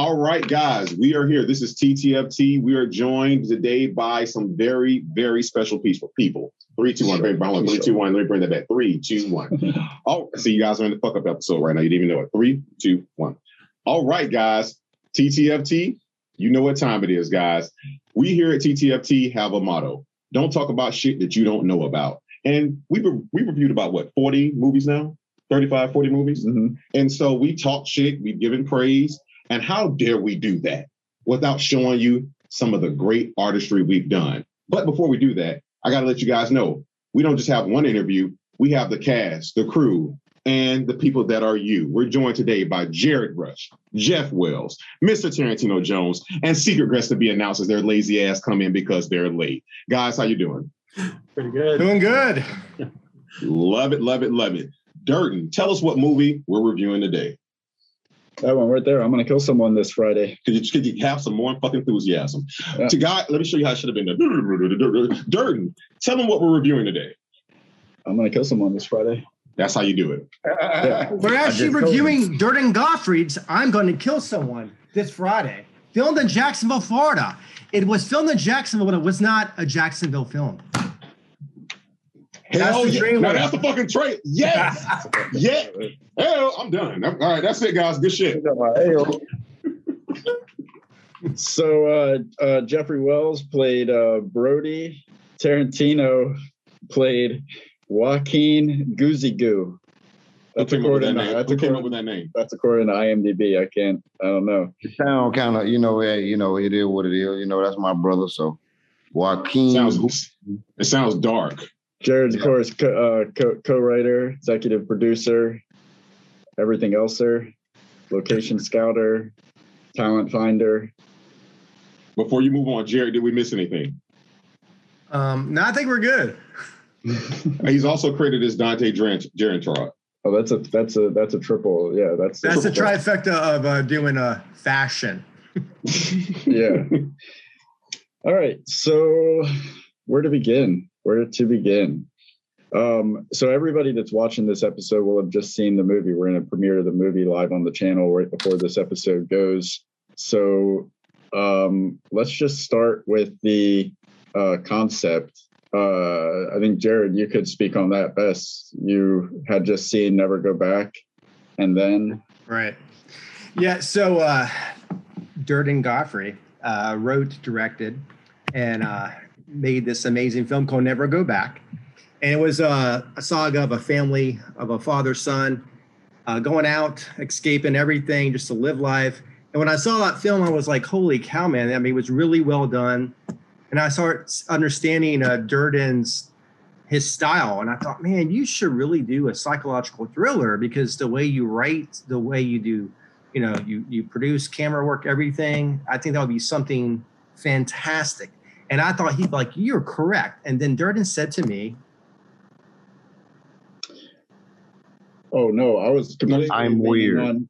All right, guys, we are here. This is TTFT. We are joined today by some very, very special people. People. Three, two, one. Sure. Hold Three, two, one. Let me bring that back. Three, two, one. oh, see, you guys are in the fuck up episode right now. You didn't even know it. Three, two, one. All right, guys. TTFT. You know what time it is, guys. We here at TTFT have a motto: Don't talk about shit that you don't know about. And we we reviewed about what 40 movies now, 35, 40 movies. Mm-hmm. And so we talk shit. We've given praise and how dare we do that without showing you some of the great artistry we've done? But before we do that, I got to let you guys know we don't just have one interview, we have the cast, the crew, and the people that are you. We're joined today by Jared Rush, Jeff Wells, Mr. Tarantino Jones, and secret guests to be announced as their lazy ass come in because they're late. Guys, how you doing? Pretty good. Doing good. love it, love it, love it. Durden, tell us what movie we're reviewing today. That one right there. I'm going to kill someone this Friday. Could you, could you have some more fucking enthusiasm? Yeah. To God, let me show you how it should have been done. Durden, tell them what we're reviewing today. I'm going to kill someone this Friday. That's how you do it. Yeah. We're actually reviewing Durden Gottfried's I'm Going to Kill Someone this Friday, filmed in Jacksonville, Florida. It was filmed in Jacksonville, but it was not a Jacksonville film. Hell that's yeah. Now that's the fucking trailer. Yes. yeah. Hell, I'm done. All right, that's it, guys. Good shit. so uh, uh, Jeffrey Wells played uh, Brody. Tarantino played Joaquin Goozy Goo. That's according, to, that's, according, with that name? that's according to IMDb. I can't. I don't know. It sound kind of, you know, you know, it is what it is. You know, that's my brother. So Joaquin. Sounds, it sounds dark. Jared's, of course, co- uh, co- co-writer, executive producer, everything else, sir. Location scouter, talent finder. Before you move on, Jared, did we miss anything? Um, no, I think we're good. He's also credited as Dante Gerentrod. Oh, that's a that's a that's a triple. Yeah, that's that's a, trifecta of uh, doing a fashion. yeah. All right. So, where to begin? Where to begin? Um, so everybody that's watching this episode will have just seen the movie. We're going to premiere of the movie live on the channel right before this episode goes. So um, let's just start with the uh, concept. Uh, I think Jared, you could speak on that best. You had just seen Never Go Back, and then right, yeah. So uh, Durden Godfrey uh, wrote, directed, and uh, made this amazing film called Never Go Back. And it was a, a saga of a family, of a father son uh, going out, escaping everything just to live life. And when I saw that film, I was like, holy cow, man. I mean, it was really well done. And I started understanding uh, Durden's his style. And I thought, man, you should really do a psychological thriller because the way you write, the way you do, you know, you you produce camera work, everything. I think that would be something fantastic. And I thought he'd be like, You're correct. And then Durden said to me, Oh no, I was I'm weird.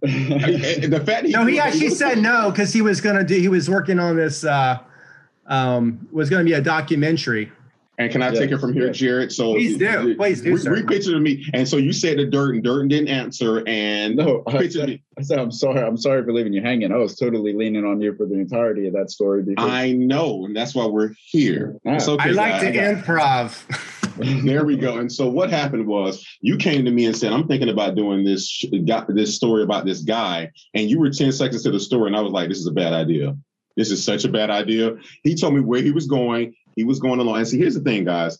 the fact he no, he actually said no because he was gonna do he was working on this uh um was gonna be a documentary and can I take it from here, Jared? So please do, please do. Re- repicture to me. And so you said the dirt, and Durden didn't answer. And no, I said. I said, I'm sorry, I'm sorry for leaving you hanging. I was totally leaning on you for the entirety of that story. Because... I know, and that's why we're here. Okay, I like to improv. there we go. And so what happened was you came to me and said, I'm thinking about doing this got this story about this guy. And you were 10 seconds to the story, and I was like, this is a bad idea. This is such a bad idea. He told me where he was going. He was going along. And see, here's the thing, guys.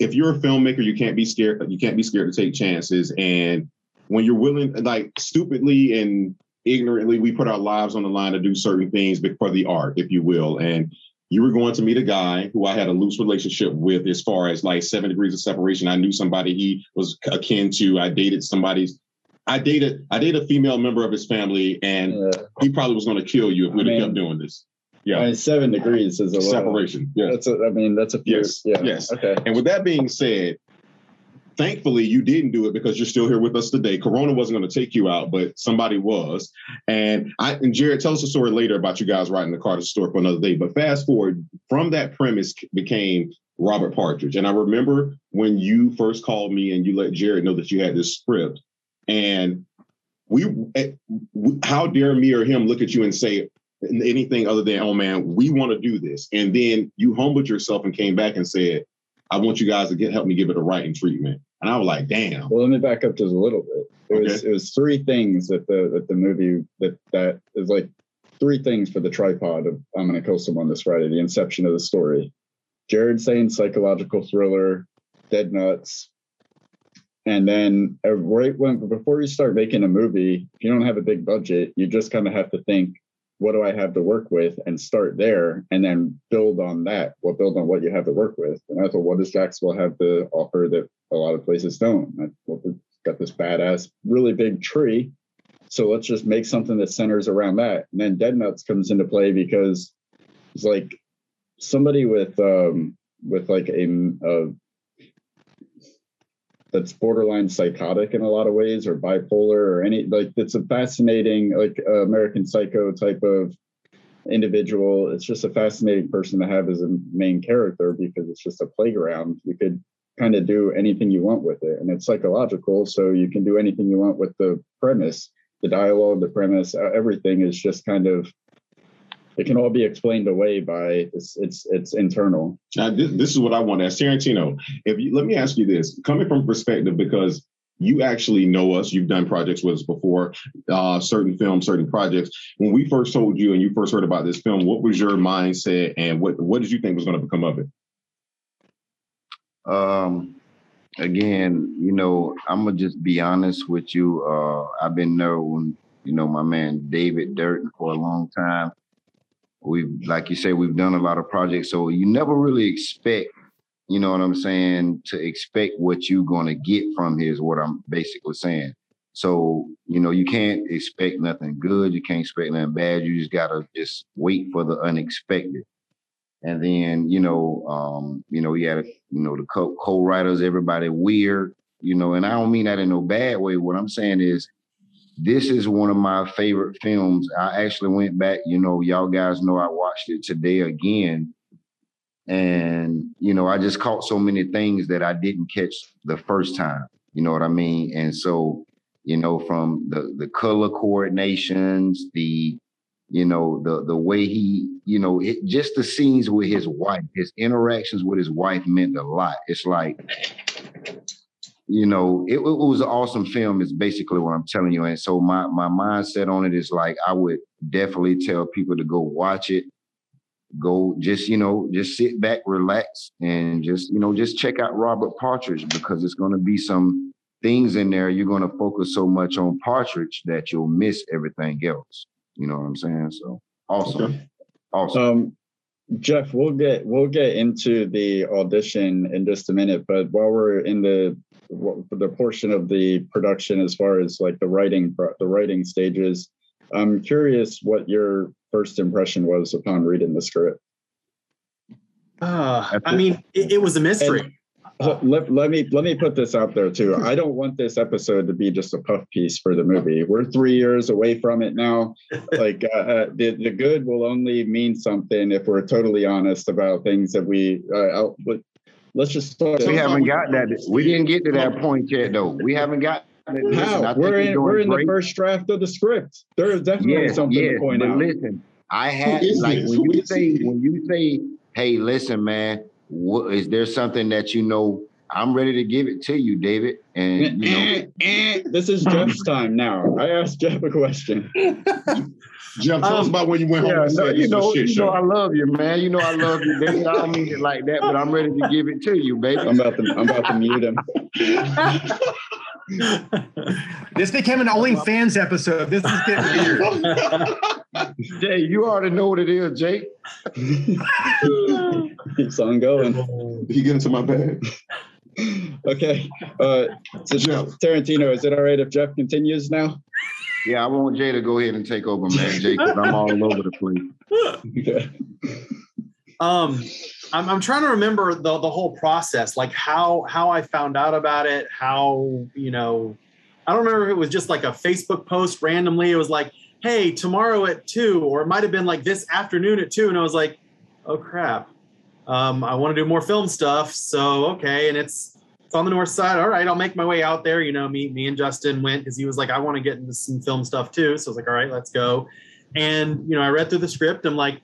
If you're a filmmaker, you can't be scared. You can't be scared to take chances. And when you're willing, like stupidly and ignorantly, we put our lives on the line to do certain things for the art, if you will. And you were going to meet a guy who I had a loose relationship with, as far as like seven degrees of separation. I knew somebody he was akin to. I dated somebody's. I dated. I dated a female member of his family, and he probably was going to kill you if we'd have kept doing this. Yeah, I mean, seven degrees is a separation. Yeah, that's a, I mean that's a few, yes, yeah. yes. Okay. And with that being said, thankfully you didn't do it because you're still here with us today. Corona wasn't going to take you out, but somebody was. And I and Jared, tell us a story later about you guys riding the car to the store for another day. But fast forward from that premise became Robert Partridge. And I remember when you first called me and you let Jared know that you had this script. And we, eh, how dare me or him look at you and say anything other than, oh man, we want to do this. And then you humbled yourself and came back and said, I want you guys to get help me give it a writing treatment. And I was like, damn. Well, let me back up just a little bit. It okay. was it was three things that the that the movie that that is like three things for the tripod of I'm gonna kill someone this Friday, the inception of the story. Jared saying psychological thriller, dead nuts. And then uh, right when before you start making a movie, if you don't have a big budget, you just kind of have to think, what do I have to work with and start there and then build on that. Well, build on what you have to work with. And I thought, what does Jacksonville have to offer that a lot of places don't? I, well, we've got this badass, really big tree. So let's just make something that centers around that. And then Dead Nuts comes into play because it's like somebody with um with like a, a that's borderline psychotic in a lot of ways or bipolar or any like it's a fascinating like uh, american psycho type of individual. It's just a fascinating person to have as a main character because it's just a playground. You could kind of do anything you want with it and it's psychological so you can do anything you want with the premise. The dialogue the premise everything is just kind of it can all be explained away by it's it's it's internal. Now, this, this is what I want to ask Tarantino. If you let me ask you this, coming from perspective, because you actually know us, you've done projects with us before, uh, certain films, certain projects. When we first told you and you first heard about this film, what was your mindset and what what did you think was going to become of it? Um, again, you know, I'm gonna just be honest with you. Uh, I've been knowing, you know, my man David Durden for a long time we've like you say we've done a lot of projects so you never really expect you know what i'm saying to expect what you're going to get from here is what i'm basically saying. So you know you can't expect nothing good you can't expect nothing bad you just gotta just wait for the unexpected. And then you know um you know you had you know the co- co-writers everybody weird you know and i don't mean that in no bad way what i'm saying is this is one of my favorite films. I actually went back, you know, y'all guys know I watched it today again. And, you know, I just caught so many things that I didn't catch the first time. You know what I mean? And so, you know, from the the color coordinations, the you know the the way he you know it, just the scenes with his wife his interactions with his wife meant a lot it's like you know, it, it, was an awesome film. Is basically what I'm telling you. And so my my mindset on it is like I would definitely tell people to go watch it. Go just you know just sit back, relax, and just you know just check out Robert Partridge because it's going to be some things in there. You're going to focus so much on Partridge that you'll miss everything else. You know what I'm saying? So awesome, okay. awesome. Um, Jeff, we'll get we'll get into the audition in just a minute, but while we're in the the portion of the production as far as like the writing the writing stages, I'm curious what your first impression was upon reading the script. Uh, I mean, it, it was a mystery. And, let, let me let me put this out there too. I don't want this episode to be just a puff piece for the movie. We're three years away from it now. Like uh, uh, the the good will only mean something if we're totally honest about things that we. Uh, let's just start. We haven't got that. We didn't get to that point yet, though. We haven't got. How? we're in we're in the first draft of the script. There is definitely yes, something yes, to point but out. Listen, I had like when you say when you say, "Hey, listen, man." what, is there something that you know I'm ready to give it to you, David. And you know, eh, eh, eh. this is Jeff's time now. I asked Jeff a question. Jeff, tell um, us about when you went home. Yeah, and no, you know, you show. know, I love you, man. You know, I love you, baby. I don't mean it like that, but I'm ready to give it to you, baby. I'm about to, I'm about to mute him. this became an OnlyFans episode. This is getting weird. Jay, you already know what it is, Jay. It's ongoing. He get into my bag. okay. Uh, so Jeff. Tarantino, is it all right if Jeff continues now? Yeah, I want Jay to go ahead and take over, man, Jay, because I'm all over the place. Okay. Um, I'm, I'm trying to remember the the whole process, like how how I found out about it, how you know, I don't remember if it was just like a Facebook post randomly. It was like, hey, tomorrow at two, or it might have been like this afternoon at two, and I was like, oh crap, um, I want to do more film stuff. So okay, and it's it's on the north side. All right, I'll make my way out there. You know, me, me and Justin went because he was like, I want to get into some film stuff too. So I was like, all right, let's go. And you know, I read through the script. I'm like,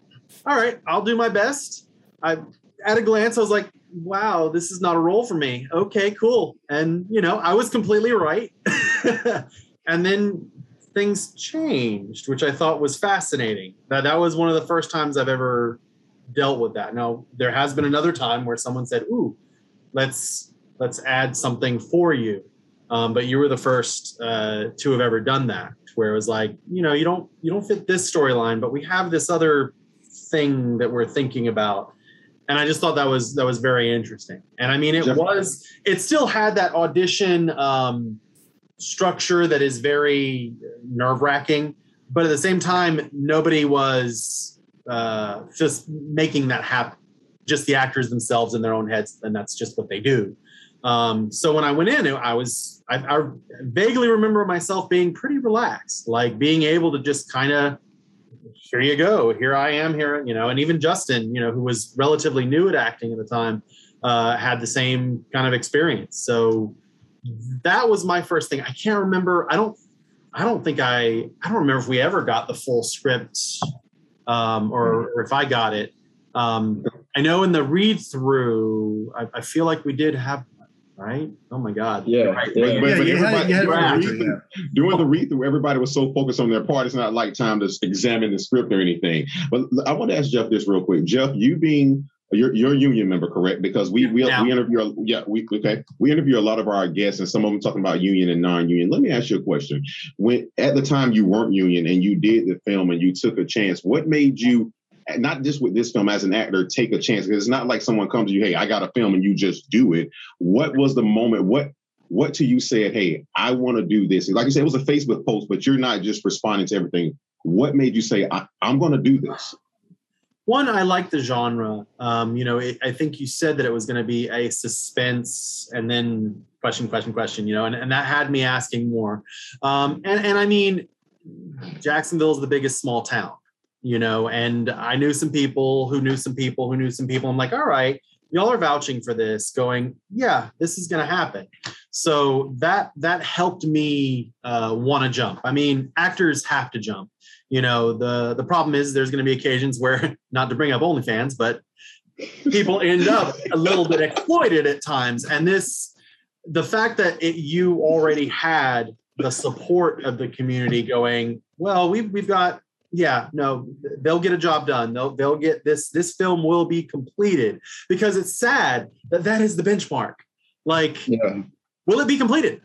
all right, I'll do my best. I at a glance, I was like, wow, this is not a role for me. Okay, cool. And you know, I was completely right. and then things changed, which I thought was fascinating. That that was one of the first times I've ever dealt with that. Now, there has been another time where someone said, "Ooh, let's let's add something for you," um, but you were the first uh, to have ever done that, where it was like, you know, you don't you don't fit this storyline, but we have this other thing that we're thinking about. And I just thought that was that was very interesting. And I mean, it Jeff- was it still had that audition um, structure that is very nerve wracking, but at the same time, nobody was uh, just making that happen. Just the actors themselves in their own heads, and that's just what they do. Um, so when I went in, I was I, I vaguely remember myself being pretty relaxed, like being able to just kind of here you go, here I am, here you know, and even Justin, you know, who was relatively new at acting at the time, uh, had the same kind of experience. So that was my first thing. I can't remember. I don't. I don't think I. I don't remember if we ever got the full script, um, or, or if I got it. Um, I know in the read through, I, I feel like we did have. Right? Oh my God! Yeah, You're right. yeah. But- yeah, but everybody- you had Right. to read through, yeah. Doing the read through, everybody was so focused on their part. It's not like time to examine the script or anything. But I want to ask Jeff this real quick. Jeff, you being you're, you're a union member, correct? Because we we, Yeah. we interview yeah we okay we interview a lot of our guests and some of them talking about union and non-union. Let me ask you a question. When at the time you weren't union and you did the film and you took a chance, what made you not just with this film as an actor take a chance? Because it's not like someone comes to you, hey, I got a film and you just do it. What was the moment? What what to you said, hey, I want to do this? Like you said, it was a Facebook post, but you're not just responding to everything. What made you say, I, I'm going to do this? One, I like the genre. Um, you know, it, I think you said that it was going to be a suspense and then question, question, question. You know, and, and that had me asking more. Um, and and I mean, Jacksonville is the biggest small town. You know, and I knew some people who knew some people who knew some people. I'm like, all right, y'all are vouching for this, going, yeah, this is going to happen. So that that helped me uh, want to jump. I mean, actors have to jump you know the the problem is there's going to be occasions where not to bring up OnlyFans, but people end up a little bit exploited at times. And this, the fact that it, you already had the support of the community going, well, we've we've got yeah, no, they'll get a job done. They'll they'll get this this film will be completed because it's sad that that is the benchmark. Like, Yeah. will it be completed?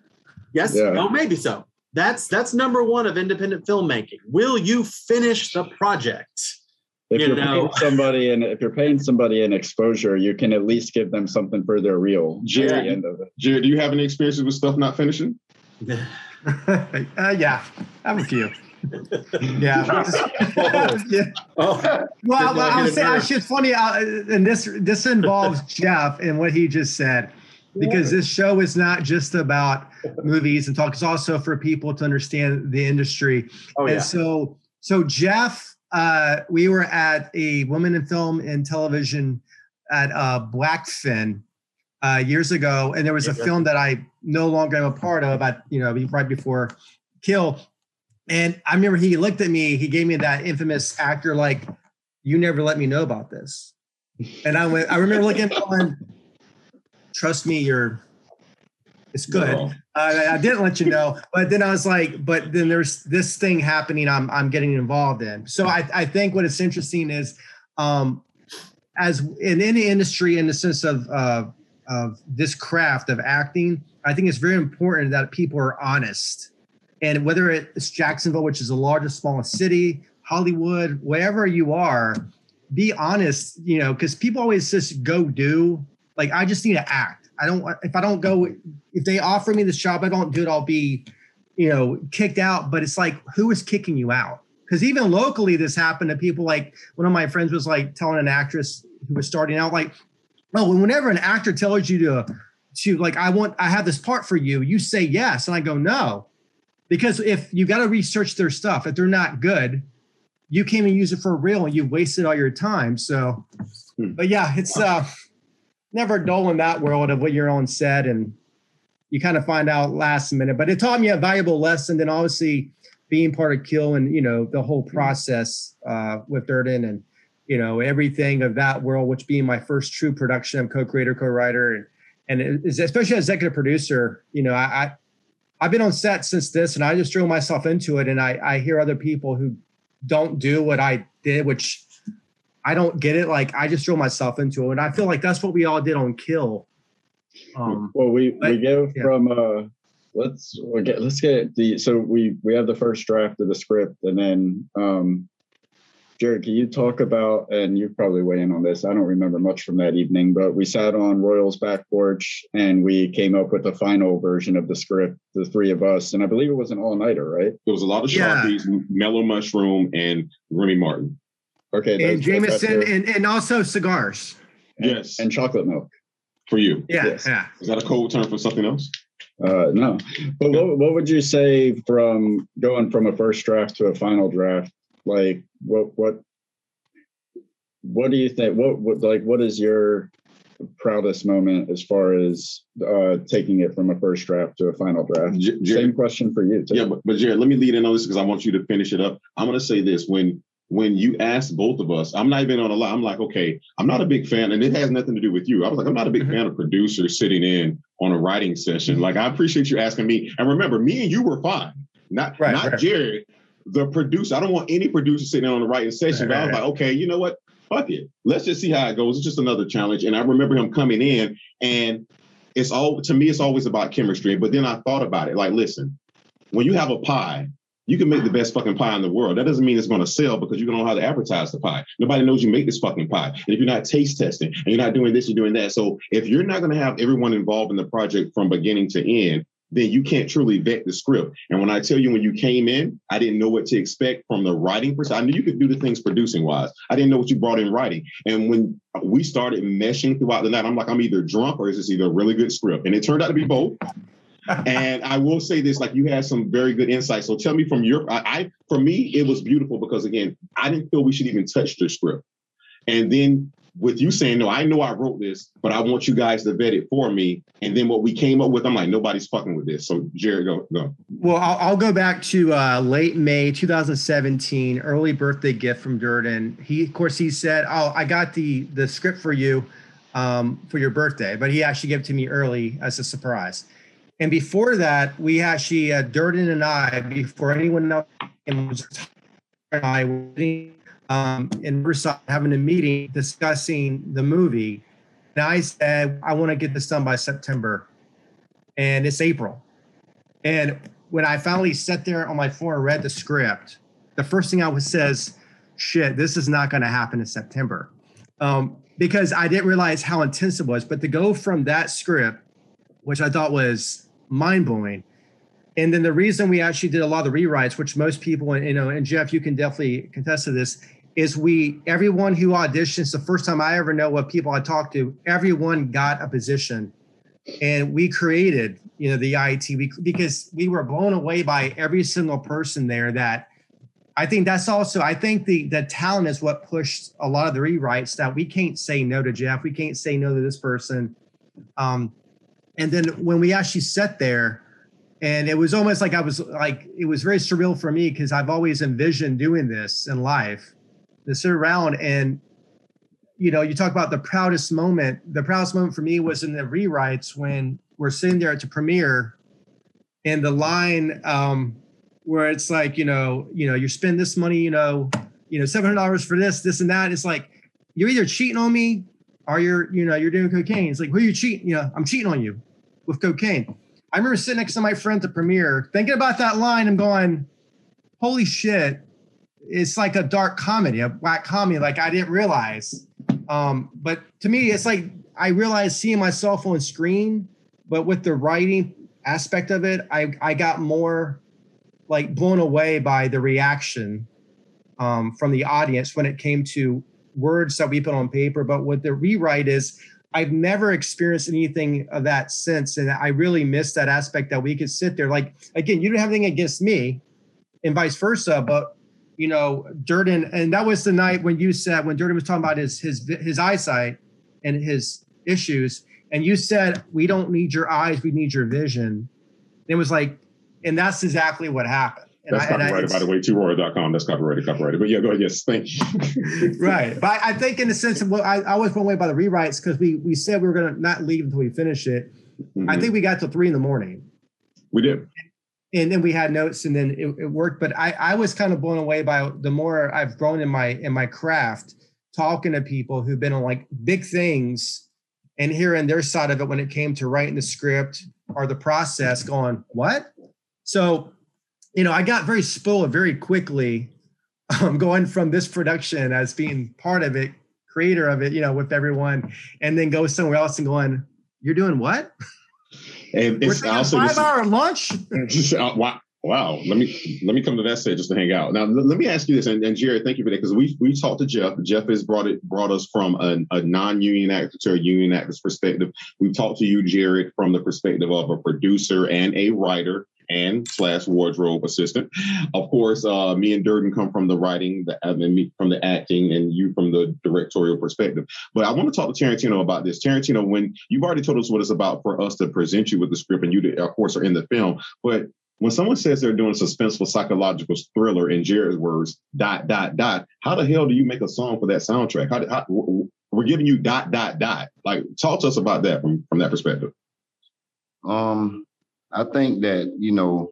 Yes, Yeah. no, maybe so. That's that's number one of independent filmmaking. Will you finish the project? If You you are know. paying somebody and if you're paying somebody an exposure, you can at least give them something for their real at Jerry, the end of it. Jared, do you have any experiences with stuff not finishing? uh, yeah, I have a few. Yeah. yeah. Oh, Well, Did well I hit would a say actually it's funny, uh, and this this involves Jeff and what he just said, because this show is not just about movies and talk; it's also for people to understand the industry. oh and yeah. so, so Jeff, uh, we were at a Women in Film and Television at uh, Blackfin uh, years ago, and there was a Yeah. film that I no longer am a part of. At you know, right before Kill, and I remember he looked at me. He gave me that infamous actor like, "You never let me know about this," and I went. I remember looking at him "Trust me, you're." It's good. No. Uh, I didn't let you know, but then I was like, but then there's this thing happening. I'm I'm getting involved in. So I I think what is interesting is, um, as in any industry, in the sense of uh, of this craft of acting, I think it's very important that people are honest, and whether it's Jacksonville, which is the largest, smallest city, Hollywood, wherever you are, be honest. You know, because people always just go do. Like I just need to act. I don't. If I don't go, if they offer me this job, I don't do it. I'll be, you know, kicked out. But it's like, who is kicking you out? Because even locally, this happened to people. Like one of my friends was like telling an actress who was starting out, like, oh, whenever an actor tells you to, to like, I want, I have this part for you, you say yes, and I go no, because if you got to research their stuff, if they're not good, you can't even use it for real, and you wasted all your time. So, Hmm. but yeah, it's uh, never dull in that world of what you're on set and you kind of find out last minute. But it taught me a valuable lesson. Then obviously being part of Kill and you know the whole process uh, with Durden and you know everything of that world, which being my first true production, I'm co-creator, co-writer, and and especially as executive producer, you know I, I I've been on set since this, and I just threw myself into it, and I I hear other people who don't do what I did, which I don't get it. Like I just throw myself into it, and I feel like that's what we all did on Kill. Um, well, we but, we go yeah. from uh, let's we'll get let's get the so we we have the first draft of the script, and then um, Jared, can you talk about and you probably weigh in on this? I don't remember much from that evening, but we sat on Royal's back porch and we came up with the final version of the script, the three of us, and I believe it was an all nighter, right? There was a lot of Sharpies, yeah. Mellow Mushroom, and Remy Martin. Okay, and Jameson, and, and also cigars. And, yes, and chocolate milk for you. Yeah, yes. yeah. Is that a code term for something else? Uh, no, but what, what would you say from going from a first draft to a final draft? Like, what what what do you think? What, what like what is your proudest moment as far as uh, taking it from a first draft to a final draft? Jared, Same question for you. Too. Yeah, but, but Jared, let me lead in on this because I want you to finish it up. I'm going to say this when when you asked both of us, I'm not even on a lot. I'm like, okay, I'm not a big fan, and it has nothing to do with you. I was like, I'm not a big mm-hmm. fan of producers sitting in on a writing session. Like, I appreciate you asking me. And remember, me and you were fine. Not right, not right. Jared, the producer. I don't want any producer sitting in on a writing session. Right, but I was like, okay, you know what? Fuck it. Let's just see how it goes. It's just another challenge. And I remember him coming in, and it's all to me, it's always about chemistry. But then I thought about it. Like, listen, when you have a pie, you can make the best fucking pie in the world. That doesn't mean it's going to sell because you don't know how to advertise the pie. Nobody knows you make this fucking pie. And if you're not taste testing and you're not doing this, you're doing that. So if you're not going to have everyone involved in the project from beginning to end, then you can't truly vet the script. And when I tell you when you came in, I didn't know what to expect from the writing perspective. I knew you could do the things producing wise. I didn't know what you brought in writing. And when we started meshing throughout the night, I'm like, I'm either drunk or is this either a really good script? And it turned out to be both and I will say this, like you had some very good insight. So tell me from your, I, I, for me, it was beautiful because again, I didn't feel we should even touch the script. And then with you saying, no, I know I wrote this, but I want you guys to vet it for me. And then what we came up with, I'm like, nobody's fucking with this. So Jared, go, go. Well, I'll, I'll go back to uh, late May 2017, early birthday gift from Durden. He, of course, he said, oh, I got the, the script for you um, for your birthday, but he actually gave it to me early as a surprise. And before that, we actually, uh, Durden and I, before anyone else, and I um, in Riverside having a meeting discussing the movie. And I said, I want to get this done by September. And it's April. And when I finally sat there on my floor and read the script, the first thing I was says, shit, this is not going to happen in September. Um, because I didn't realize how intense it was. But to go from that script, which I thought was mind blowing. And then the reason we actually did a lot of the rewrites, which most people, you know, and Jeff, you can definitely contest to this, is we everyone who auditions the first time I ever know what people I talked to, everyone got a position, and we created, you know, the IT we, because we were blown away by every single person there. That I think that's also I think the the talent is what pushed a lot of the rewrites that we can't say no to Jeff, we can't say no to this person. Um, and then when we actually sat there, and it was almost like I was like it was very surreal for me because I've always envisioned doing this in life, to sit around and you know you talk about the proudest moment. The proudest moment for me was in the rewrites when we're sitting there at the premiere, and the line um, where it's like you know you know you spend this money you know you know seven hundred dollars for this this and that. It's like you're either cheating on me or you're you know you're doing cocaine. It's like who are you cheating? You know I'm cheating on you with cocaine. I remember sitting next to my friend at the premiere, thinking about that line. I'm going, holy shit. It's like a dark comedy, a black comedy. Like I didn't realize. Um, but to me, it's like I realized seeing myself on screen, but with the writing aspect of it, I, I got more like blown away by the reaction um, from the audience when it came to words that we put on paper. But what the rewrite is, I've never experienced anything of that since. And I really miss that aspect that we could sit there. Like, again, you don't have anything against me and vice versa, but you know, Durden, and that was the night when you said when Durden was talking about his his his eyesight and his issues, and you said we don't need your eyes, we need your vision. It was like, and that's exactly what happened. And That's I- and I- copyrighted, by the way, to royal.com. That's copyrighted, copyrighted. But yeah, go ahead. Yes, thank you. right. But I think in the sense of what I, I was blown away by the rewrites because we we said we were gonna not leave until we finish it. I Mhm. think we got to three in the morning. we did. and then we had notes and then it, it worked but I, I was kind of blown away by the more i've grown in my in my craft talking to people who've been on like big things and hearing their side of it when it came to writing the script or the process going what so you know i got very spoiled very quickly um, going from this production as being part of it creator of it you know with everyone and then go somewhere else and going you're doing what And we're it's a also five hour lunch uh, wow. Wow. Let me let me come to that set just to hang out. Now l- let me ask you this, and, and Jared, thank you for that because we we talked to Jeff. Jeff has brought it brought us from a, a non-union actor to a union actor's perspective. We've talked to you, Jared, from the perspective of a producer and a writer and slash wardrobe assistant. Of course, uh, me and Durden come from the writing, the and then me from the acting, and you from the directorial perspective. But I want to talk to Tarantino about this. Tarantino, when you've already told us what it's about for us to present you with the script, and you, of course, are in the film, but when someone says they're doing a suspenseful psychological thriller in Jared's words, dot, dot, dot, how the hell do you make a song for that soundtrack? How, how we're giving you dot, dot, dot. Like, talk to us about that from, from that perspective. Um, I think that you know,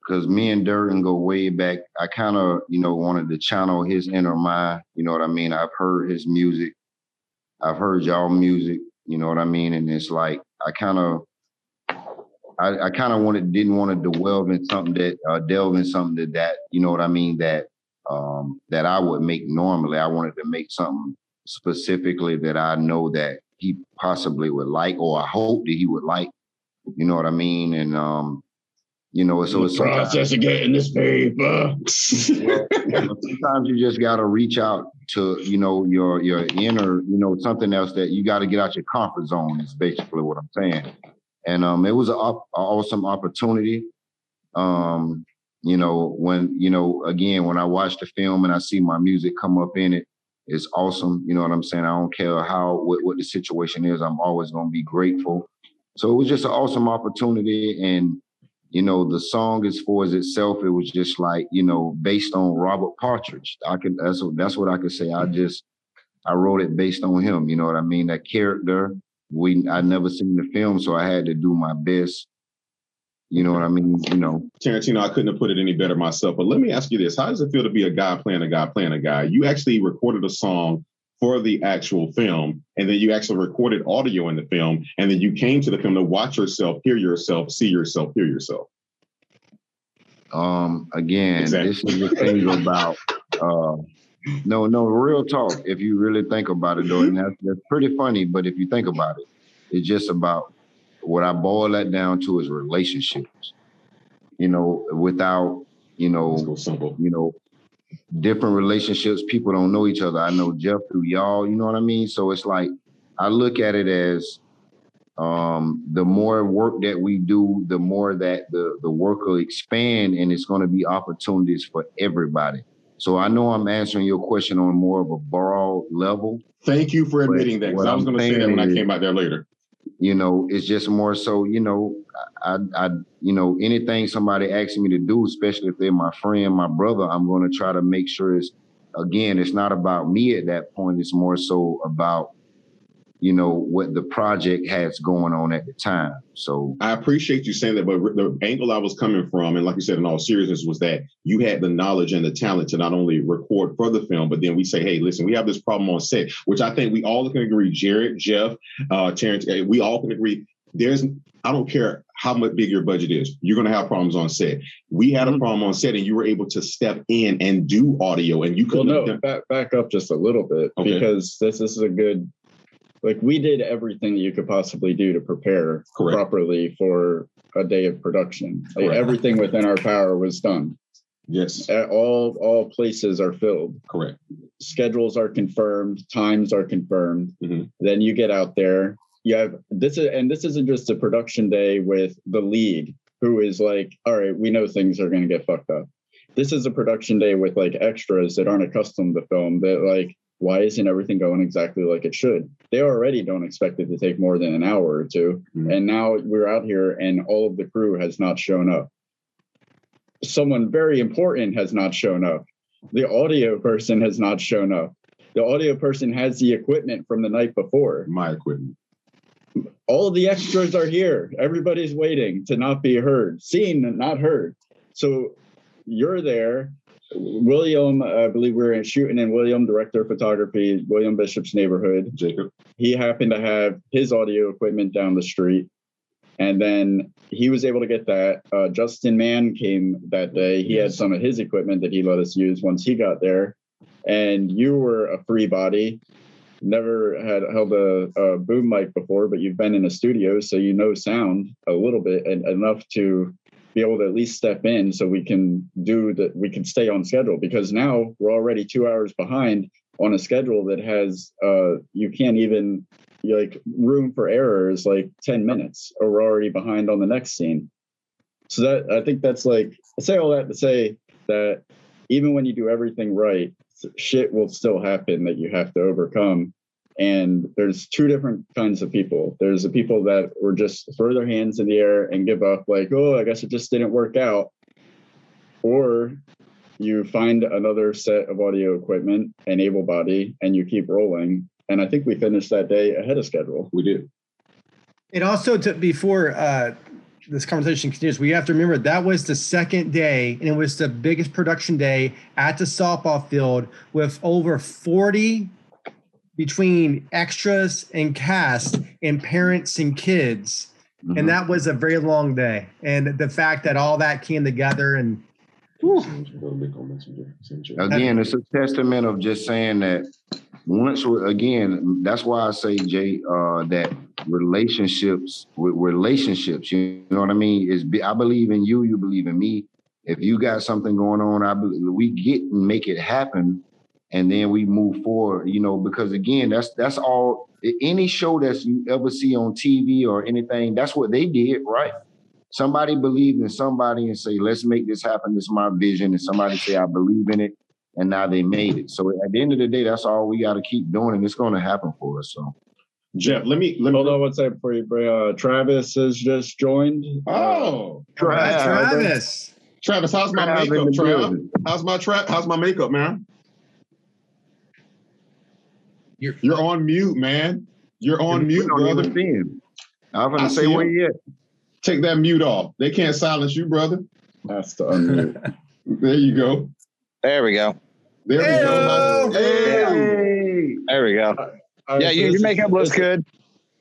because me and Durden go way back. I kind of you know wanted to channel his inner mind. You know what I mean? I've heard his music. I've heard y'all music. You know what I mean? And it's like I kind of. I, I kind of wanted didn't want to delve in something that uh, delve in something that, that you know what I mean that um, that I would make normally. I wanted to make something specifically that I know that he possibly would like, or I hope that he would like. You know what I mean? And um, you know, so it's sometimes, of getting this paper. sometimes you just gotta reach out to, you know, your your inner, you know, something else that you gotta get out your comfort zone is basically what I'm saying. And um it was an op- a awesome opportunity. Um, you know, when, you know, again, when I watch the film and I see my music come up in it, it's awesome. You know what I'm saying? I don't care how what, what the situation is, I'm always gonna be grateful. So it was just an awesome opportunity. And, you know, the song as far as itself, it was just like, you know, based on Robert Partridge. I could that's what that's what I could say. I mm-hmm. just I wrote it based on him. You know what I mean? That character. We I never seen the film, so I had to do my best. You know what I mean? You know, Tarantino, I couldn't have put it any better myself. But let me ask you this: How does it feel to be a guy playing a guy playing a guy? You actually recorded a song for the actual film, and then you actually recorded audio in the film, and then you came to the film to watch yourself, hear yourself, see yourself, hear yourself. um, again, Exactly. this is the thing about uh, no, no, real talk. If you really think about it, though, and that's, that's pretty funny. But if you think about it, it's just about what I boil that down to is relationships. You know, without you know, simple. you know, different relationships. People don't know each other. I know Jeff through y'all, you know what I mean? So it's like I look at it as um the more work that we do, the more that the the work will expand and it's going to be opportunities for everybody. So I know I'm answering your question on more of a broad level. Thank you for admitting that, because I was going to say that when I came out there later. You know, it's just more so, you know, I, I, you know, anything somebody asks me to do, especially if they're my friend, my brother, I'm going to try to make sure it's, again, it's not about me at that point. It's more so about, you know, what the project has going on at the time. So, I appreciate you saying that, but the angle I was coming from, and like you said, in all seriousness, was that you had the knowledge and the talent to not only record for the film, but then we say, hey, listen, we have this problem on set, which I think we all can agree. Jared, Jeff, uh, Terrence, eh, we all can agree. There's, I don't care how much big your budget is, you're going to have problems on set. We had a Mhm. problem on set, and you were able to step in and do audio, and you couldn't. have no, done- back, back up just a little bit Okay. because this, this is a good, like we did everything you could possibly do to prepare Correct. properly for a day of production. Like Correct. everything within our power was done. yes, All all places are filled. correct. Schedules are confirmed. Times are confirmed. Mhm. Then you get out there. You have this is and this isn't just a production day with the lead who is like, all right, we know things are going to get fucked up. This is a production day with like extras that aren't accustomed to film that like why isn't everything going exactly like it should? They already don't expect it to take more than an hour or 2 Mhm. And now we're out here and all of the crew has not shown up. Someone very important has not shown up. The audio person has not shown up. The audio person has the equipment from the night before. My equipment. All the extras are here. Everybody's waiting to not be heard, seen, and not heard. So you're there. William, I believe we are shooting in William, director of photography, William Bishop's neighborhood. Jacob. He happened to have his audio equipment down the street. And then he was able to get that. Uh, Justin Mann came that day. He had some of his equipment that he let us use once he got there. And you were a free body, never had held a, a boom mic before, but you've been in a studio, so you know sound a little bit and enough to be able to at least step in so we can do that we can stay on schedule because now we're already two hours behind on a schedule that has uh you can't even like room for error is like 10 minutes or we're already behind on the next scene. So that i think that's like i say all that to say that even when you do everything right shit will still happen that you have to overcome and there's two different kinds of people there's the people that were just throw their hands in the air and give up like oh i guess it just didn't work out or you find another set of audio equipment and able body and you keep rolling and i think we finished that day ahead of schedule We did. It also took before uh, this conversation continues. We have to remember that was the second day, and it was the biggest production day at the softball field with over forty between extras and cast and parents and kids, Mhm. and that was a very long day. And the fact that all that came together and Again, it's a testament of just saying that once we again, that's why I say, Jay, uh, that relationships with relationships, you know what I mean? Is be- I believe in you, you believe in me. If you got something going on, I believe we get and make it happen, and then we move forward. You know, because again, that's that's all. Any show that you ever see on TV or anything, that's what they did, right? Somebody believed in somebody and say, "Let's make this happen. This is my vision," and somebody say, "I believe in it," and now they made it. So at the end of the day, that's all we got to keep doing, and it's going to happen for us. So. Jeff, let me let me hold on one second for you bring uh travis has just joined Oh, Travis. Travis. Travis, how's my Trav in makeup, Travis, How's my trap? How's my makeup, man? You're- You're on mute, man. You're on mute, We brother. I'm I gonna say see where him. you at. Take that mute off. They can't silence you, brother. has to unmute There you go. There we go. There we go. Hey. There we go. All Yeah, so you, this your makeup looks good.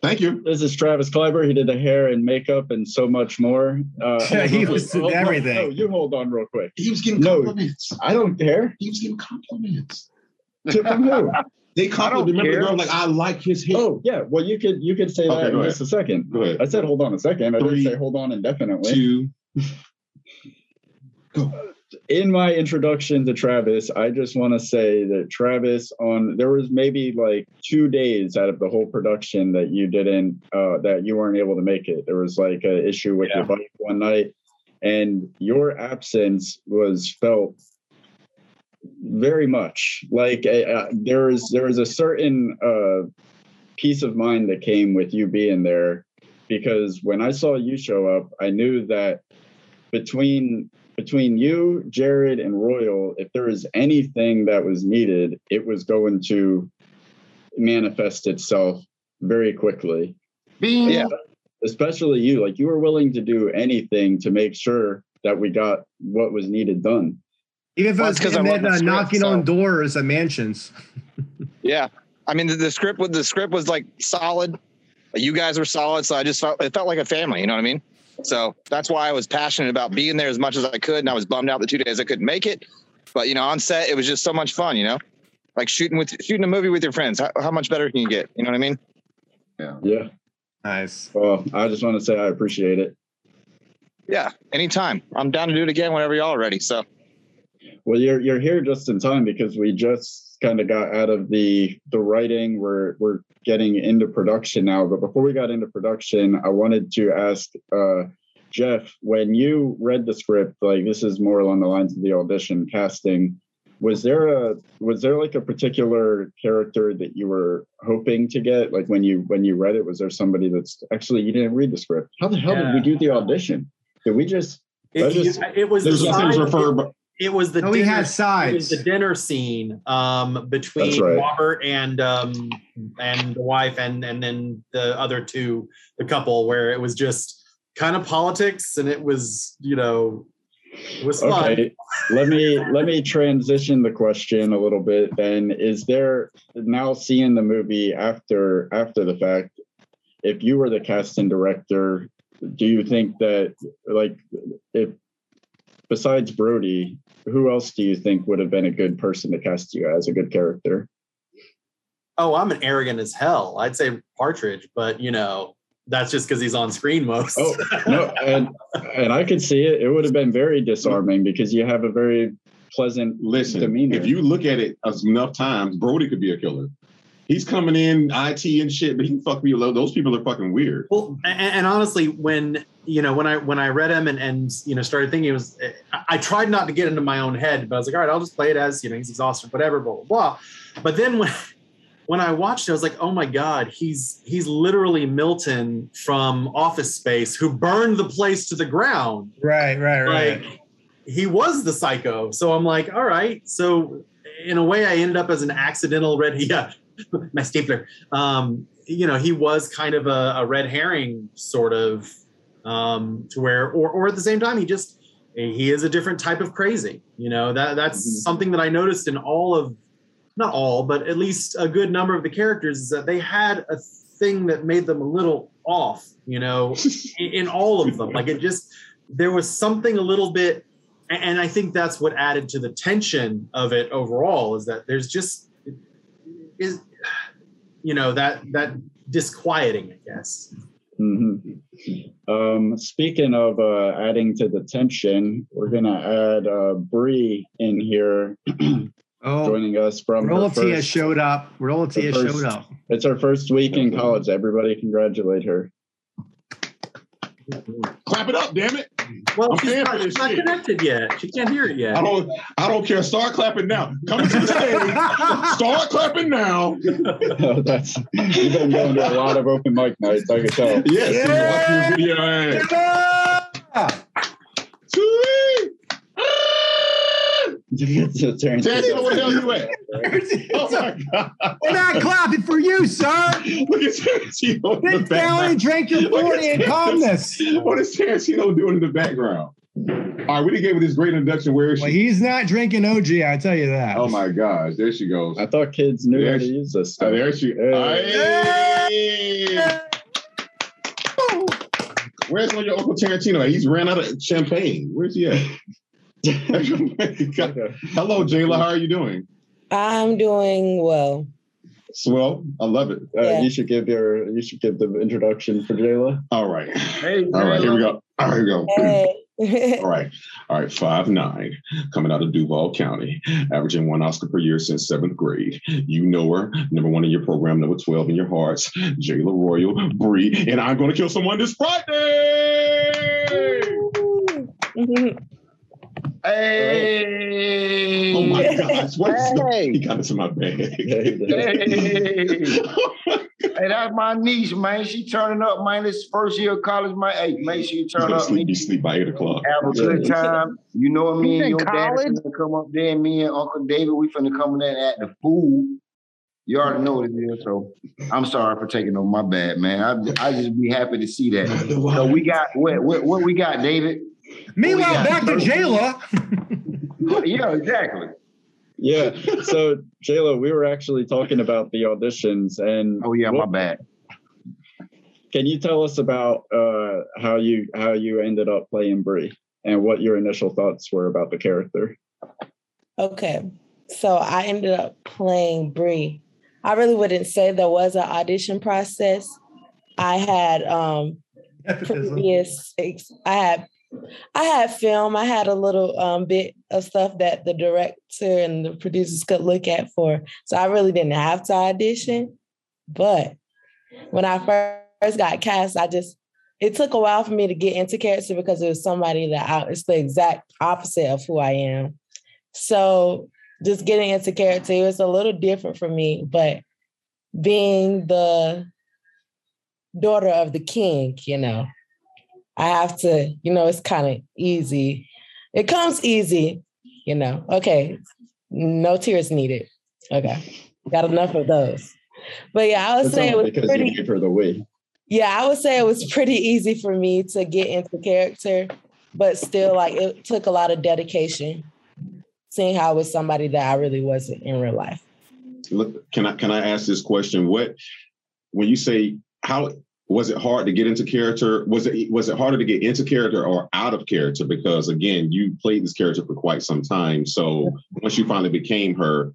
Thank you. This is Travis Kleiber. He did the hair and makeup and so much more. Uh, Yeah, he hold on, was hold on. everything. No, you hold on real quick. He was getting No. compliments. I don't care. He was getting compliments. To- From who? They complimented. Remember, care. the girl like I like his hair. Oh yeah. Well, you could you could say Okay, that in ahead. just a second. Go ahead. I said hold on a second. I Three, didn't say hold on indefinitely. Two. Go. in my introduction to Travis, I just want to say that Travis on there was maybe like two days out of the whole production that you didn't uh that you weren't able to make it. There was like an issue with your bike one night, and your absence was felt very much like uh, there is there is a certain uh peace of mind that came with you being there because when I saw you show up, I knew that between between you, Jared, and Royal, if there was anything that was needed, it was going to manifest itself very quickly. Bean. Yeah. Especially you, like you were willing to do anything to make sure that we got what was needed done. Even if it Well, was it's 'cause I and wrote then, uh, script, knocking so- on doors of mansions. Yeah. I mean, the, the script with the script was like solid. You guys were solid, so I just felt it felt like a family. You know what I mean? So that's why I was passionate about being there as much as I could, and I was bummed out the two days I couldn't make it. But you know, on set, it was just so much fun. You know, like shooting with shooting a movie with your friends. How, how much better can you get? You know what I mean? Yeah. Yeah. Nice. Well, I just want to say I appreciate it. Yeah. Anytime. I'm down to do it again whenever y'all are ready. So Well, you're you're here just in time because we just kind of got out of the the writing. We're we're getting into production now. But before we got into production, I wanted to ask uh, Jeff when you read the script. Like this is more along the lines of the audition casting. was there a was there like a particular character that you were hoping to get? Like when you when you read it, was there somebody that's actually you didn't read the script? How the hell Yeah. did we do the audition? Did we just It, That is- it was the There's nothing side- to refer, but it was the Oh, we dinner, had it was the dinner scene um, between That's right. Robert and um, and the wife and and then the other two, the couple, where it was just kind of politics and it was you know it was fun. okay? let me let me transition the question a little bit. Then is there now seeing the movie after after the fact? If you were the casting director, do you think that like if besides Brody, who else do you think would have been a good person to cast you as a good character? Oh, I'm an arrogant as hell. I'd say Partridge, but you know that's just because he's on screen most. Oh no, and and I could see it. It would have been very disarming because you have a very pleasant listen, demeanor. if you look at it enough times, Brody could be a killer. He's coming in IT and shit, but he can fuck me. Those people are fucking weird. Well, and, and honestly, when you know when I when I read him and and you know started thinking it was, I, tried not to get into my own head, but I was like, all right, I'll just play it as you know he's exhausted, whatever, blah blah blah. But then when when I watched it, I was like, oh my god, he's he's literally Milton from Office Space who burned the place to the ground. Right, right, right. Like he was the psycho. So I'm like, all right. So in a way, I ended up as an accidental red. Yeah, my stapler. Um, you know, he was kind of a, a red herring sort of um, to where, or, or at the same time, he just he is a different type of crazy. You know, that that's Mhm. something that I noticed in all of, not all, but at least a good number of the characters is that they had a thing that made them a little off. You know, in, in all of them, like it just there was something a little bit and i think that's what added to the tension of it overall is that there's just is you know that that disquieting i guess Mhm. Um, speaking of uh, adding to the tension, we're gonna add uh, Bree in here, Oh, joining us from her royalty showed up. Royalty the has first- showed up. It's her first week in college. Everybody congratulate her. Clap it up, damn it! Well I'm she's not, she's not connected yet she can't hear it yet I don't, I don't care. Start clapping now. Come to the stage. Start clapping now. That's you've been going to a lot of open mic nights. I can tell. Yes, Yeah. watch your video. Ah! Sweet. Ah! It's a turn- Tarantino, where the hell you at? Oh my god! We're not clapping for you, sir. Look at Tarantino in the Sit down and drink your Look at 40 in this. calmness. What is Tarantino doing in the background? All right, we didn't give this great introduction. Where is Well, she? he's not drinking OG, I tell you that. Oh my gosh, there she goes. I thought kids knew how to use this Oh, stuff. there she. Hey. Hey. Where's your Uncle Tarantino? He's ran out of champagne. Where's he at? Hello, Jayla. How are you doing? I'm doing well. Swell. I love it. Uh, Yeah. You should give your you should give the introduction for Jayla. All right. Hey, All right. Here we go. All right, here we go. Hey. All right. All right. Five nine, coming out of Duval County, averaging one Oscar per year since seventh grade. You know her, number one in your program, number 12 in your hearts, Jayla Royal, Bree, and I'm going to kill someone this Friday. Hey. Oh my gosh. What is Hey. He got into my bag. Hey. hey, that's my niece, man. She turning up, man. This first year of college, man. Hey, make sure you turn up. sleep, you sleep by eight o'clock. Have a good time. You know what me You and in your dad college? finna come up there. and Me and Uncle David, we finna come in there and act the fool. You already know what it is. So I'm sorry for taking over my bad, man. I I just be happy to see that. So we got what what, what we got, David? Meanwhile, got back to Thursday. Jayla. Yeah, exactly. Yeah. So Jayla, we were actually talking about the auditions, and Oh yeah, my what- bad. Can you tell us about uh, how you how you ended up playing Bree and what your initial thoughts were about the character? Okay. So I ended up playing Bree. I really wouldn't say there was an audition process. I had um previous ex- I had I had film, I had a little um bit of stuff that the director and the producers could look at for. So I really didn't have to audition. But when I first got cast, I just it took a while for me to get into character because it was somebody that I, it's the exact opposite of who I am. So just getting into character, it was a little different for me, but being the daughter of the king, you know, I have to, you know, it's kind of easy. It comes easy, you know. Okay, no tears needed. Okay, got enough of those. But yeah, I would say it was pretty. You the way. Yeah, I would say it was pretty easy for me to get into character, but still, like it took a lot of dedication. Seeing how it was somebody that I really wasn't in real life. Look, can I can I ask this question? What when you say how was it hard to get into character? Was it was it harder to get into character or out of character? Because again, you played this character for quite some time. So once you finally became her,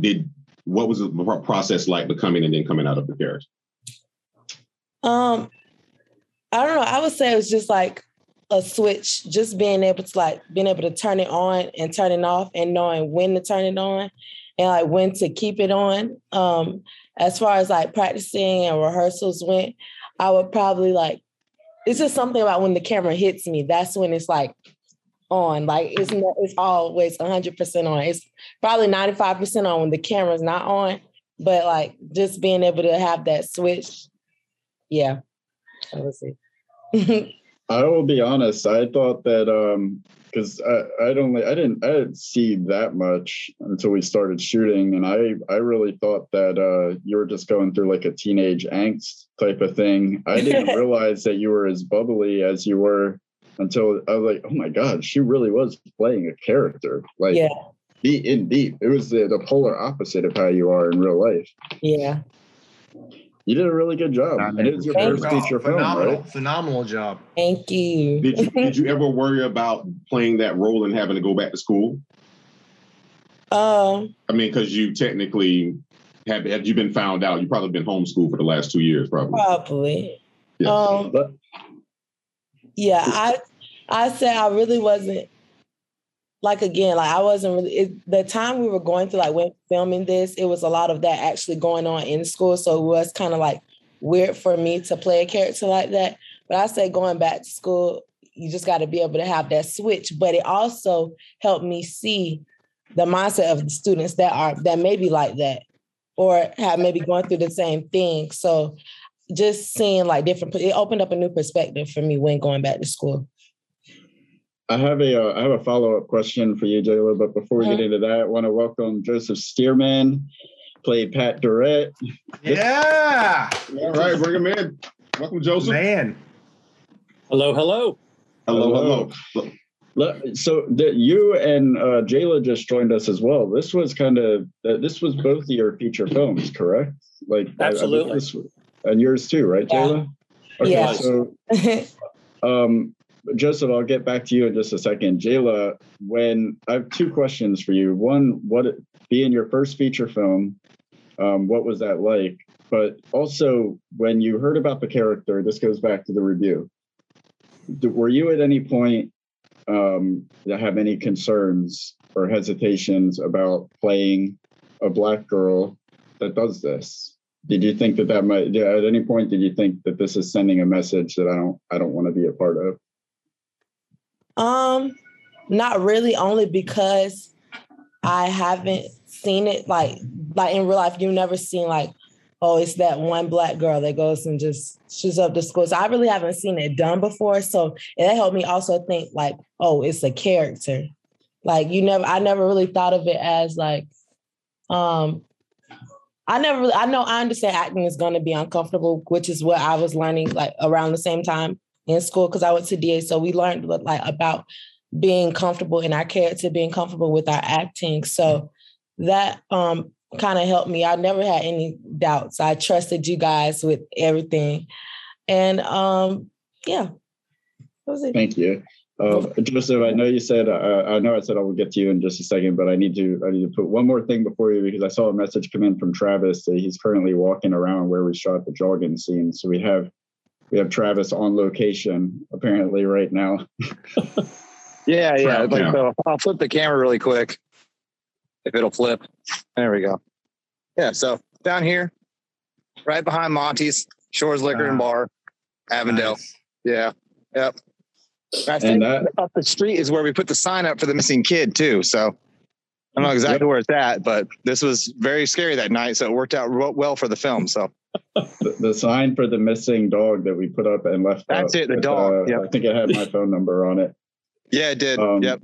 did what was the process like becoming and then coming out of the character? Um, I don't know. I would say it was just like a switch, just being able to like being able to turn it on and turn it off, and knowing when to turn it on and like when to keep it on. Um, as far as like practicing and rehearsals went, I would probably like it's just something about when the camera hits me. That's when it's like on. Like it's not, it's always 100% on. It's probably 95% on when the camera's not on. But like just being able to have that switch, yeah, I would say. I will be honest. I thought that um, because I, I don't I didn't I didn't see that much until we started shooting, and I I really thought that uh, you were just going through like a teenage angst type of thing. I didn't realize that you were as bubbly as you were until I was like, oh my god, she really was playing a character, like yeah. deep in deep. It was the, the polar opposite of how you are in real life. Yeah. You did a really good job. And it was your first feature film, phenomenal, right? Phenomenal job. Thank you. Did you did you ever worry about playing that role and having to go back to school? Um I mean, because you technically have have you been found out? You've probably been homeschooled for the last two years, probably. Probably. Yeah. Um yeah, I I said I really wasn't like again, like I wasn't really it, the time we were going through, like when filming this, it was a lot of that actually going on in school. So it was kind of like weird for me to play a character like that. But I say going back to school, you just got to be able to have that switch. But it also helped me see the mindset of the students that are that may be like that or have maybe going through the same thing. So just seeing like different, it opened up a new perspective for me when going back to school. I have a uh, I have a follow up question for you, Jayla. But before we get into that, I want to welcome Joseph Stearman, played Pat Durrett. Yeah. All right, bring him in. Welcome, Joseph. Man. Hello, hello. Hello, hello. So the, you and uh, Jayla just joined us as well. This was kind of uh, this was both of your feature films, correct? Like absolutely, I, I this, and yours too, right, yeah. Jayla? Okay, yeah. so um, Joseph, I'll get back to you in just a second. Jayla, when I have two questions for you. One, what being your first feature film, um, what was that like? But also, when you heard about the character, this goes back to the review. Were you at any point um, have any concerns or hesitations about playing a black girl that does this? Did you think that that might? At any point, did you think that this is sending a message that I don't I don't want to be a part of? Um, not really, only because I haven't seen it like like in real life. You've never seen like, oh, it's that one black girl that goes and just shoots up the school. So I really haven't seen it done before. So it helped me also think like, oh, it's a character. Like you never, I never really thought of it as like, um, I never really, I know I understand acting is going to be uncomfortable, which is what I was learning like around the same time in school because I went to DA. So we learned like about being comfortable in our character, being comfortable with our acting. So that um, kind of helped me. I never had any doubts. I trusted you guys with everything. And um, yeah, Thank you. Uh, Joseph, I know you said, uh, I know I said I will get to you in just a second, but I need to, I need to put one more thing before you because I saw a message come in from Travis that he's currently walking around where we shot the jogging scene. So we have we have Travis on location apparently right now. yeah, yeah. Like so uh, I'll flip the camera really quick if it'll flip. There we go. Yeah, so down here, right behind Monty's Shores Liquor wow. and ah. Bar, Avondale. Nice. Yeah, yep. I think that, up the street is where we put the sign up for the missing kid too. So I don't know exactly where it's at, but this was very scary that night, so it worked out well for the film. So the, the sign for the missing dog that we put up and left. That's up, it, the dog. Uh, yep. I think it had my phone number on it. Yeah, it did. Um, yep.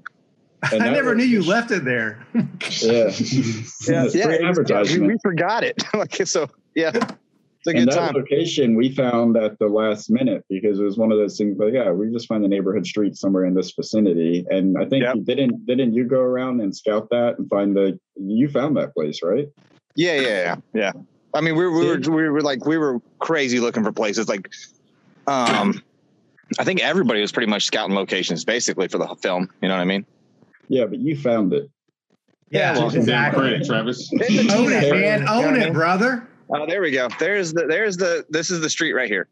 I never knew you left it there. yeah. yeah, yeah, advertisement. we, we, forgot it. okay, so yeah. It's a and good that time. location we found at the last minute because it was one of those things like, yeah, we just find the neighborhood street somewhere in this vicinity. And I think Yep. you didn't didn't you go around and scout that and find the you found that place, right? Yeah, yeah, yeah, yeah. I mean, we, we were we were like we were crazy looking for places. Like, um, I think everybody was pretty much scouting locations basically for the film. You know what I mean? Yeah, but you found it. Yeah, Damn exactly. credit, Travis. Own it, man. Own it, brother. Oh, there we go. There's the there's the this is the street right here.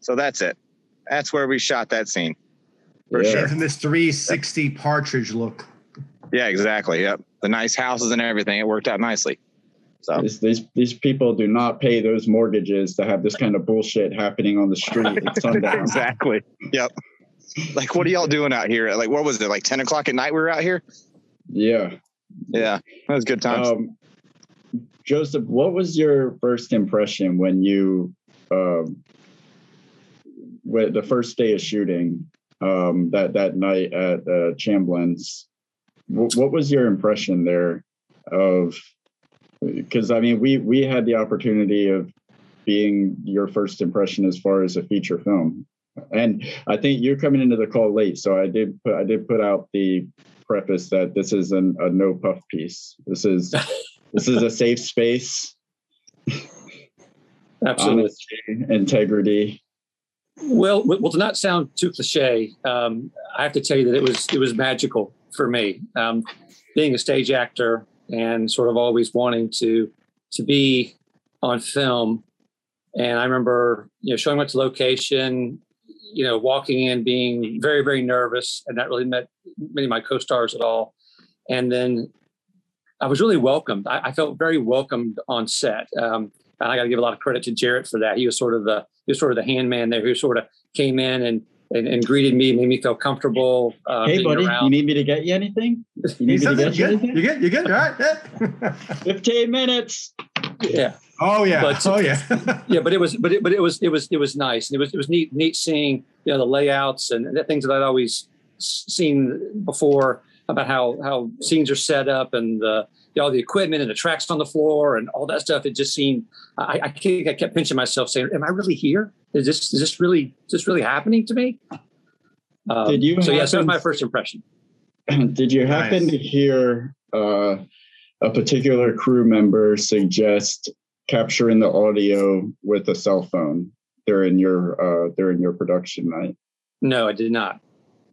So that's it. That's where we shot that scene. For Yeah. sure. this 360 partridge look. Yeah, exactly. Yep. The nice houses and everything. It worked out nicely. So These, these these people do not pay those mortgages to have this kind of bullshit happening on the street at sundown. exactly. Yep. Like, what are y'all doing out here? Like, what was it? Like ten o'clock at night we were out here? Yeah. Yeah. That was good times. Um, Joseph, what was your first impression when you, um, with the first day of shooting um, that that night at uh, Chamblin's? What, what was your impression there of? Because I mean, we we had the opportunity of being your first impression as far as a feature film, and I think you're coming into the call late, so I did put I did put out the preface that this is an, a no puff piece. This is this is a safe space, Absolutely. honesty, integrity. Well, well, to not sound too cliche, um, I have to tell you that it was it was magical for me. Um, being a stage actor and sort of always wanting to to be on film, and I remember you know showing up to location, you know, walking in, being very very nervous, and not really met many of my co-stars at all, and then I was really welcomed. I, I felt very welcomed on set. Um, and I got to give a lot of credit to Jared for that. He was sort of the he was sort of the handman there who sort of came in and and, and greeted me, made me feel comfortable. Uh, hey, buddy, around. you need me to get you anything? You need me to You get you good? anything? You good? You good? All right. Yeah. 15 minutes. yeah, Oh yeah. But- oh yeah. yeah, but it was, but it, but it was, it was, it was nice. And it was, it was neat, neat seeing, you know, the layouts and the things that I'd always seen before about how how scenes are set up and the you know, the equipment and the tracks on the floor and all that stuff. It just seemed, I, I, kept- I kept pinching myself, saying, "Am I really here? Is this is this really is this really happening to me?" Um, Did you So yes, that was happen- my first impression. Did you happen Nice. to hear uh, a particular crew member suggest capturing the audio with a cell phone during your uh, during your production night? No, I did not.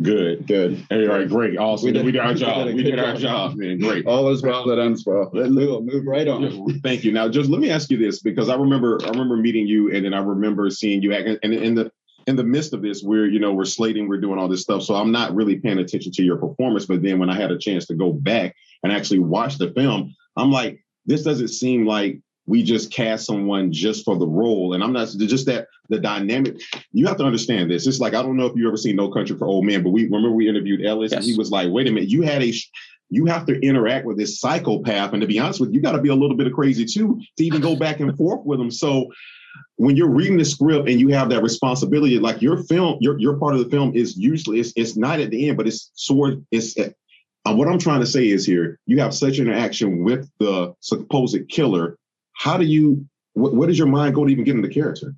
Good. Good. All right, great. Awesome. We We did- did, our job. did We did our job. man. Great. All is well that ends well. Let- We will move right on. Thank you. Now, just let me ask you this because I remember I remember meeting you, and then I remember seeing you. And in the in the midst of this, we're you know we're slating, we're doing all this stuff, so I'm not really paying attention to your performance. But then when I had a chance to go back and actually watch the film, I'm like, this doesn't seem like we just cast someone just for the role. And I'm not just that the dynamic. You have to understand this. It's like I don't know if you ever seen No Country for Old Men, but we remember we interviewed Ellis, and he was like, wait a minute, you had a you have to interact with this psychopath. And to be honest with you, you got to be a little bit of crazy too to even go back and forth with them. So when you're reading the script and you have that responsibility, like your film, your, your part of the film is usually it's, it's not at the end, but it's sort it's uh, what I'm trying to say is here, you have such interaction with the supposed killer. How do you what, where does your mind go to even get into character?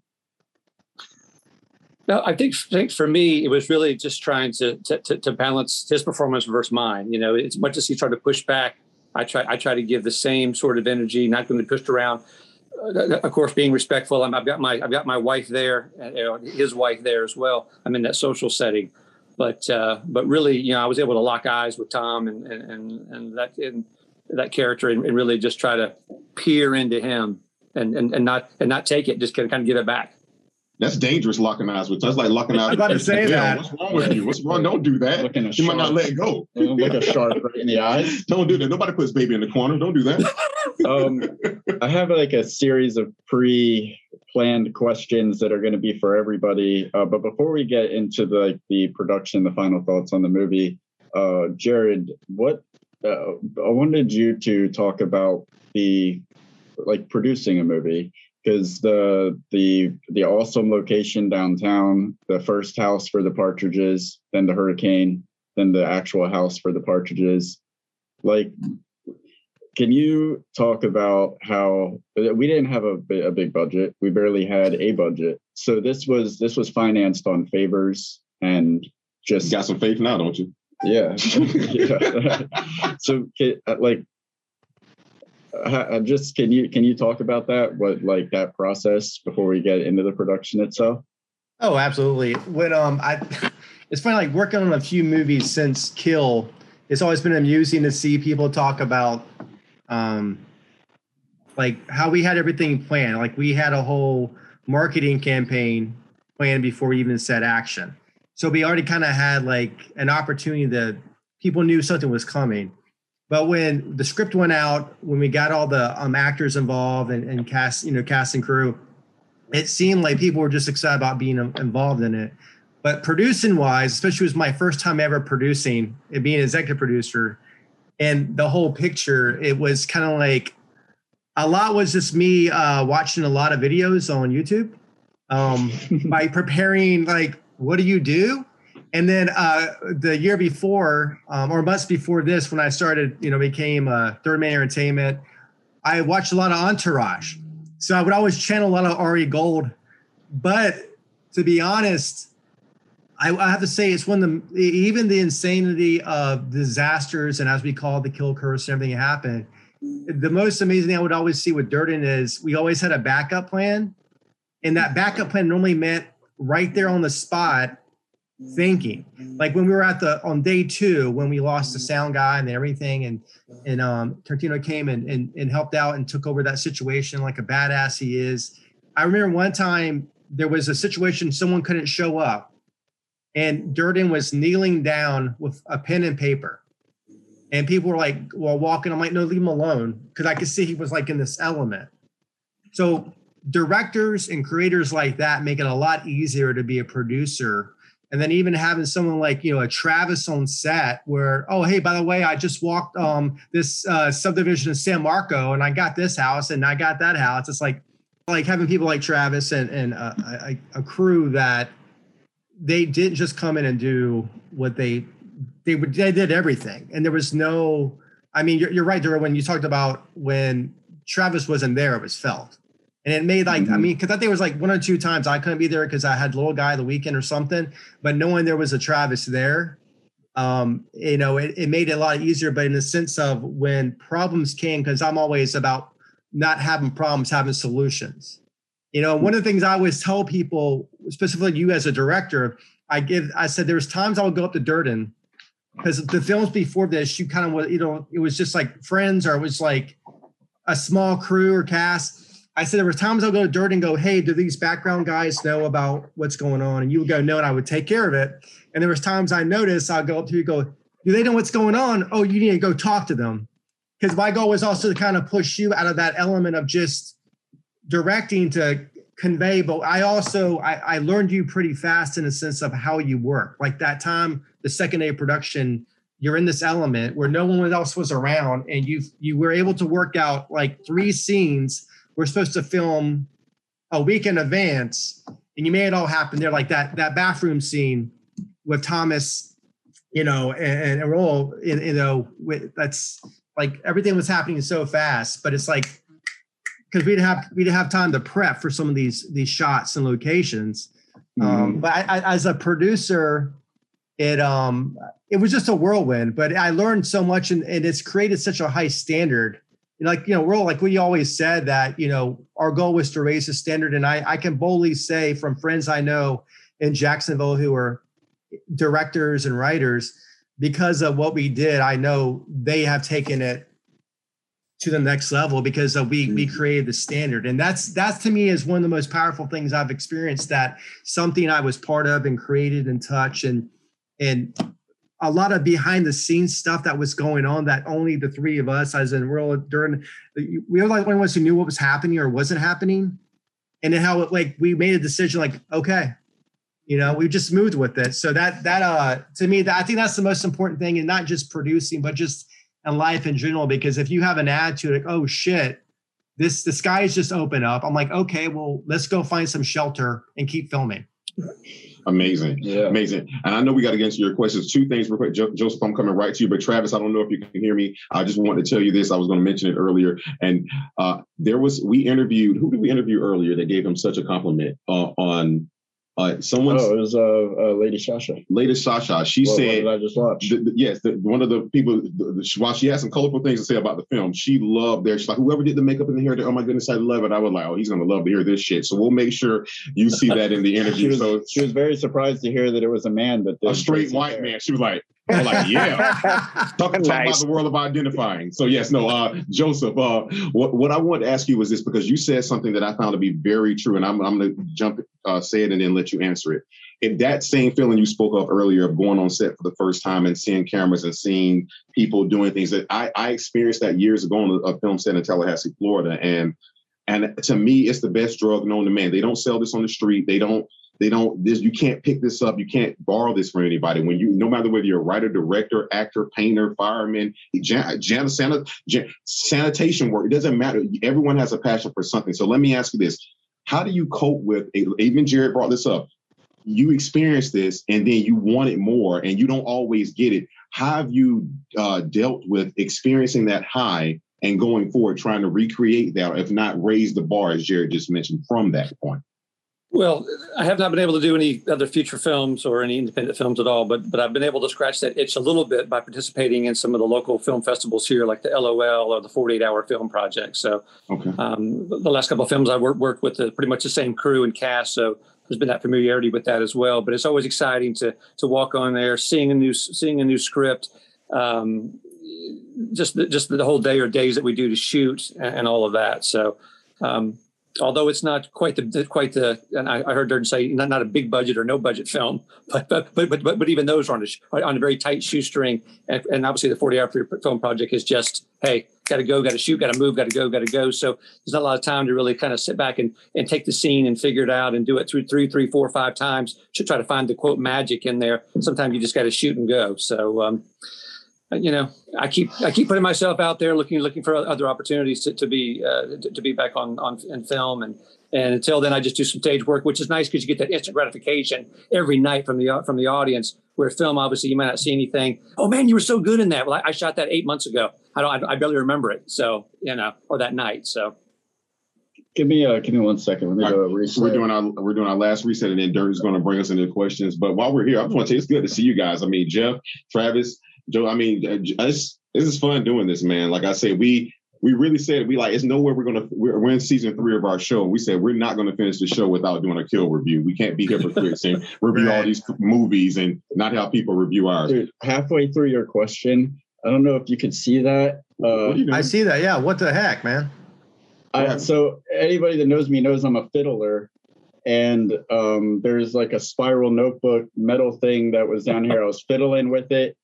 No, I think, think for me, it was really just trying to, to to balance his performance versus mine. You know, as much as he tried to push back, I try I try to give the same sort of energy, not going to be pushed around. Uh, of course, being respectful. I'm, I've got my I've got my wife there, you know, his wife there as well. I'm in that social setting, but uh, but really, you know, I was able to lock eyes with Tom and and and, and that and that character, and, and really just try to peer into him and and, and not and not take it, just kind of, kind of give it back. That's dangerous locking eyes with that's like locking eyes. I was about to say Yeah, that. What's wrong with you? What's wrong? Don't do that. Looking a You might not let go. Look a shark right in the eyes. Don't do that. Nobody puts baby in the corner. Don't do that. um, I have like a series of pre-planned questions that are going to be for everybody. Uh, but before we get into the the production, the final thoughts on the movie, uh, Jared, what uh, I wanted you to talk about the like producing a movie because the the the awesome location downtown, the first house for the partridges, then the hurricane, then the actual house for the partridges. Like, can you talk about how we didn't have a, a big budget? We barely had a budget, so this was this was financed on favors and just you got some faith now, don't you? Yeah. yeah. so, like, uh, just can you can you talk about that? What like that process before we get into the production itself? Oh, absolutely. When um, I it's funny like working on a few movies since Kill. It's always been amusing to see people talk about um, like how we had everything planned. Like we had a whole marketing campaign planned before we even set action. So we already kind of had like an opportunity that people knew something was coming. But when the script went out, when we got all the um, actors involved and, and cast, you know, cast and crew, it seemed like people were just excited about being involved in it. But producing wise, especially was my first time ever producing and being an executive producer, and the whole picture, it was kind of like a lot was just me uh, watching a lot of videos on YouTube um, by preparing like what do you do? And then uh, the year before, um, or months before this, when I started, you know, became uh, Third Man Entertainment, I watched a lot of Entourage. So I would always channel a lot of Ari Gold. But to be honest, I, I have to say it's one of the even the insanity of disasters and as we call it, the kill curse and everything that happened. The most amazing thing I would always see with Durden is we always had a backup plan, and that backup plan normally meant right there on the spot thinking. Like when we were at the on day two when we lost the sound guy and everything and and um tarantino came and, and and helped out and took over that situation like a badass he is. I remember one time there was a situation someone couldn't show up and durden was kneeling down with a pen and paper. And people were like well walking. I'm like no leave him alone. Because i could see he was like in this element. So directors and creators like that make it a lot easier to be a producer. And then even having someone like you know a travis on set where oh hey by the way i just walked um this uh, subdivision of san marco and i got this house and i got that house. It's like like having people like travis and and a, a crew that they didn't just come in and do what they they would they did everything. And there was no i mean you're, you're right there when you talked about when travis wasn't there it was felt and it made like, mm-hmm. I mean, because I think it was like one or two times I couldn't be there because I had little guy the weekend or something. But knowing there was a Travis there, um, you know, it, it made it a lot easier. But in the sense of when problems came, because I'm always about not having problems, having solutions. You know, one of the things I always tell people, specifically you as a director, I give, I said there was times I would go up to Durden because the films before this, you kind of was, you know, it was just like friends or it was like a small crew or cast I said there were times I'll go to Durden go, hey, do these background guys know about what's going on? And you would go, no, and I would take care of it. And there was times I noticed I'll go up to you, go, do they know what's going on? Oh, you need to go talk to them. Because my goal was also to kind of push you out of that element of just directing to convey. But I also I, I learned you pretty fast in the sense of how you work. Like that time, the second day of production, you're in this element where no one else was around, and you you were able to work out like three scenes we're supposed to film a week in advance and you made it all happen there like that that bathroom scene with thomas you know and, and all in, you know that's like everything was happening so fast but it's like because we didn't have we didn't have time to prep for some of these these shots and locations um, mm-hmm. um, but I, I, as a producer it um it was just a whirlwind but i learned so much and, and it's created such a high standard like you know we're all, like we always said that you know our goal was to raise the standard and i i can boldly say from friends i know in jacksonville who are directors and writers because of what we did i know they have taken it to the next level because we we mm-hmm. created the standard and that's that's to me is one of the most powerful things i've experienced that something i was part of and created and touch and and a lot of behind the scenes stuff that was going on that only the three of us, as in we're during, we were like the only ones who knew what was happening or wasn't happening, and then how it, like we made a decision like okay, you know, we just moved with it. So that that uh to me, that I think that's the most important thing, and not just producing, but just and life in general. Because if you have an attitude like, oh shit, this the skies just open up, I'm like, okay, well, let's go find some shelter and keep filming. Amazing. Yeah. Amazing. And I know we got to get into your questions. Two things real quick. Jo- Joseph, I'm coming right to you. But Travis, I don't know if you can hear me. I just want to tell you this. I was going to mention it earlier. And uh, there was, we interviewed, who did we interview earlier that gave him such a compliment uh, on uh, someone's Oh, it was uh, uh Lady Sasha. Lady Sasha? She what said, I just watch? the, the- yes, the, one of the people, the, the, while she had some colorful things to say about the film, she loved there. She's like, whoever did the makeup and the hair, oh my goodness, I love it. I was like, oh, he's going to love to hear this shit. So we'll make sure you see that in the She interview. was, so she was very surprised to hear that it was a man that a straight white hair. man. She was like, I was like, yeah. Talk, talk about the world of identifying. So yes, no, uh, Joseph, uh, what, what I want to ask you was this because you said something that I found to be very true, and I'm, I'm going to jump, uh, say it and then let you answer it. If that same feeling you spoke of earlier of going on set for the first time and seeing cameras and seeing people doing things that I, I experienced that years ago on a, a film set in Tallahassee, Florida, and and to me, it's the best drug known to man. They don't sell this on the street. They don't they don't this you can't pick this up you can't borrow this from anybody. When you no matter whether you're a writer director actor painter fireman jan, jan, sanit, jan, sanitation work it doesn't matter. Everyone has a passion for something. So let me ask you this. How do you cope with even jared brought this up. You experience this and then you want it more and you don't always get it. How have you uh, dealt with experiencing that high and going forward trying to recreate that if not raise the bar as jared just mentioned from that point Well, I have not been able to do any other feature films or any independent films at all, but but I've been able to scratch that itch a little bit by participating in some of the local film festivals here, like the LOL or the 48 Hour Film Project. So okay um, the last couple of films I worked worked with the, pretty much the same crew and cast, so there's been that familiarity with that as well. But it's always exciting to to walk on there, seeing a new seeing a new script. Um, just the, just the whole day or days that we do to shoot and, and all of that. So um, although it's not quite the quite the and I, I heard Durden say not, not a big budget or no budget film, but but but but, but even those are on a, on a very tight shoestring, and, and obviously the forty hour film project is just hey, got to go, got to shoot, got to move, got to go, got to go. So there's not a lot of time to really kind of sit back and and take the scene and figure it out and do it through three, three, four, five times to try to find the quote magic in there. Sometimes you just got to shoot and go. So. um you know, I keep I keep putting myself out there, looking looking for other opportunities to, to be uh, to, to be back on on in film, and and until then, I just do some stage work, which is nice because you get that instant gratification every night from the from the audience. Where film, obviously, you might not see anything. Oh man, you were so good in that. Well, I, I shot that eight months ago. I don't, I, I barely remember it. So you know, or that night. So Give me uh give me one second. Let me go reset. we're doing our we're doing our last reset, and then Dirk is going to bring us into questions. But while we're here, I just want to say it's good to see you guys. I mean, Jeff, Travis, Joe. I mean, uh, j- this this is fun doing this, man. Like I said, we we really said we like it's nowhere we're gonna we're, we're in season three of our show. We said we're not gonna finish the show without doing a kill review. We can't be hypocrites and review all these movies and not have people review ours. Dude, halfway through your question, I don't know if you could see that. Uh, are you doing? I see that. Yeah. What the heck, man? I, so anybody that knows me knows I'm a fiddler, and um, there's like a spiral notebook metal thing that was down here. I was fiddling with it.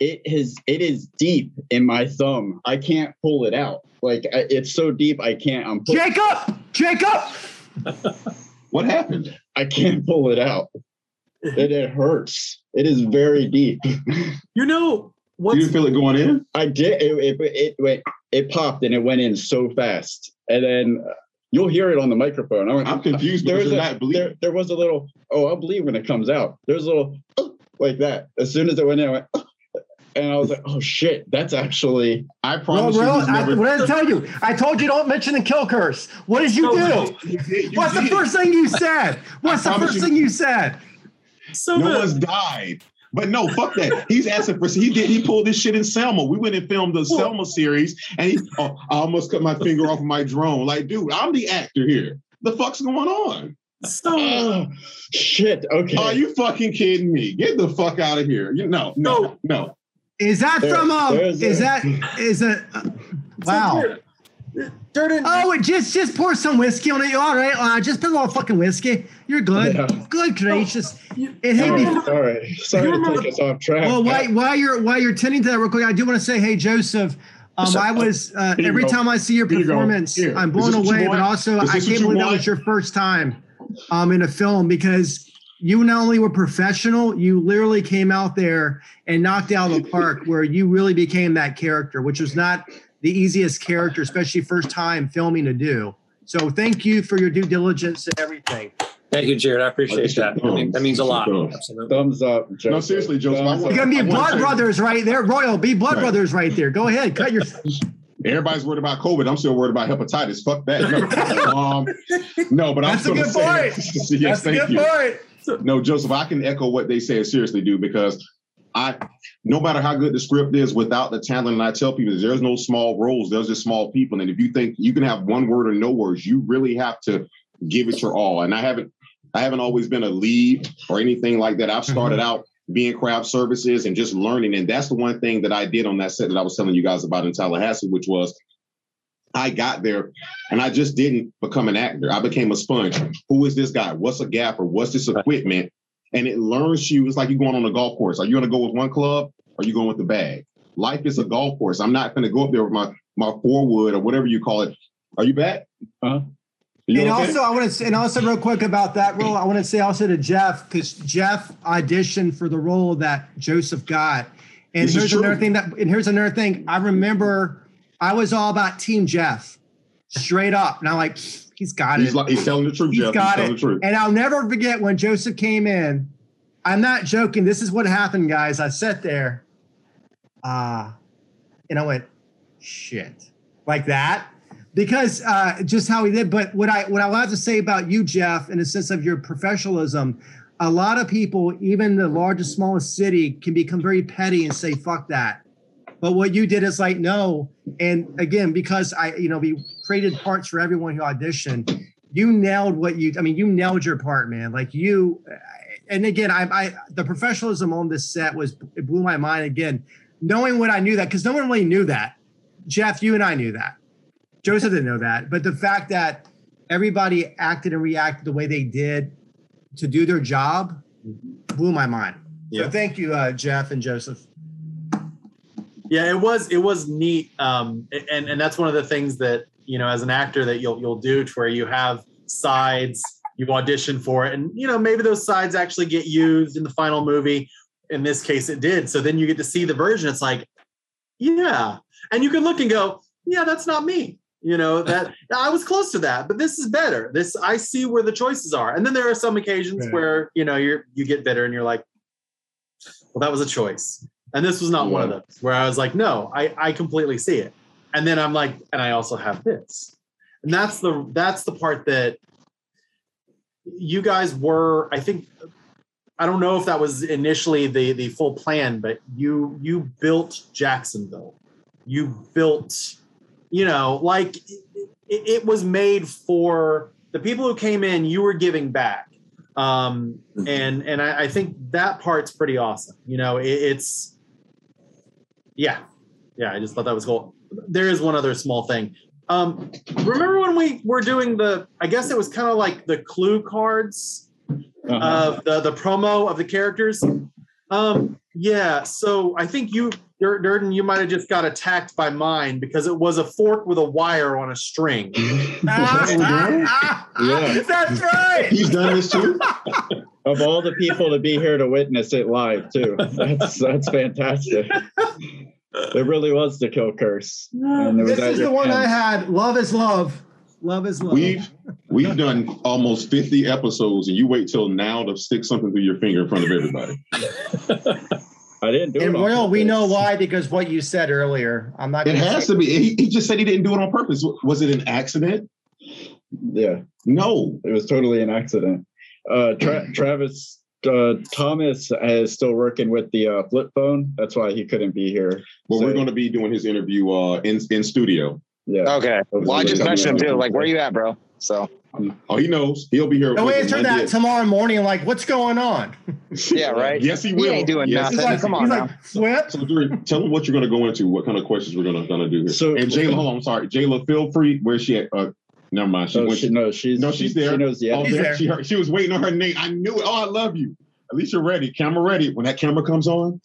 It is it is deep in my thumb. I can't pull it out. Like I, it's so deep, I can't. I'm pull- Jacob! Jacob! What happened? I can't pull it out. It, it hurts. It is very deep. You know You what's didn't feel it going in? I did. It it it, went, it popped and it went in so fast, and then uh, you'll hear it on the microphone. I went, I'm confused There was a not there, there was a little. Oh, I'll believe when it comes out. There's a little like that. As soon as it went in, I went, and I was like, oh shit, that's actually. I Well, promise you, well, he's I, never. what did I tell you? I told you don't mention the kill curse. What did you No, do? You did- you What's the first thing you said? What's the first you- thing you said? so No the- one's died. But no, fuck that. He's asking for. He did. He pulled this shit in Selma. We went and filmed the Selma series, and he. Oh, I almost cut my finger off of my drone. Like, dude, I'm the actor here. The fuck's going on? so Oh, shit. Okay. Are you fucking kidding me? Get the fuck out of here. You no, no, no. Is that There- from um? there's Is that is it? uh, wow. So, Durden, Oh, it just just pour some whiskey on it. You all right? Uh, just put a little fucking whiskey. You're good. Yeah. Good gracious. you- And hey, Sorry, sorry, sorry to take us off track. well, while, while you're while you're tending to that real quick, I do want to say, hey, Joseph. Um, Yes. I was uh, every go. time I see your Here you performance, Here. I'm blown this what you away. But also, I can't you believe that was your first time um, in a film because you not only were professional, you literally came out there and knocked out the park where you really became that character, which was not the easiest character, especially first time filming to do. So thank you for your due diligence and everything. Thank you, Jared. I appreciate that. I mean, that means a lot. Absolutely. Thumbs up. Joseph. No, seriously, Joseph. Thumbs You're gonna be I wanna blood brothers right there, Royal. Be blood Right. brothers right there. Go ahead, cut your. Everybody's worried about COVID. I'm still worried about hepatitis. Fuck that. No, um, no but I'm That's a still good point. yes, That's a thank good you. point. No, Joseph, I can echo what they say seriously, dude, because I no matter how good the script is without the talent, and I tell people there's no small roles, there's just small people. And if you think you can have one word or no words, you really have to give it your all. And I haven't I haven't always been a lead or anything like that. I've started mm-hmm. out being craft services and just learning. And that's the one thing that I did on that set that I was telling you guys about in Tallahassee, which was I got there and I just didn't become an actor. I became a sponge. Who is this guy? What's a gaffer? What's this equipment? And it learns you. It's like you're going on a golf course. Are you going to go with one club or are you going with the bag? Life is a golf course. I'm not going to go up there with my my four wood or whatever you call it. Are you back? Huh? You and okay? also, I want to, say, and also, real quick about that role, I want to say also to Jeff because Jeff auditioned for the role that Joseph got. And This here's another thing that, and here's another thing. I remember I was all about Team Jeff, straight up. And I'm like, he's got he's it. like he's telling the truth, He's Jeff. got he's it. And I'll never forget when Joseph came in. I'm not joking. This is what happened, guys. I sat there, uh, and I went, shit, like that. Because uh, just how he did. But what I what I have to say about you, Jeff, in a sense of your professionalism, a lot of people, even the largest, smallest city, can become very petty and say, fuck that. But what you did is like, no. And again, because I, you know, we created parts for everyone who auditioned, you nailed what you, I mean, you nailed your part, man. Like you, and again, I, I, the professionalism on this set was, it blew my mind again, knowing what I knew that, because no one really knew that. Jeff, you and I knew that. Joseph didn't know that. But the fact that everybody acted and reacted the way they did to do their job blew my mind. Yeah. So thank you, uh, Jeff and Joseph. Yeah it was it was neat um and and that's one of the things that you know as an actor that you'll you'll do to where you have sides you audition for it and you know maybe those sides actually get used in the final movie. In this case it did. So then you get to see the version. It's like yeah. And you can look and go yeah that's not me. You know that i was close to that but this is better. This i see where the choices are. And then there are some occasions Right. where you know you're you get bitter and you're like well that was a choice and this was not one of Yeah. those where i was like no i i completely see it. And then i'm like and i also have this. And that's the that's the part that you guys were i think i don't know if that was initially the the full plan but you you built jacksonville. You built you know like it, it was made for the people who came in you were giving back. Um and and I, I think that part's pretty awesome you know it, it's yeah yeah i just thought that was cool there is one other small thing um remember when we were doing the i guess it was kind of like the clue cards Uh-huh. of the the promo of the characters. Um, yeah, so I think you, Durden, you might have just got attacked by mine because it was a fork with a wire on a string. ah Yeah. That's right. He's done this too. of all the people to be here to witness it live too. That's that's fantastic. It really was the kill curse. And it was This is your the one I had. Love is love. Love is love. We've we've done almost 50 episodes, and you wait till now to stick something through your finger in front of everybody. I didn't do and it. on Royal, we know why because what you said earlier. I'm not. It gonna has to be. He, he just said he didn't do it on purpose. Was it an accident? Yeah, No. it was totally an accident. Uh, Tra- Travis uh, Thomas is still working with the uh, flip phone. That's why he couldn't be here. Well, So, we're going to be doing his interview uh, in in studio. Yeah. Okay. Well, I just mentioned him too. Like, where you at, bro? So Oh, he knows. He'll be here. No with answer us that Monday. tomorrow morning. Like, what's going on? yeah, right. Yes, he He will. ain't doing yes, nothing. like, Come on he's now. like, flip. So, Drew, tell him what you're going to go into. What kind of questions we're going to gonna do here. So- and Jayla, hold on. I'm sorry, Jayla. Feel free. Where's she at? Uh, never mind. She No, went. she, no, she's No, she's she, there. She knows the oh, there. there. She, heard, she was waiting on her name. I knew it. Oh, I love you. At least you're ready. Camera ready. When that camera comes on.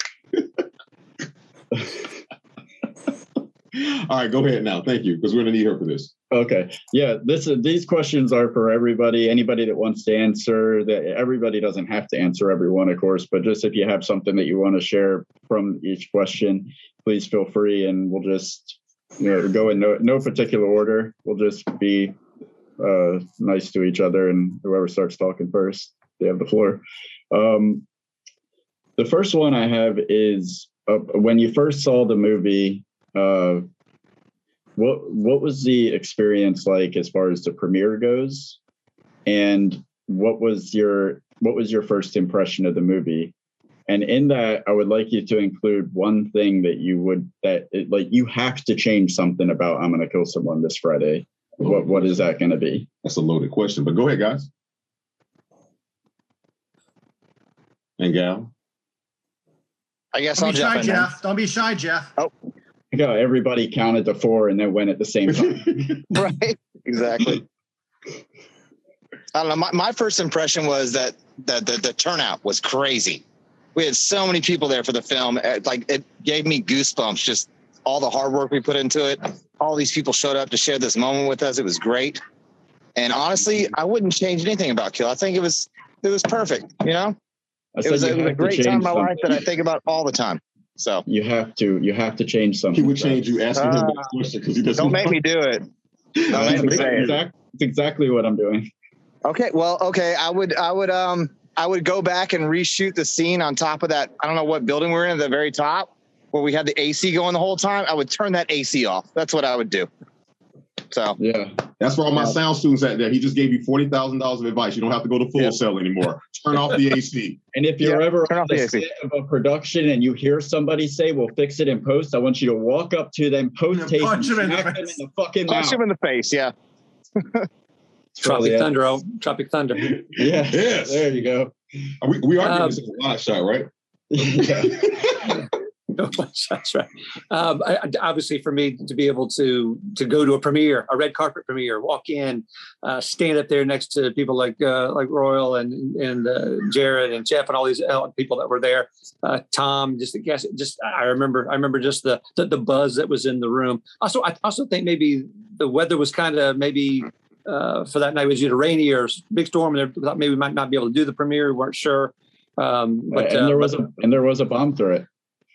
All right, go ahead now. Thank you, because we're gonna need her for this. Okay. Yeah, this is these questions are for everybody. Anybody that wants to answer. That everybody doesn't have to answer every one, of course, but just if you have something that you want to share from each question, please feel free, and we'll just you know go in no no particular order. We'll just be uh, nice to each other, and whoever starts talking first, they have the floor. Um, the first one I have is uh, when you first saw the movie. Uh, what what was the experience like as far as the premiere goes, and what was your what was your first impression of the movie? And in that, I would like you to include one thing that you would that it, like you have to change something about I'm going to kill someone this Friday. What what is that going to be? That's a loaded question, but go ahead, guys. And gal. I guess Don't I'll be shy, jump in. then. Jeff. Don't be shy, Jeff. Like how everybody counted to four and then went at the same time. right. Exactly. I don't know my, my first impression was that the, the the turnout was crazy. We had so many people there for the film. It, like it gave me goosebumps just all the hard work we put into it. All these people showed up to share this moment with us. It was great. And honestly i wouldn't change anything about kill. I think it was it was perfect you know? I it was, a, it was a great time in my life that i think about all the time so You have to you have to change something. He would change you asking him that Ah. question because he doesn't. don't make me do it don't That's make me say it. that's exactly what I'm doing. Okay, well, okay, I would, I would, um, I would go back and reshoot the scene on top of that. I don't know what building we're in at the very top, where we had the AC going the whole time. I would turn that AC off. That's what I would do. So Yeah. That's for all my Yeah. sound students out there. He just gave you forty thousand dollars of advice. You don't have to go to full Yep. Sail anymore. Turn off the AC. And if you're ever turn on off the the set of a production and you hear somebody say, "We'll fix it in post," I want you to walk up to them post tape Punch him in the smack them in face. the fucking punch mouth. him in the face. Yeah. Tropic yeah. Thunder. Oh, Tropic Thunder. Yeah. Yes. There you go. We, we are getting Um, this in a live shot, right? yeah. That's right. Um, I, obviously, for me to be able to to go to a premiere, a red carpet premiere, walk in, uh, stand up there next to people like uh, like Royal and and uh, Jared and Jeff and all these uh, people that were there. Uh, Tom, just I guess, just I remember I remember just the, the the buzz that was in the room. Also, I also think maybe the weather was kind of maybe. Uh, for that night it was either rainy or big storm, and thought maybe we might not be able to do the premiere. We weren't sure, um, but and uh, there was a and there was a bomb threat.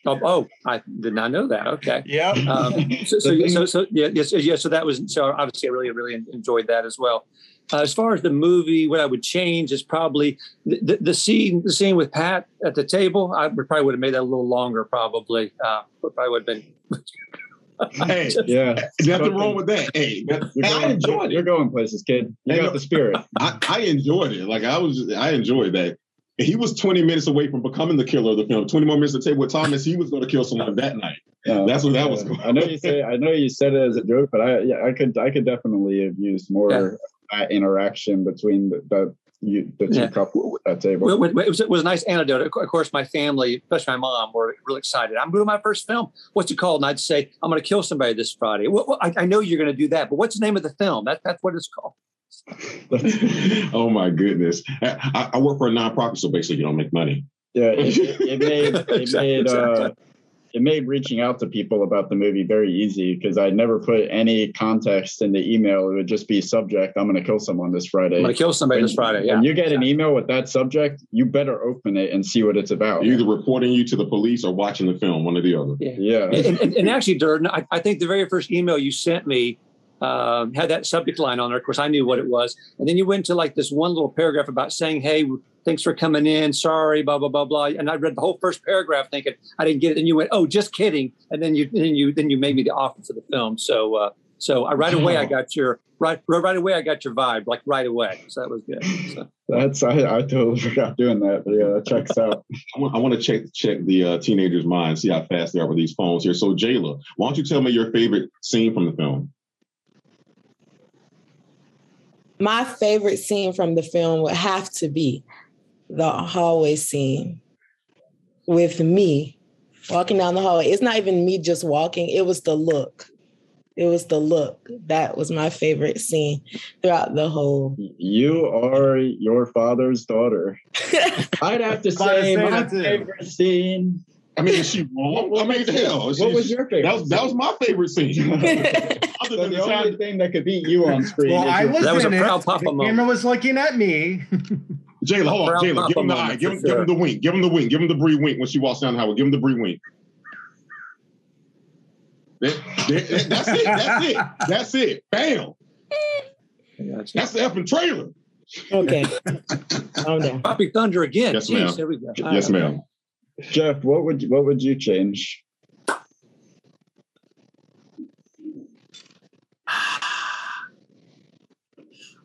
Oh, oh, I did not know that. Okay. Yeah. Um, so, so, so, so, yeah, yes, yeah. So that was so obviously I really, really enjoyed that as well. Uh, as far as the movie, what I would change is probably the, the, the scene, the scene with Pat at the table. I would probably would have made that a little longer. Probably, uh, probably would have been. Hey, Yeah. nothing wrong with that. Hey, that- You're I going, enjoyed You're it. going places, kid. You Hey, got look- the spirit. I, I enjoyed it. Like I was, I enjoyed that. He was 20 minutes away from becoming the killer of the film. 20 more minutes at the table with Thomas. He was going to kill someone that night. Yeah. That's what that was. Yeah. I know you say I know you said it as a joke, but I yeah, I could I could definitely have used more Yeah. uh, interaction between the, the you the two Yeah. couples at that table. Well, it was, it was a nice anecdote. Of course, my family, especially my mom, were really excited. I'm doing my first film. What's it called? And I'd say, I'm going to kill somebody this Friday. Well, well, I, I know you're going to do that, but what's the name of the film? That, that's what it's called. oh my goodness! I, I work for a nonprofit, so basically you don't make money. Yeah, it, it, it made it Exactly, made uh, it made reaching out to people about the movie very easy because I never put any context in the email. It would just be subject. I'm going to kill someone this Friday. I'm going to kill somebody When- this Friday. Yeah. When you get an email with that subject, you better open it and see what it's about. Either reporting you to the police or watching the film, one or the other. Yeah. and, and, and actually, Durden, I, I think the very first email you sent me um, had that subject line on there. Of course, I knew what it was. And then you went to like this one little paragraph about saying, hey, thanks for coming in. Sorry, blah, blah, blah, blah. And I read the whole first paragraph thinking I didn't get it. And you went, oh, just kidding. And then you, then you, then you made me the offer for the film. So, uh, so I, right away, I got your right, right away. I got your vibe, like right away. So that was good. So. That's I, I totally forgot doing that, but yeah, that checks out. I want, I want to check check the uh, teenagers' minds, see how fast they are with these phones here. So, Jayla, why don't you tell me your favorite scene from the film? My favorite scene from the film would have to be the hallway scene with me walking down the hallway. It's not even me just walking, it was the look. It was the look. That was my favorite scene throughout the whole. You are your father's daughter. I'd have to say say my favorite scene I mean, is she wrong? I mean, hell, what she- was your favorite? that was that was my favorite scene. Other So than the the only time, thing that could beat you on screen. Well, I was, That was a proud it. Papa The moment. camera was looking at me. Jayla, hold on, Proud Jayla, give him the Papa eye, give him, moment for give him the wink, give him the wink, give him the Bree wink when she walks down the highway. Give him the Bree wink. That- that- that's it. That's it. That's it. Bam. That's the effing trailer. Okay. Calm down. Tropic Thunder again. Yes, Jeez, ma'am. There we go. Yes, ma'am. Jeff, what would what would you change?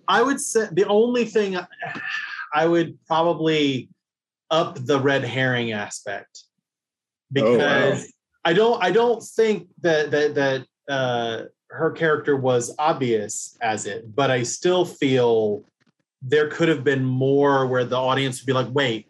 I would say the only thing I would probably up the red herring aspect Oh, because wow. I don't I don't think that that that uh, her character was obvious as it, but I still feel there could have been more where the audience would be like, wait,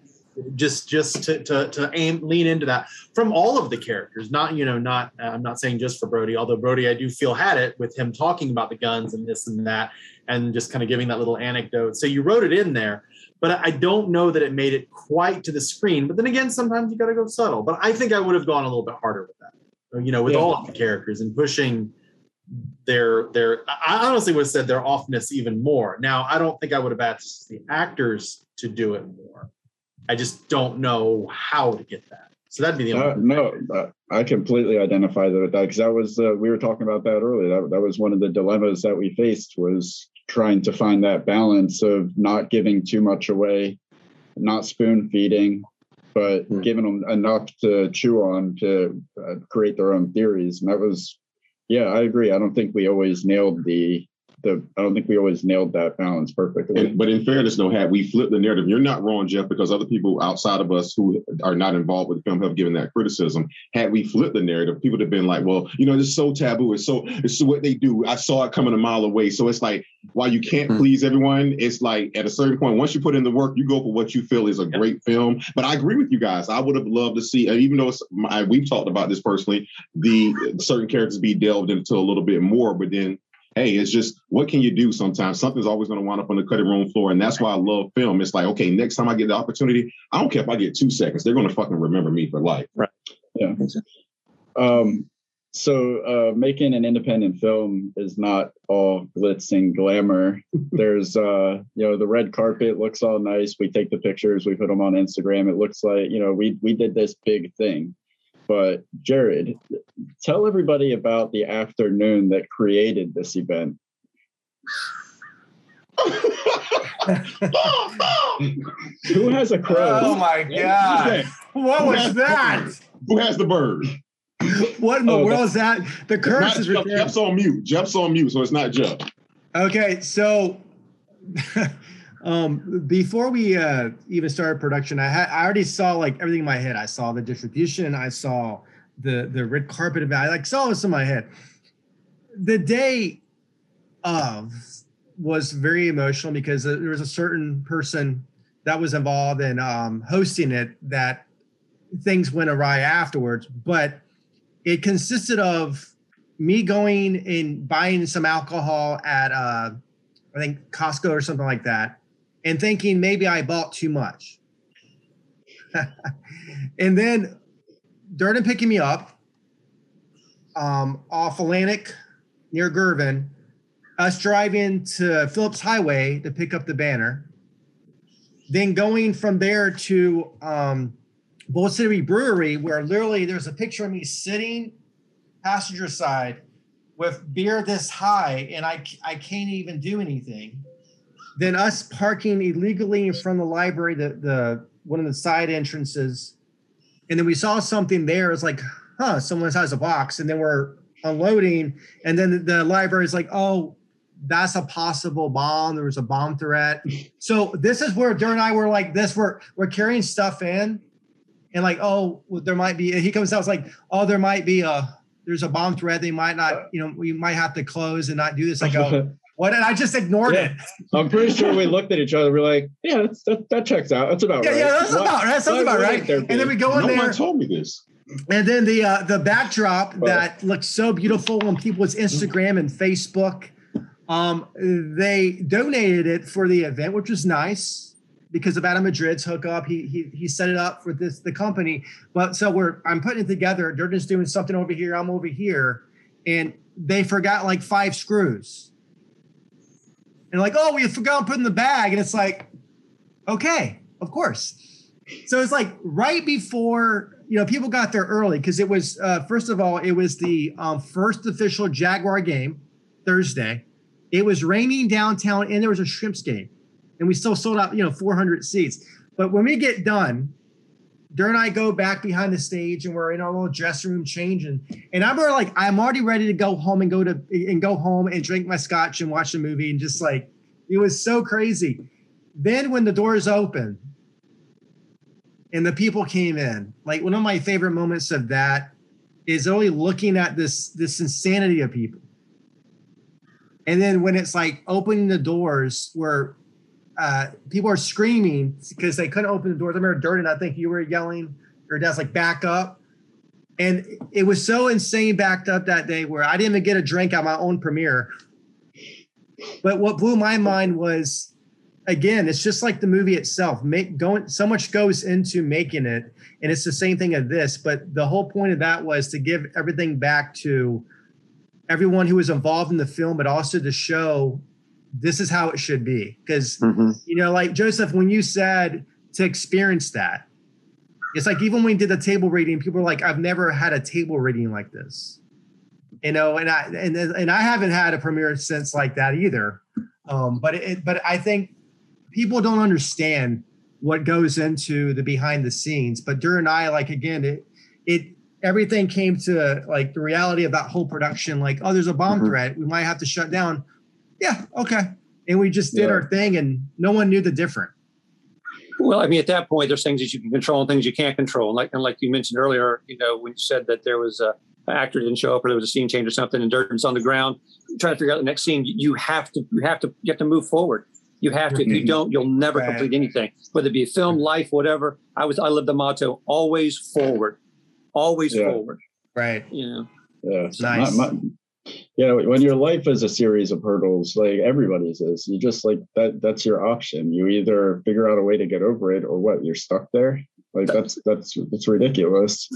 just just to to, to aim lean into that from all of the characters, not you know not uh, I'm not saying just for Brody, although Brody I do feel had it with him talking about the guns and this and that and just kind of giving that little anecdote. So you wrote it in there, but I don't know that it made it quite to the screen. But then again, sometimes you got to go subtle. But I think I would have gone a little bit harder with that, uh, you know, with Yeah. all of the characters and pushing their their. I honestly would have said their offness even more. Now I don't think I would have asked the actors to do it more. I just don't know how to get that. So that'd be the Uh, only. no, uh, I completely identify with that because that was uh, we were talking about that earlier. That, that was one of the dilemmas that we faced was trying to find that balance of not giving too much away, not spoon feeding, but Hmm. giving them enough to chew on to uh, create their own theories. And that was, yeah, I agree. I don't think we always nailed the the. I don't think we always nailed that balance perfectly. And, but in fairness, no, had we flipped the narrative, you're not wrong, Jeff, because other people outside of us who are not involved with the film have given that criticism. Had we flipped the narrative, people would have been like, "Well, you know, this is so taboo. It's so it's what they do. I saw it coming a mile away." So it's like, while you can't Hmm. please everyone, it's like at a certain point, once you put in the work, you go for what you feel is a great film. But I agree with you guys. I would have loved to see, even though it's, I, we've talked about this personally, the certain characters be delved into a little bit more. But then hey, it's just what can you do sometimes? Something's always going to wind up on the cutting room floor. And that's why I love film. It's like, okay, next time I get the opportunity, I don't care if I get two seconds, they're going to fucking remember me for life. Right. Yeah. Um, so uh, making an independent film is not all glitz and glamour. There's, uh, you know, the red carpet looks all nice. We take the pictures, we put them on Instagram. It looks like, you know, we we did this big thing. But Jared, tell everybody about the afternoon that created this event. Who has a crow? Oh my god! What was that? Who has the bird? What in the Oh, world is that? The curse is Jeff. returned. Jeff's on mute. Jeff's on mute, so it's not Jeff. Okay, so um, before we uh, even started production, I had I already saw like everything in my head. I saw the distribution. I saw the the red carpet event. I like saw this in my head. The day of was very emotional because there was a certain person that was involved in um, hosting it that things went awry afterwards. But it consisted of me going and buying some alcohol at uh I think Costco or something like that, and thinking maybe I bought too much. and then Durden picking me up um, off Atlantic near Girvin, us driving to Phillips Highway to pick up the banner, then going from there to um, Bold City Brewery, where literally there's a picture of me sitting passenger side with beer this high and I, I can't even do anything. Then us parking illegally in front of the library, the, the one of the side entrances. And then we saw something there. It's like, huh, someone has a box. And then we're unloading. And then the, the library is like, oh, that's a possible bomb. There was a bomb threat. So this is where Dur and I were like this. We're we're carrying stuff in, and like, oh, well, there might be. He comes out, it's like, oh, there might be a there's a bomb threat. They might not, you know, we might have to close and not do this. I oh, go, what? And I just ignored Yeah. it. I'm pretty sure we looked at each other. We're like, yeah, that's, that, that checks out. That's about Yeah, right. yeah, that's Why- about that sounds about right. there And then we go in no there, one told me this. and then the uh, the backdrop Well- that looks so beautiful on people's Instagram and Facebook. Um, they donated it for the event, which was nice. because of Adam Madrid's hookup. He he he set it up for this the company. But so we're I'm putting it together. They're doing something over here. I'm over here, and they forgot like five screws. And like, oh, we forgot to put in the bag, and it's like, okay, of course. So it's like right before you know people got there early because it was uh, first of all it was the um, first official Jaguar game Thursday. It was raining downtown, and there was a Shrimps game, and we still sold out you know 400 seats. But when we get done, Dur and I go back behind the stage, and we're in our little dressing room changing. And I'm like, I'm already ready to go home and go to and go home and drink my scotch and watch the movie, and just like it was so crazy. Then when the doors open and the people came in. Like one of my favorite moments of that is only looking at this this insanity of people. And then when it's like opening the doors where uh, people are screaming because they couldn't open the doors. I remember Durden, I think you were yelling, your dad's like back up. And it was so insane backed up that day where I didn't even get a drink at my own premiere. But what blew my mind was again, it's just like the movie itself. Make going so much goes into making it, and it's the same thing of this. But the whole point of that was to give everything back to everyone who was involved in the film, but also to show this is how it should be. Because mm-hmm. you know, like Joseph, when you said to experience that, it's like even when we did the table reading, people were like, "I've never had a table reading like this." You know, and I and and I haven't had a premiere since like that either. Um, but it, but I think people don't understand what goes into the behind the scenes. But during I, like again, it it everything came to like the reality of that whole production. Like, oh, there's a bomb mm-hmm. threat. We might have to shut down. Yeah, okay. And we just did yeah. our thing, and no one knew the difference. Well, I mean, at that point, there's things that you can control and things you can't control. And like and like you mentioned earlier, you know, when you said that there was a an actor didn't show up or there was a scene change or something, and Durden's on the ground trying to figure out the next scene, you have to you have to you have to move forward. You have to. If you mm-hmm. don't, you'll never complete anything. Whether it be film, life, whatever. I was. I live the motto: always forward, always yeah. forward. Right. You know. Yeah. Nice. My, my, you know, when your life is a series of hurdles, like everybody's is, you just like that. That's your option. You either figure out a way to get over it, or what? You're stuck there. Like that's that's that's ridiculous.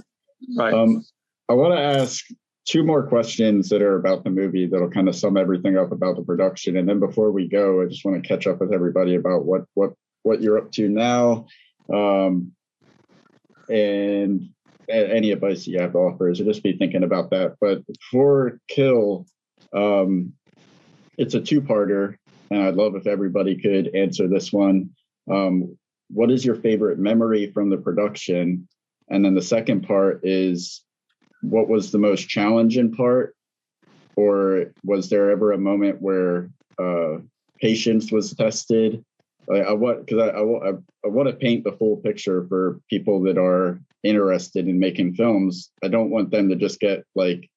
Right. Um, I want to ask two more questions that are about the movie that'll kind of sum everything up about the production. And then before we go, I just want to catch up with everybody about what what what you're up to now, um, and any advice you have to offer. So just be thinking about that. But for Kill, um, it's a two-parter, and I'd love if everybody could answer this one. Um, what is your favorite memory from the production? And then the second part is what was the most challenging part or was there ever a moment where uh, patience was tested i, I want because I, I, I want to paint the full picture for people that are interested in making films. I don't want them to just get like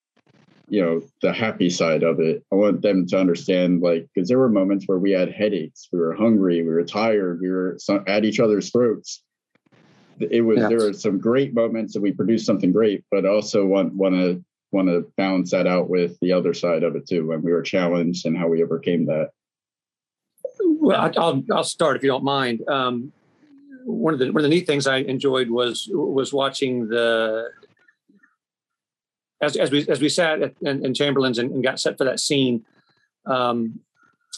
you know the happy side of it. I want them to understand like because there were moments where we had headaches we were hungry we were tired we were at each other's throats. It was there were some great moments and we produced something great, but also want want to want to balance that out with the other side of it too when we were challenged and how we overcame that. Well, I'll I'll start if you don't mind. Um, one of the one of the neat things I enjoyed was was watching the as as we as we sat at, in, in Chamberlain's and, and, got set for that scene. Um,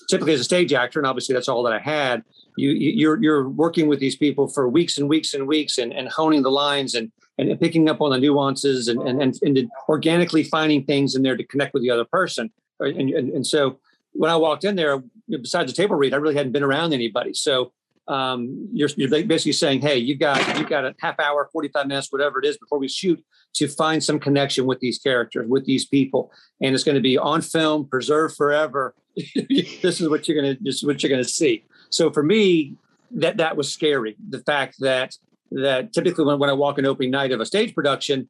typically, as a stage actor, and obviously that's all that I had you you're you're working with these people for weeks and weeks and weeks and, and honing the lines and and picking up on the nuances and and, and, and organically finding things in there to connect with the other person and, and, and so when I walked in there besides the table read I really hadn't been around anybody. So um, you're, you're basically saying hey you've got you've got a half hour 45 minutes whatever it is before we shoot to find some connection with these characters with these people. And it's going to be on film preserved forever. This is what you're going to this is what you're to see. So for me, that that was scary. The fact that that typically when, when I walk an opening night of a stage production,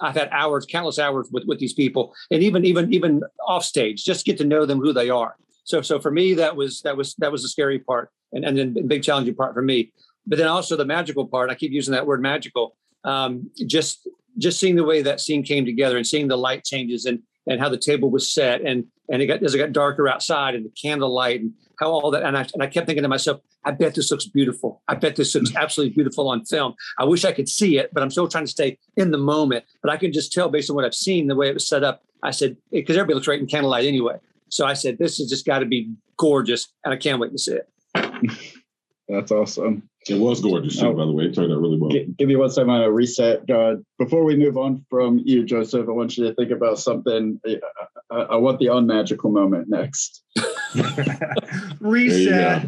I've had hours, countless hours with, with these people, and even even even off stage, just get to know them who they are. So so for me, that was that was that was the scary part, and and then big challenging part for me. But then also the magical part. I keep using that word magical. Um, just just seeing the way that scene came together and seeing the light changes and and how the table was set and and it got as it got darker outside and the candlelight and how all that and I, and I kept thinking to myself I bet this looks beautiful. I bet this looks mm. absolutely beautiful on film. I wish I could see it, but I'm still trying to stay in the moment. But I can just tell based on what I've seen, the way it was set up. I said, because everybody looks right in candlelight anyway. So I said, this has just got to be gorgeous, and I can't wait to see it. That's awesome. It was gorgeous, too, oh, by the way. It turned out really well. G- give me one second to reset, God. Before we move on from you, Joseph, I want you to think about something. I, I want the unmagical moment next. reset.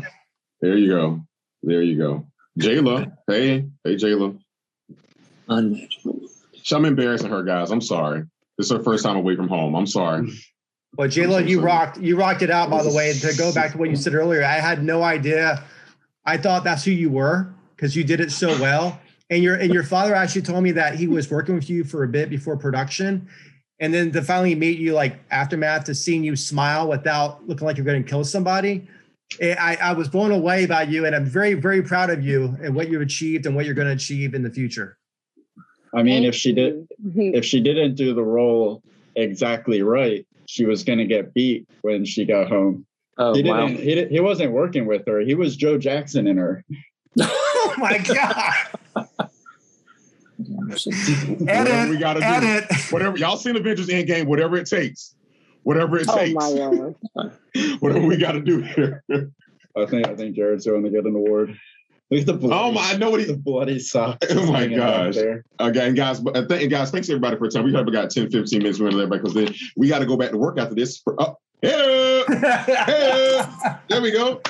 There you go. There you go. Jayla. Hey, hey, Jayla. Unmanageable. I'm embarrassing her, guys. I'm sorry. This is her first time away from home. I'm sorry. Well, Jayla, so you sorry. rocked. You rocked it out, by the way. And to go back to what you said earlier, I had no idea. I thought that's who you were because you did it so well. And your and your father actually told me that he was working with you for a bit before production, and then to finally meet you, like aftermath, to seeing you smile without looking like you're going to kill somebody Eh, I, I was blown away by you, and I'm very, very proud of you and what you've achieved and what you're going to achieve in the future. I mean, if she did, if she didn't do the role exactly right, she was going to get beat when she got home. Oh, he didn't. Wow. He, he wasn't working with her. He was Joe Jackson in her. oh my god! edit, we gotta edit. do. Whatever y'all seen Avengers Endgame, whatever it takes whatever it oh takes. whatever we got to do here. I think I think Jared's going to get an award. Look at the bloody, oh my! I know what he, the bloody socks. Oh my gosh! Again, guys, but th- guys, thanks everybody for time. We probably got 10, 15 minutes We're gonna everybody because then we got to go back to work after this. For, oh, hey, hey, there we go.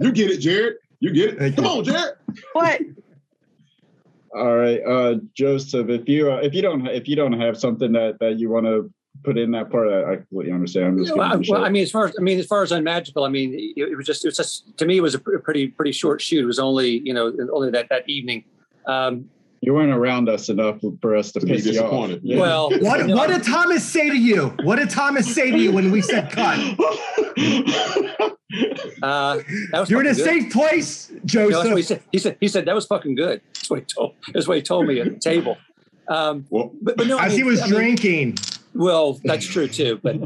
You get it, Jared. You get it. Thank Come you. on, Jared. What? All right, uh, Joseph. If you uh, if you don't if you don't have something that that you want to put in that part. I, I completely understand. well, I, well, I mean, as far as I mean, as far as unmagical, I mean, it, it, was just it was just to me it was a pretty pretty short shoot. It was only you know only that that evening. Um, you weren't around us enough for us to, to piss you off. Yeah. Well, what, what did Thomas say to you? What did Thomas say to you when we said cut? Uh, You're in a good. safe place, Joseph. No, he, said. he said. He said that was fucking good. That's what he told. That's what he told me at the table. Um, well, but, but no, as I mean, he was I drinking. Mean, well, that's true too, but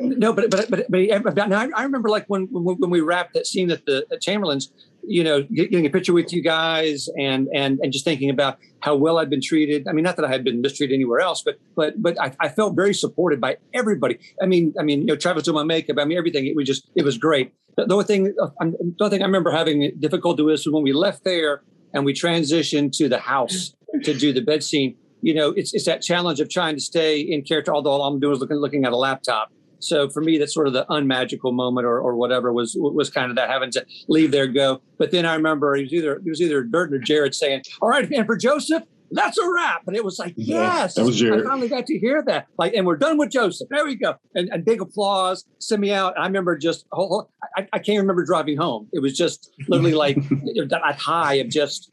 no, but but but, but now I remember like when when when we wrapped that scene at the at Chamberlain's, you know, getting a picture with you guys and and and just thinking about how well I'd been treated. I mean, not that I had been mistreated anywhere else, but but but I, I felt very supported by everybody. I mean, I mean, you know, Travis doing my makeup. I mean, everything. It was just it was great. The, the only thing, um, the only thing I remember having difficulty with was when we left there and we transitioned to the house to do the bed scene you know, it's it's that challenge of trying to stay in character. Although all I'm doing is looking looking at a laptop. So for me, that's sort of the unmagical moment, or, or whatever was was kind of that having to leave there, go. But then I remember it was either it was either Durden or Jared saying, "All right, and for Joseph, that's a wrap." And it was like, yes, that was Jared. I finally got to hear that. Like, and we're done with Joseph. There we go. And, and big applause. Send me out. I remember just, I, I can't remember driving home. It was just literally like that high of just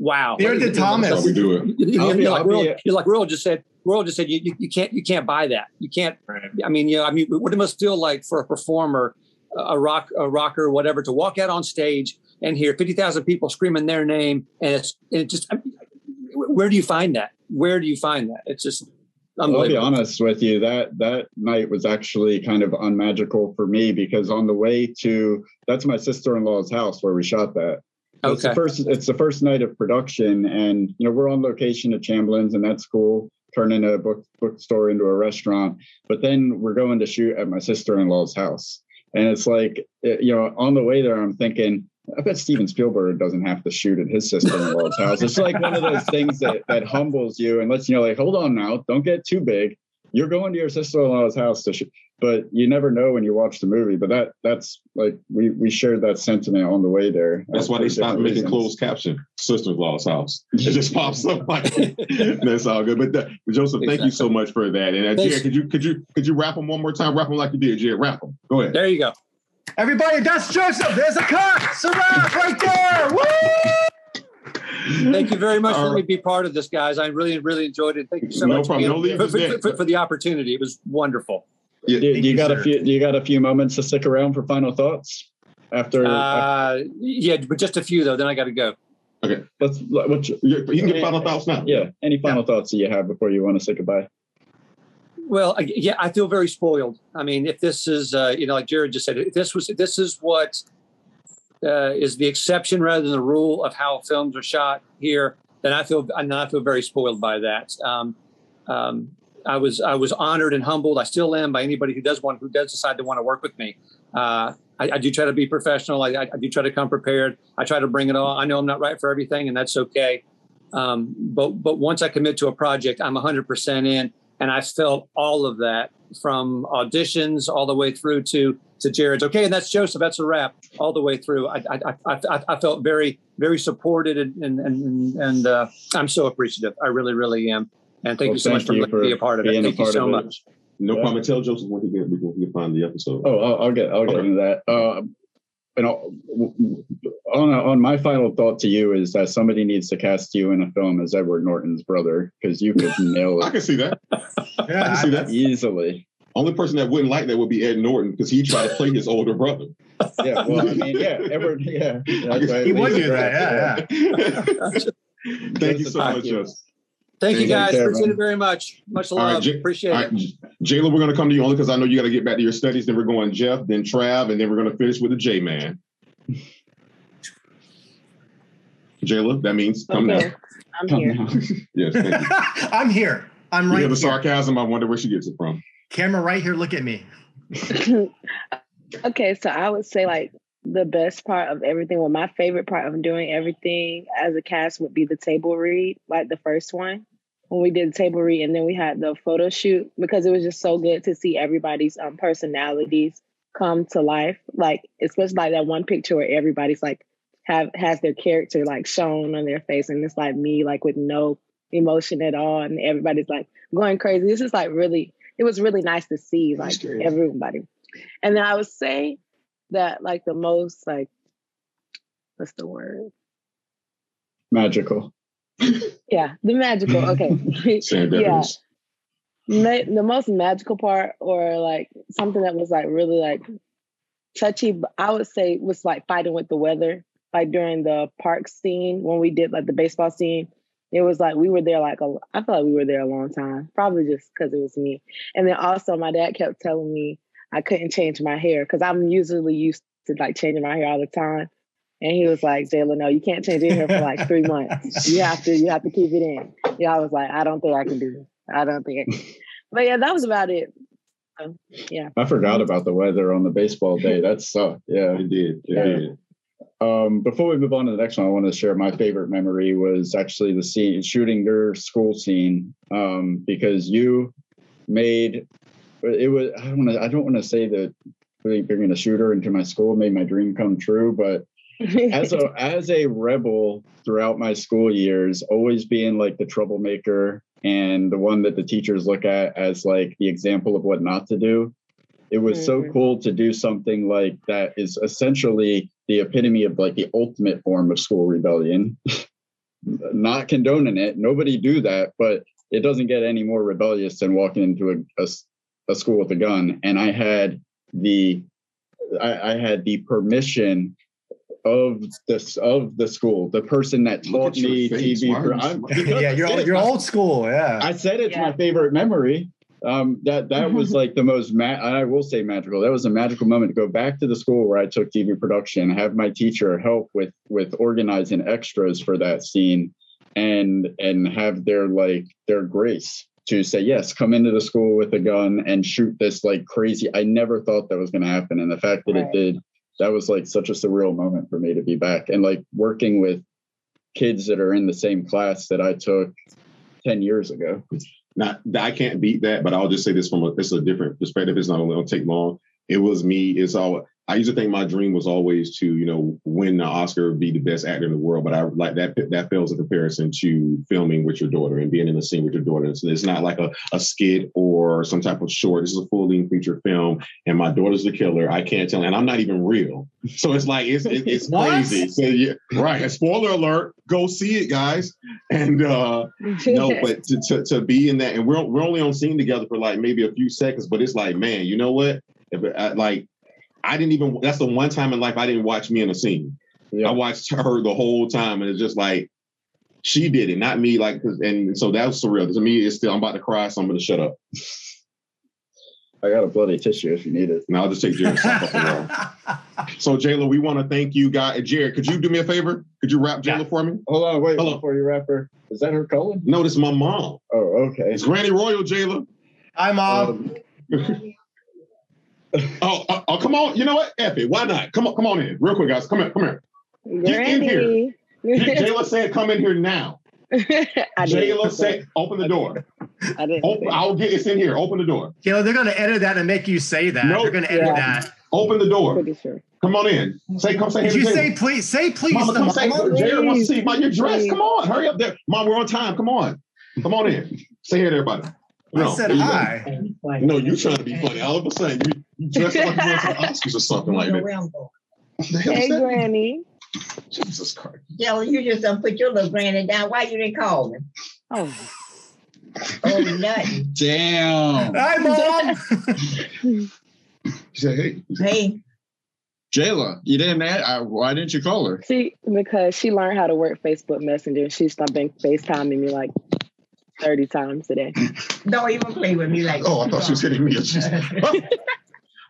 wow. There did Thomas. How we do it. You're, you're like, Will, you're like Will just said. Will just said you, you, you, can't you can't buy that. You can't. Right. I mean, you know, I mean, what it must feel like for a performer, a rock, a rocker, whatever, to walk out on stage and hear fifty thousand people screaming their name, and it's and it just. I mean, where do you find that? Where do you find that? It's just I'll be honest with you. That that night was actually kind of unmagical for me because on the way to that's my sister in law's house where we shot that. Okay. It's the first it's the first night of production and you know we're on location at Chamberlain's and that's cool turning a book bookstore into a restaurant but then we're going to shoot at my sister-in-law's house and it's like eh, you know on the way there I'm thinking I bet Steven Spielberg doesn't have to shoot at his sister-in-law's house. It's like one of those things that that humbles you and lets you know like hold on now don't get too big you're going to your sister-in-law's house to shoot but you never know when you watch the movie. But that that's like we we shared that sentiment on the way there. That's why they stopped making reasons. closed caption sister-in-law's house. It just pops up like that's all good. But, the, but Joseph, exactly. thank you so much for that. And uh, Jared, could you could you could you wrap them one more time? Wrap them like you did, Jared. Wrap them. Go ahead. There you go. Everybody, that's Joseph. There's a cut. Surround right there. Woo! Thank you very much for letting me be part of this, guys. I really, really enjoyed it. Thank you so no much problem. for, for, for, for, the opportunity. It was wonderful. Yeah, do, do you got a few? Do you got a few moments to stick around for final thoughts? After, uh, after... yeah, but just a few though. Then I got to go. Okay, let's. What you, you can get final thoughts now. Yeah, any final yeah. thoughts that you have before you want to say goodbye? Well, yeah, I feel very spoiled. I mean, if this is, uh, you know, like Jared just said, if this was, if this is what uh, is the exception rather than the rule of how films are shot here, then I feel and I feel very spoiled by that. Um, um, I was I was honored and humbled. I still am by anybody who does want who does decide to want to work with me. Uh, I, I, do try to be professional. I, I, do try to come prepared. I try to bring it all. I know I'm not right for everything, and that's okay. Um, but but once I commit to a project, I'm 100% in, and I felt all of that from auditions all the way through to to Jared's. Okay, and that's Joseph. That's a wrap all the way through. I I, I, I felt very very supported and and and, and uh, I'm so appreciative. I really really am. And thank well, you so thank much for letting me a part of it. Thank you so much. No yeah. problem. Tell Joseph when he get when he find the episode. Oh, I'll, I'll get I'll get okay. into that. Uh, and on on my final thought to you is that somebody needs to cast you in a film as Edward Norton's brother because you could nail it. I can see that. yeah, I can see that easily. Only person that wouldn't like that would be Ed Norton because he tried to play his older brother. Yeah, well, I mean, yeah, Edward, yeah, he would do that. Yeah, yeah. Thank you so much, Joseph. Thank you guys. Care, Appreciate man. it very much. Much love. Right, J- Appreciate right, it. Jayla, we're going to come to you only because I know you got to get back to your studies. Then we're going Jeff, then Trav, and then we're going to finish with the J man. Jayla, that means come okay. now. I'm come here. Now. yes, I'm here. I'm right. You the sarcasm. I wonder where she gets it from. Camera right here. Look at me. okay, so I would say like the best part of everything, well, my favorite part of doing everything as a cast would be the table read, like the first one when we did table read and then we had the photo shoot because it was just so good to see everybody's um, personalities come to life. Like especially like that one picture where everybody's like have has their character like shown on their face and it's like me like with no emotion at all and everybody's like going crazy. This is like really it was really nice to see like everybody. And then I would say that like the most like what's the word? Magical yeah, the magical. Okay. yeah. Ma- the most magical part, or like something that was like really like touchy, I would say was like fighting with the weather. Like during the park scene when we did like the baseball scene, it was like we were there like a, I feel like we were there a long time, probably just because it was me. And then also my dad kept telling me I couldn't change my hair because I'm usually used to like changing my hair all the time. And he was like, Jayla, no, you can't change your hair for like three months. You have to, you have to keep it in. Yeah, I was like, I don't think I can do this. I don't think I can. But yeah, that was about it. Um, yeah. I forgot about the weather on the baseball day. That sucked. Yeah. It did. Yeah. did. Um, before we move on to the next one, I want to share my favorite memory was actually the scene shooting your school scene. Um, because you made it was I don't want to I don't want to say that bringing a shooter into my school made my dream come true, but as a as a rebel throughout my school years, always being like the troublemaker and the one that the teachers look at as like the example of what not to do. It was mm-hmm. so cool to do something like that is essentially the epitome of like the ultimate form of school rebellion. not condoning it, nobody do that, but it doesn't get any more rebellious than walking into a, a, a school with a gun. And I had the I, I had the permission of this of the school, the person that taught me TV. For, yeah, you're old, you're old school. Yeah, I said it's yeah. my favorite memory. Um, that that was like the most ma- I will say magical. That was a magical moment to go back to the school where I took TV production, have my teacher help with with organizing extras for that scene, and and have their like their grace to say yes come into the school with a gun and shoot this like crazy i never thought that was going to happen and the fact that right. it did that was like such a surreal moment for me to be back and like working with kids that are in the same class that I took 10 years ago. Now, I can't beat that, but I'll just say this from a, this is a different perspective. It's not only going to take long. It was me. It's all, I used to think my dream was always to, you know, win the Oscar, be the best actor in the world. But I like that that fails in comparison to filming with your daughter and being in the scene with your daughter. So it's not like a, a skit or some type of short. This is a full length feature film, and my daughter's the killer. I can't tell, and I'm not even real. So it's like it's it, it's crazy. So yeah, right. And spoiler alert, go see it, guys. And uh no, but to, to, to be in that, and we're we're only on scene together for like maybe a few seconds, but it's like, man, you know what? If, uh, like I didn't even. That's the one time in life I didn't watch me in a scene. Yeah. I watched her the whole time, and it's just like she did it, not me. Like, and so that was surreal. To me, it's still I'm about to cry, so I'm going to shut up. I got a bloody tissue if you need it. No, I'll just take Jared's off the wall. So Jayla, we want to thank you, guys. Jared, could you do me a favor? Could you wrap Jayla for me? Hold on, wait, Hold on. before you wrap her. Is that her colon? No, this is my mom. Oh, okay. It's Granny Royal, Jayla. Hi, mom. Um, Oh, oh, oh, come on. You know what? F it. Why not? Come on, come on in. Real quick, guys. Come here. Come here. Get in here. Jayla said, come in here now. I Jayla said, open the door. I didn't. Open, I'll get it's in here. Open the door. Kayla, they're going to edit that and make you say that. No. They're going to edit Yeah. that. Open the door. Pretty sure. Come on in. Say, come say, Did you say please? Say please Mama, come say, mama. Jayla wants to see. Mom, you're dressed. Please. Come on. Hurry up there. Mom, we're on time. Come on. Come on in. Say hey to everybody. I said there you go. hi. No, you trying to be funny. All of a sudden, you, you dressed up like you went to the Oscars or something like that. What the hell is Hey, that? Granny. Jesus Christ. Jella, you just don't put your little granny down. Why you didn't call me? Oh, Oh, nothing. Damn. Hi, mom. She said, hey. Hey, Jayla, you didn't add, uh, why didn't you call her? she because she learned how to work Facebook Messenger. She's been FaceTiming me like thirty times today. don't even play with me like Oh, I thought she was hitting me.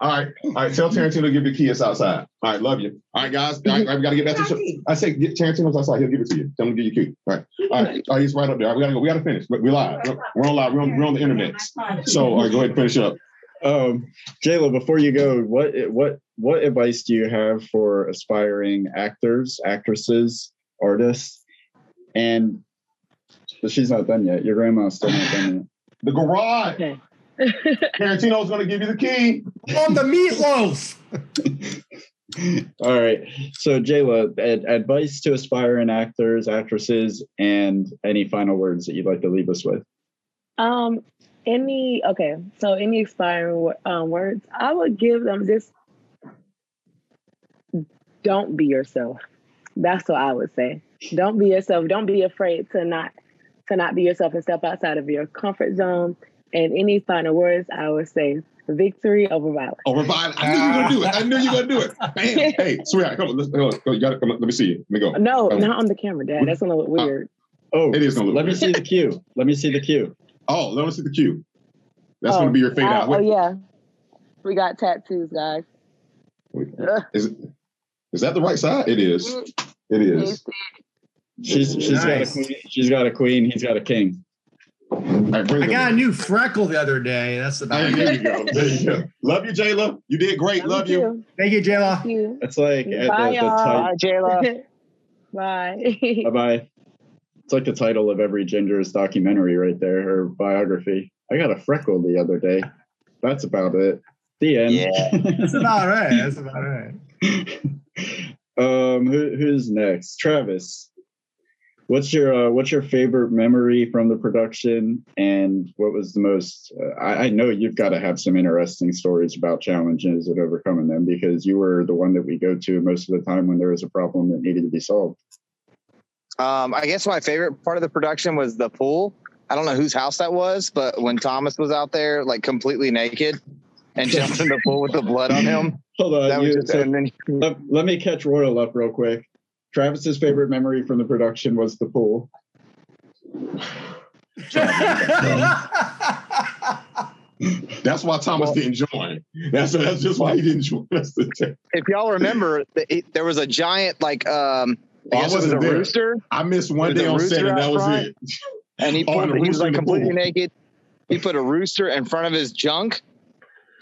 all right. All right. Tell Tarantino to give you the key. It's outside. All right. Love you. All right, guys. All right, we got to get back to show. I say, get Tarantino's outside. He'll give it to you. Tell him to give you a key. All right. All right. Oh, he's right up there. All right, we got to go. We got to finish. We- We're live. We're on live. We're on, we're on the internet. So, all right, go ahead and finish up. Um, Jayla, before you go, what what what advice do you have for aspiring actors, actresses, artists? And but she's not done yet. Your grandma's still not done yet. The garage. Okay. Tarantino's going to give you the key. On the meatloaf. All right. So Jayla, ad- advice to aspiring actors, actresses, and any final words that you'd like to leave us with. Um, any okay, so any aspiring um, words, I would give them just don't be yourself. That's what I would say. Don't be yourself. Don't be afraid to not to not be yourself and step outside of your comfort zone. And any final words, I would say victory over violence. Over violence. I knew you were going to do it. I knew you were going to do it. Bam. Hey, sweetheart, come on. Let's, come on. You got to come on. Let me see you. Let me go. No, Oh. not on the camera, Dad. That's gonna look weird. Oh, It is gonna look let me see the cue. Let me see the cue. Oh, let me see the cue. That's Oh, going to be your fade uh, out. Oh yeah, we got tattoos, guys. Ugh. Is, it, is that the right side? It is. It is. She's she's Nice. got a queen. She's got a queen. He's got a king. All right, bring I got a new freckle the other day. That's about There it. you go. There you go. Love you, Jayla. You did great. Love you. Thank you, Jayla. Thank you. It's like Bye, the, the title. Bye, Jayla. Bye. Bye bye. It's like the title of every Ginger's documentary right there, her biography. I got a freckle the other day. That's about it. The end. That's about right. That's about right. um, who, who's next? Travis. What's your uh, what's your favorite memory from the production, and what was the most? Uh, I, I know you've got to have some interesting stories about challenges and overcoming them because you were the one that we go to most of the time when there was a problem that needed to be solved. Um, I guess my favorite part of the production was the pool. I don't know whose house that was, but when Thomas was out there, like completely naked and jumped in the pool with the blood on him, Hold on, that was you- just, so- then let, let me catch Royal up real quick. Travis's favorite memory from the production was the pool. That's why Thomas didn't join. That's that's just why he didn't join us today. if y'all remember, the- it, there was a giant like um, Oh, I I guess it was a wasn't there. rooster, I missed one day on set, and that was front. it. and he Oh, and he was like completely pool. naked. He put a rooster in front of his junk,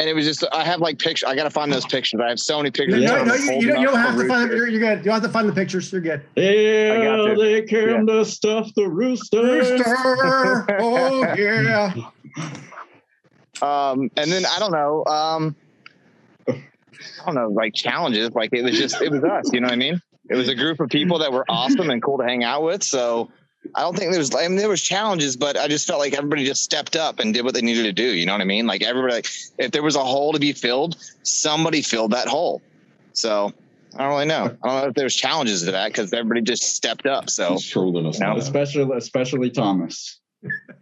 and it was just I have like pictures. I gotta find those pictures. I have so many pictures. No, of no, you, you, don't, you don't have to find rooster. you're, you're good. You don't have to find the pictures. You're good. Yeah, got to. they came to stuff the rooster. Rooster. Oh yeah. Um, and then I don't know. Um, I don't know, like challenges. Like it was just it was us. You know what I mean? It was a group of people that were awesome and cool to hang out with. So I don't think there's. I mean, there was challenges, but I just felt like everybody just stepped up and did what they needed to do. You know what I mean? Like everybody, like if there was a hole to be filled, somebody filled that hole. So I don't really know. I don't know if there's challenges to that because everybody just stepped up. So He's trolling us. No. now. especially especially Thomas.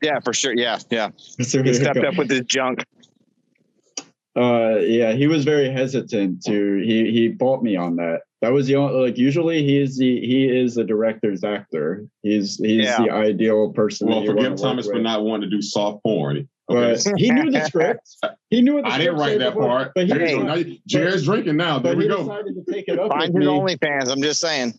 yeah, for sure. Yeah, yeah. So He stepped up with his junk. Uh, yeah, he was very hesitant to. He he fought me on that. That was the only like usually he is the he is the director's actor. He's he's Yeah. the ideal person. Well, that you forgive Thomas for not wanting to do soft porn. Okay. But he knew the script. He knew what the I didn't write that before, part. But he, There you go. Now Jared's drinking now. There but we he go. decided to take it up Find with his me. OnlyFans. I'm just saying.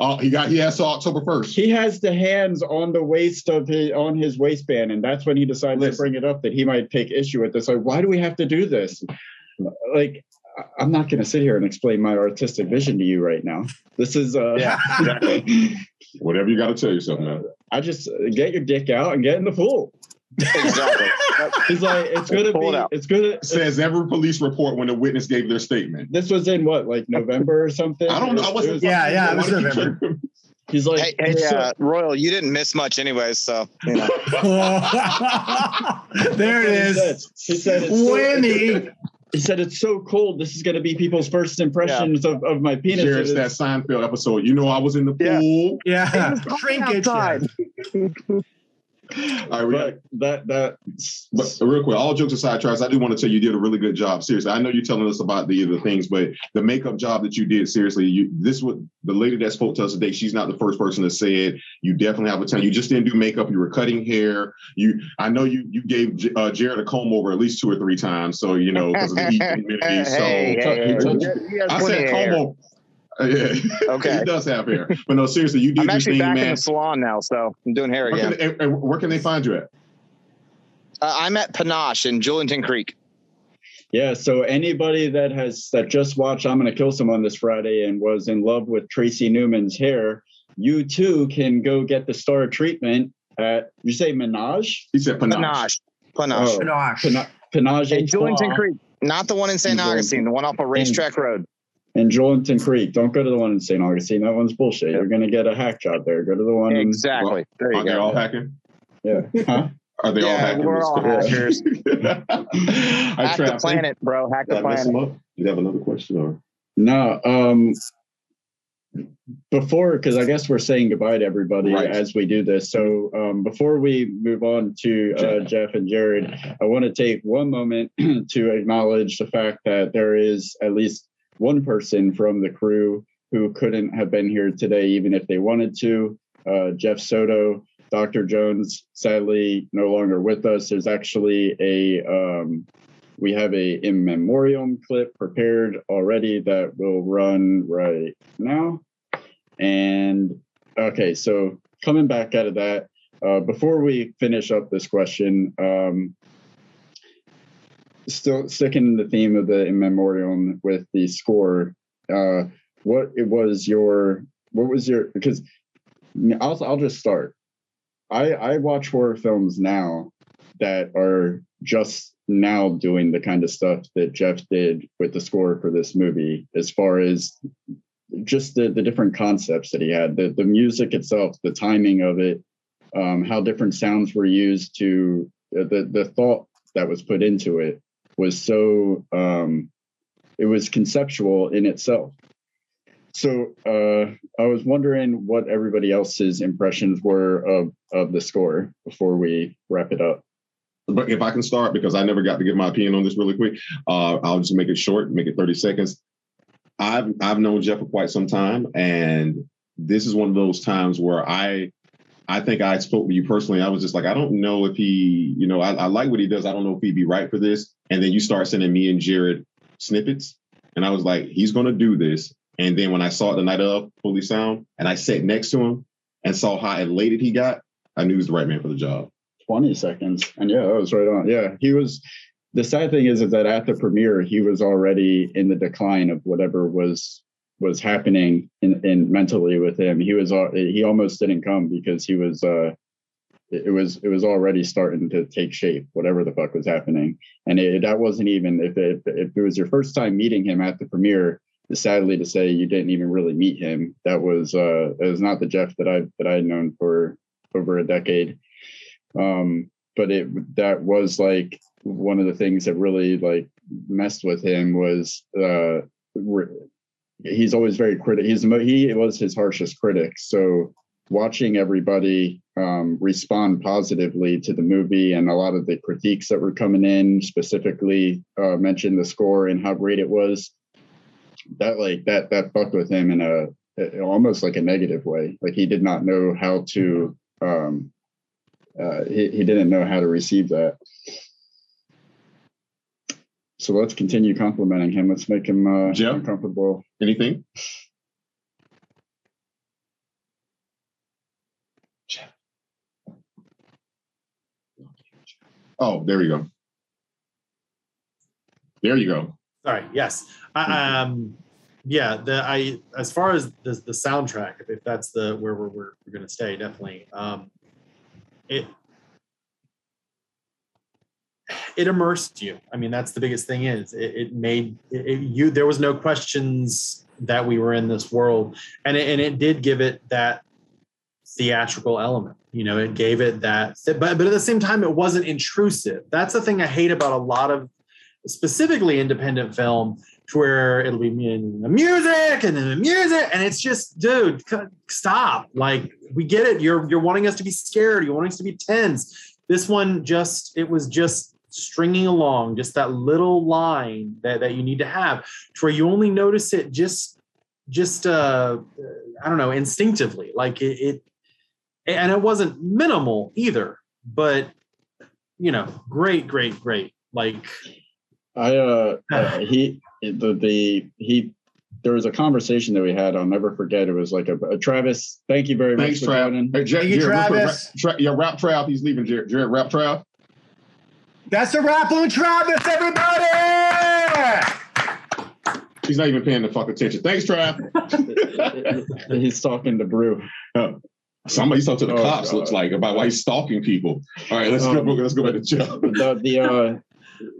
Oh, he got he has till October first. He has the hands on the waist of his on his waistband, and that's when he decided to bring it up that he might take issue with this. Like, why do we have to do this? Like, I- I'm not going to sit here and explain my artistic vision to you right now. This is uh, Yeah, Whatever you got to tell yourself, man. I just uh, get your dick out and get in the pool. Exactly. He's like, it's gonna Pull it be, out. it's gonna. Says every police report when the witness gave their statement. This was in what, like November or something? I don't know. I It wasn't. was- Yeah, yeah, it was Why did you November. He's like, hey, hey it's so- uh, Royal, you didn't miss much anyways, so you know. there it is. He said, is. he said it's so- Whammy. He said it's so cold. This is going to be people's first impressions of, of my penis. Jared's It that is- Seinfeld episode. You know, I was in the pool. Yeah. pool. Yeah. Shrinkage. outside. All right, we got, but that that but real quick, all jokes aside, Travis, I do want to tell you, you did a really good job. Seriously, I know you're telling us about the the things, but the makeup job that you did, seriously, you this what the lady that spoke to us today. She's not the first person to say it. You definitely have a time. You just didn't do makeup. You were cutting hair. You, I know you you gave uh, Jared a comb over at least two or three times. So you know because of the heat humidity. So Hey, hey, hey, he has- he has I said comb over. Uh, yeah. Okay. he does have hair. But no, seriously, you did I'm actually thing, back in man. the salon now, so I'm doing hair Where can, again. and- and where can they find you at? Uh, I'm at Panache in Julington Creek. Yeah, so anybody that has that just watched I'm Gonna Kill Someone this Friday and was in love with Tracy Newman's hair, you too can go get the star treatment at you say Menage? He said panache. Panache. Panache. Oh, Panache. Pena- Penage in Julington Spa Creek. Not the one in St. In Augustine, the one off of Racetrack Road. In Julington Creek. Don't go to the one in St. Augustine. That one's bullshit. You're gonna get a hack job there. Go to the one in Exactly. There you Aren't they go. all hacking? yeah. Huh? Are they all Yeah, hacking? we're all stuff? hackers. I Hack the planet, bro. Hack the Did I mess him planet. Do you have another question or? No, um before because I guess we're saying goodbye to everybody Right. as we do this. So um before we move on to uh, Jeff. Jeff and Jared, I want to take one moment to acknowledge the fact that there is at least one person from the crew who couldn't have been here today, even if they wanted to. Uh, Jeff Soto, Dr. Jones, sadly no longer with us. There's actually a um, we have a in memoriam clip prepared already that will run right now. And okay, so coming back out of that, uh, before we finish up this question, um, still sticking in the theme of the in memoriam with the score, uh, what it was your what was your because I'll I'll just start. I I watch horror films now that are just now doing the kind of stuff that Jeff did with the score for this movie, as far as just the, the different concepts that he had, the, the music itself, the timing of it, um, how different sounds were used to the, the thought that was put into it was so um, it was conceptual in itself. So uh, I was wondering what everybody else's impressions were of, of the score before we wrap it up. But if I can start, because I never got to give my opinion on this really quick, uh, I'll just make it short, make it 30 seconds. I've I've known Jeff for quite some time, and this is one of those times where I I think I spoke to you personally. I was just like, I don't know if he, you know, I, I like what he does. I don't know if he'd be right for this. And then you start sending me and Jared snippets, and I was like, he's gonna do this. And then when I saw it the night of fully sound, and I sat next to him and saw how elated he got, I knew he was the right man for the job. 20 seconds. And yeah, that was right on. Yeah, he was. The sad thing is, is that at the premiere, he was already in the decline of whatever was was happening in, in mentally with him. He was al- he almost didn't come because he was uh it it was it was already starting to take shape, whatever the fuck was happening. And it, that wasn't even if it if it was your first time meeting him at the premiere. Sadly to say, you didn't even really meet him. That was uh, that was not the Jeff that I that I had known for over a decade um but it that was like one of the things that really like messed with him was uh he's always very critic he's he was his harshest critic so watching everybody um respond positively to the movie and a lot of the critiques that were coming in specifically uh mentioned the score and how great it was that like that that fucked with him in a, a almost like a negative way. Like he did not know how to um uh he, he didn't know how to receive that. So let's continue complimenting him. Let's make him uh Jeff? uncomfortable. Anything? Oh, there we go. There you go. Sorry. Yes. I, um, yeah. The I as far as the the soundtrack, if, if that's the where we're we're, we're going to stay, definitely. Um, it it immersed you. I mean, that's the biggest thing. Is it, it made it, it- you? There was no questions that we were in this world, and it, and it did give it that theatrical element. You know, it gave it that, but but at the same time, it wasn't intrusive. That's the thing I hate about a lot of specifically independent film to where it'll be the music and then the music and it's just dude stop like we get it you're you're wanting us to be scared you're wanting us to be tense this one just it was just stringing along just that little line that, that you need to have to where you only notice it just just uh i don't know instinctively like it, it and it wasn't minimal either but you know great great great like I uh, uh he the the he there was a conversation that we had. I'll never forget. It was like a, a Travis. Thank you very Thanks, much for Trav. joining. Hey, Jared, Thank you, quick, Travis. Ra- Tra- yeah, rap Trav. He's leaving. Jared, Jared rap Trav. That's a wrap on Travis, everybody. He's not even paying the fuck attention. Thanks, Trav. He's talking to Brew. Oh, Somebody's talking to the Oh, cops. God. Looks like about why he's stalking people. All right, let's Um, go. Let's go back to Joe. The the uh,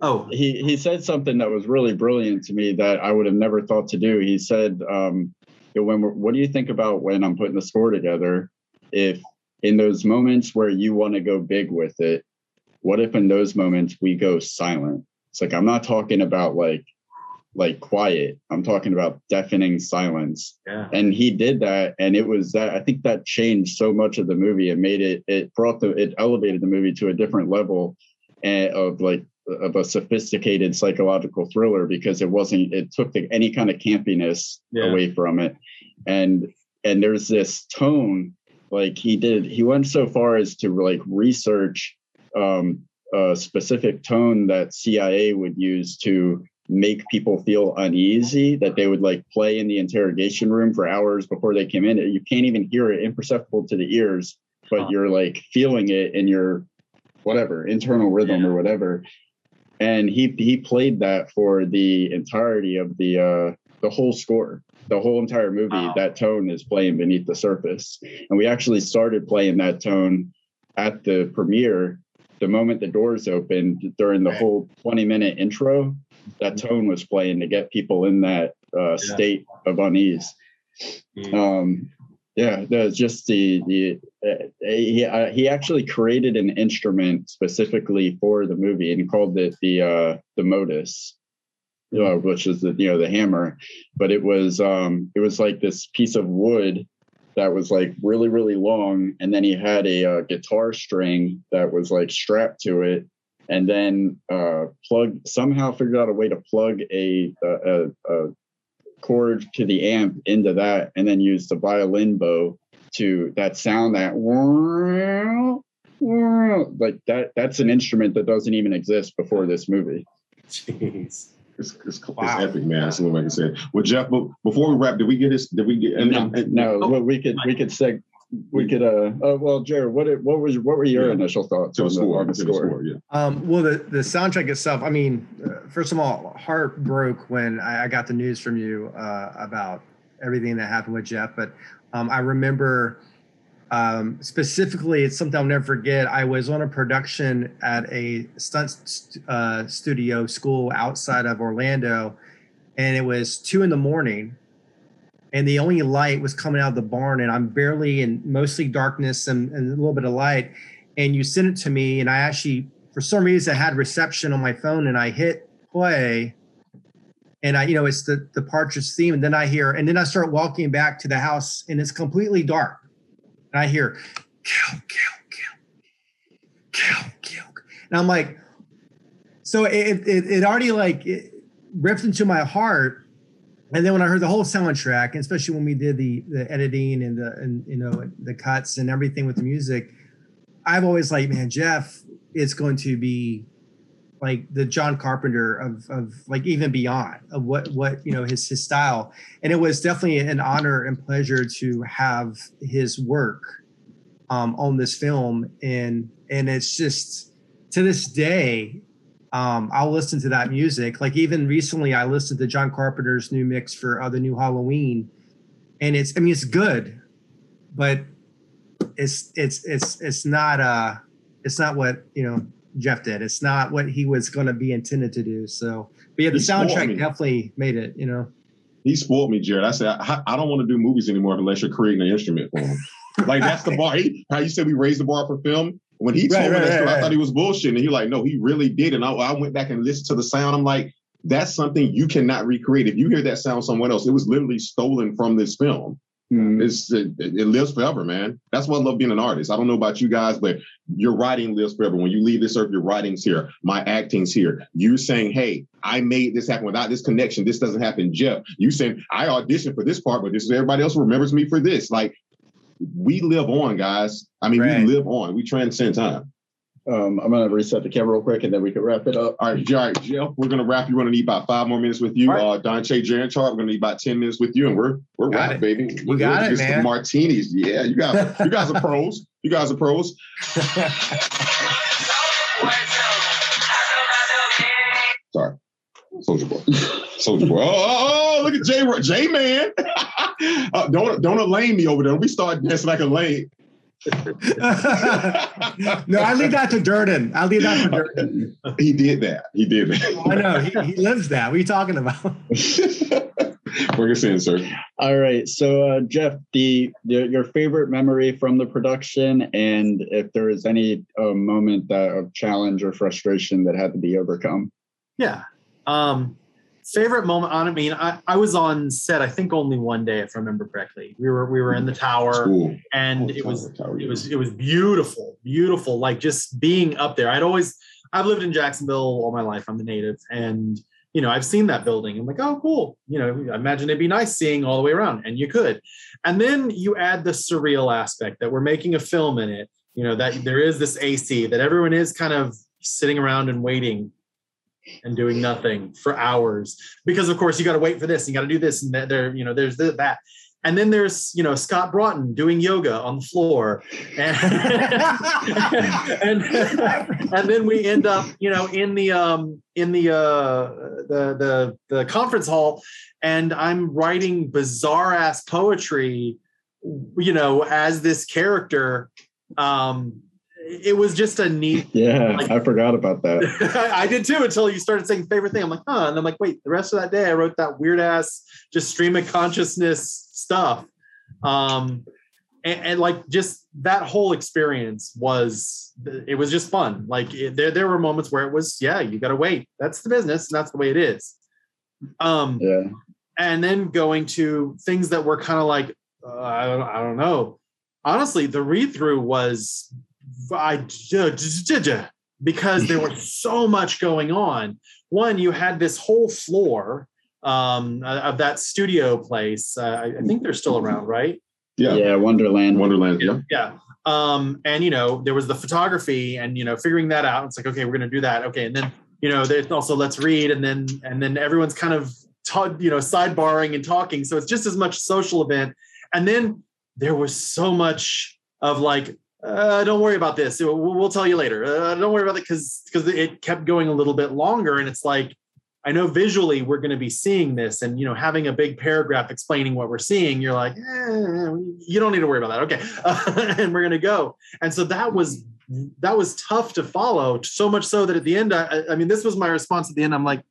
oh he he said something that was really brilliant to me that I would have never thought to do. He said, um, "When we're, what do you think about when I'm putting the score together? If in those moments where you want to go big with it, what if in those moments we go silent? It's like I'm not talking about like like quiet. I'm talking about deafening silence. yeah and he did that and it was that i think that changed so much of the movie it made it it brought the it elevated the movie to a different level and of like of a sophisticated psychological thriller because it wasn't it took the, any kind of campiness Yeah. away from it and and there's this tone like he did he went so far as to like research um a specific tone that cia would use to make people feel uneasy that they would like play in the interrogation room for hours before they came in you can't even hear it imperceptible to the ears but Huh. you're like feeling it in your whatever internal rhythm Yeah. or whatever and he he played that for the entirety of the uh the whole score the whole entire movie Wow. that tone is playing beneath the surface and we actually started playing that tone at the premiere the moment the doors opened during the Right. whole 20 minute intro that tone was playing to get people in that uh, state of unease. Mm. um yeah there's just the the uh, he uh, he actually created an instrument specifically for the movie and called it the uh the modus uh, which is the you know the hammer. But it was um it was like this piece of wood that was like really really long and then he had a uh, guitar string that was like strapped to it and then uh plug somehow figured out a way to plug a a, a, cord to the amp into that and then use the violin bow to that sound that like that that's an instrument that doesn't even exist before this movie. Jeez It's, it's, Wow. it's epic, man. That's what I can say. Well, Jeff, but before we wrap, did we get this? Did we get? And, no, and- no Oh. well, we could we could seg we could uh oh well jared what what was what were your Yeah. initial thoughts to on the, score. on the score? score. Yeah. Um, well, the, the soundtrack itself, I mean, uh, first of all, heart broke when I, I got the news from you uh, about everything that happened with Jeff. But um, I remember um, specifically, it's something I'll never forget. I was on a production at a stunt st- uh, studio school outside of Orlando, and it was two in the morning. And the only light was coming out of the barn, and I'm barely in mostly darkness and, and a little bit of light and you sent it to me and i actually for some reason I had reception on my phone and i hit play and i you know it's the the partridge theme and then i hear and then i start walking back to the house and it's completely dark and i hear kill kill kill kill kill and i'm like so it it, it already like it ripped into my heart. And then when I heard the whole soundtrack, and especially when we did the the editing and the and you know the cuts and everything with the music, I've always like, man, Jeff it's going to be like the John Carpenter of of like even beyond of what what you know his his style, and it was definitely an honor and pleasure to have his work um, on this film, and and it's just to this day um, I'll listen to that music. Like even recently, I listened to John Carpenter's new mix for uh, the new Halloween, and it's I mean it's good, but it's it's it's it's not uh it's not what you know Jeff did. It's not what he was going to be intended to do. So, but yeah, the He soundtrack definitely made it. You know, He spoiled me, Jared. I said, I, I don't want to do movies anymore unless you're creating an instrument for him. like that's the bar. He, how you said we raised the bar for film. When he told Right, me right, that right, I thought he was bullshitting. And he like, no, he really did. And I, I went back and listened to the sound. I'm like, that's something you cannot recreate. If you hear that sound somewhere else, it was literally stolen from this film. Hmm. It's it, it lives forever, man. That's why I love being an artist. I don't know about you guys, but your writing lives forever. When you leave this earth, your writing's here, my acting's here. You saying, "Hey, I made this happen without this connection. This doesn't happen." Jeff, you saying, "I auditioned for this part, but this is everybody else remembers me for this." Like we live on, guys. I mean, Right. we live on. We transcend time. Um, I'm gonna reset the camera real quick and then we can wrap it up. All right, all right, Jeff, we're gonna wrap. You're gonna need about five more minutes with you. All Uh, Donche Janchar, we're gonna need about ten minutes with you, and we're we're Got wrapped, it. baby. You We're got good. it, man. martinis. Yeah, you guys, you guys are pros. You guys are pros. Sorry, Soldier Boy, Soldier Boy. Oh, oh, oh, look at J J Man. uh, don't don't lame me over there. We start dancing like a lame. No, I leave that to Durden. I leave that to Durden. He did that. He did that. I know he, he lives that. What are you talking about? Bring us in, sir. All right, so uh, Jeff, the, the your favorite memory from the production, and if there is any uh, moment that, of challenge or frustration that had to be overcome. Yeah. Um, favorite moment on I mean, I, I was on set, I think only one day, if I remember correctly. We were we were in the tower Cool. and it was it was it was beautiful, beautiful. Like just being up there. I'd always I've lived in Jacksonville all my life. I'm the native, and you know I've seen that building. I'm like, oh, cool. You know, I imagine it'd be nice seeing all the way around, and you could. And then you add the surreal aspect that we're making a film in it. You know that there is this AC that everyone is kind of sitting around and waiting and doing nothing for hours. Because of course you got to wait for this you got to do this and that there you know there's th- that. And then there's you know Scott Broughton doing yoga on the floor. And and, and then we end up you know in the um in the uh the the the conference hall and I'm writing bizarre ass poetry you know as this character um it was just a neat Yeah, Like- I forgot about that. I did too until you started saying favorite thing. I'm like, huh. And I'm like, wait, the rest of that day I wrote that weird ass just stream of consciousness stuff. Um and, and like just that whole experience was it was just fun. Like it, there there were moments where it was, yeah, you gotta wait. That's the business, and that's the way it is. Um Yeah, and then going to things that were kind of like uh, I don't I don't know. Honestly, the read through was I because there was so much going on. One, you had this whole floor um, of that studio place. Uh, I I think they're still around, right? Yeah. yeah, Wonderland. Wonderland. Yeah. Yeah. Um, and you know, there was the photography and you know, figuring that out. It's like, okay, we're gonna do that. Okay. And then, you know, there's also let's read, and then and then everyone's kind of ta- you know, sidebarring and talking. So it's just as much social event. And then there was so much of like, uh, don't worry about this. We'll, we'll tell you later. Uh, don't worry about it because because it kept going a little bit longer. And it's like, I know visually we're going to be seeing this, and you know, having a big paragraph explaining what we're seeing, you're like, eh, you don't need to worry about that. Okay, and we're going to go. And so that was that was tough to follow. So much so that at the end, I, I mean, this was my response at the end. I'm like,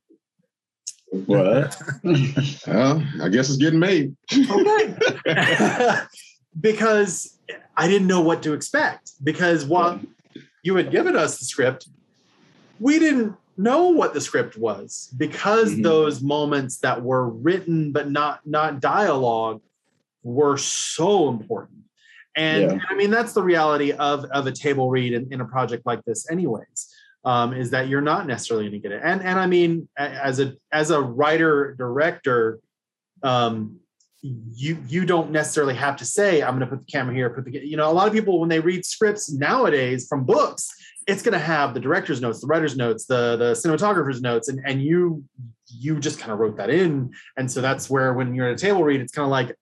What? Well, I guess it's getting made. okay, because I didn't know what to expect. Because while you had given us the script, we didn't know what the script was because Mhm. those moments that were written but not not dialogue were so important. And, Yeah. and I mean that's the reality of of a table read in, in a project like this, anyways. Um, is that you're not necessarily going to get it. And and I mean, as a as a writer director, um, you you don't necessarily have to say i'm going to put the camera here put the you know a lot of people when they read scripts nowadays from books it's going to have the director's notes the writer's notes the the cinematographer's notes and and you you just kind of wrote that in. And so that's where when you're at a table read it's kind of like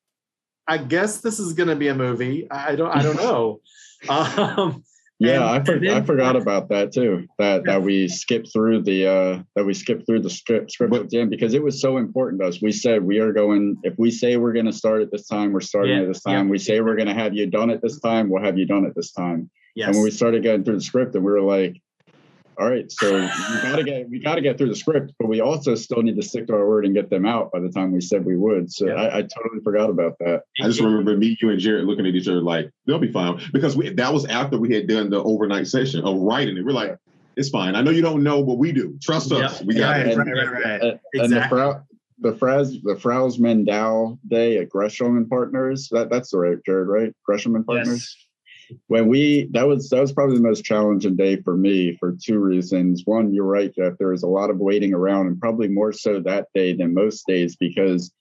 i guess this is going to be a movie. I don't i don't know. Um Yeah, and- I, for, then- I forgot about that too. That that we skipped through the uh that we skipped through the script script at the end because it was so important to us. We said we are going if we say we're going to start at this time, we're starting Yeah, at this time. yeah. We say we're going to have you done at this time, we'll have you done at this time. yes And when we started getting through the script, and we were like, all right, so we gotta get we gotta get through the script, but we also still need to stick to our word and get them out by the time we said we would. So Yeah. I, I totally forgot about that. I just remember me, you, and Jared looking at each other like they'll be fine because we, that was after we had done the overnight session of writing it. We're like, it's fine. I know you don't know, but we do. Trust us. Yeah. We got Right, it. right, right, right. And, and the Exactly. Frau, the Fraz, the Fraus Mendau Day at Gresham and Partners. That that's the right Jared, right? Gresham and Partners. When we that was that was probably the most challenging day for me for two reasons. One, you're right, Jeff. There was a lot of waiting around, and probably more so that day than most days because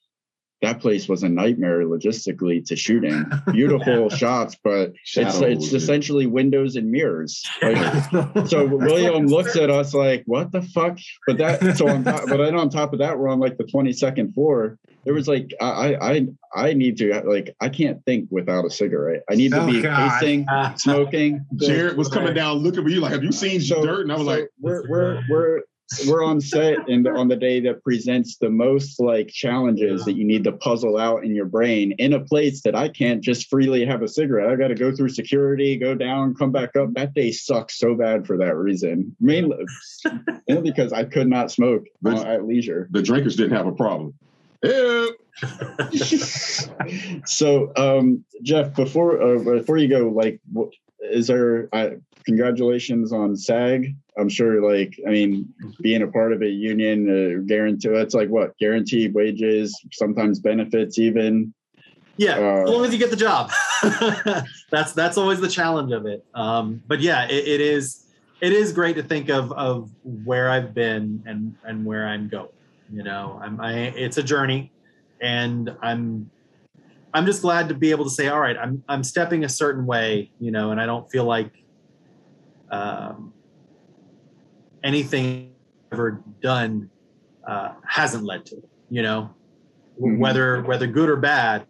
that place was a nightmare logistically to shoot in. Beautiful shots, but it's Shadows, it's yeah. essentially windows and mirrors. Like, so William looks at us like, "What the fuck?" But that so on top, but then on top of that, we're on like the twenty second floor. There was like I I I I need to like I can't think without a cigarette. I need to Oh, be God. pacing, smoking. Jared was coming down looking for you like, have you seen So- dirt? And I was so like, we're we're we're we're on set and on the day that presents the most like challenges that you need to puzzle out in your brain in a place that I can't just freely have a cigarette. I got to go through security, go down, come back up. That day sucks so bad for that reason. Mainly, mainly because I could not smoke uh, at leisure. the drinkers didn't have a problem. Ew. So, um, Jeff, before uh, before you go, like, is there? Uh, congratulations on SAG. I'm sure, like, I mean, being a part of a union, uh, guarantee that's like what guaranteed wages, sometimes benefits, even. Yeah, Uh, as long as you get the job. that's that's always the challenge of it. Um, but yeah, it, it is it is great to think of of where I've been and and where I'm going. You know, I'm I it's a journey, and I'm I'm just glad to be able to say, all right, I'm I'm stepping a certain way, you know, and I don't feel like um, anything ever done uh, hasn't led to it. You know, Mhm. whether whether good or bad,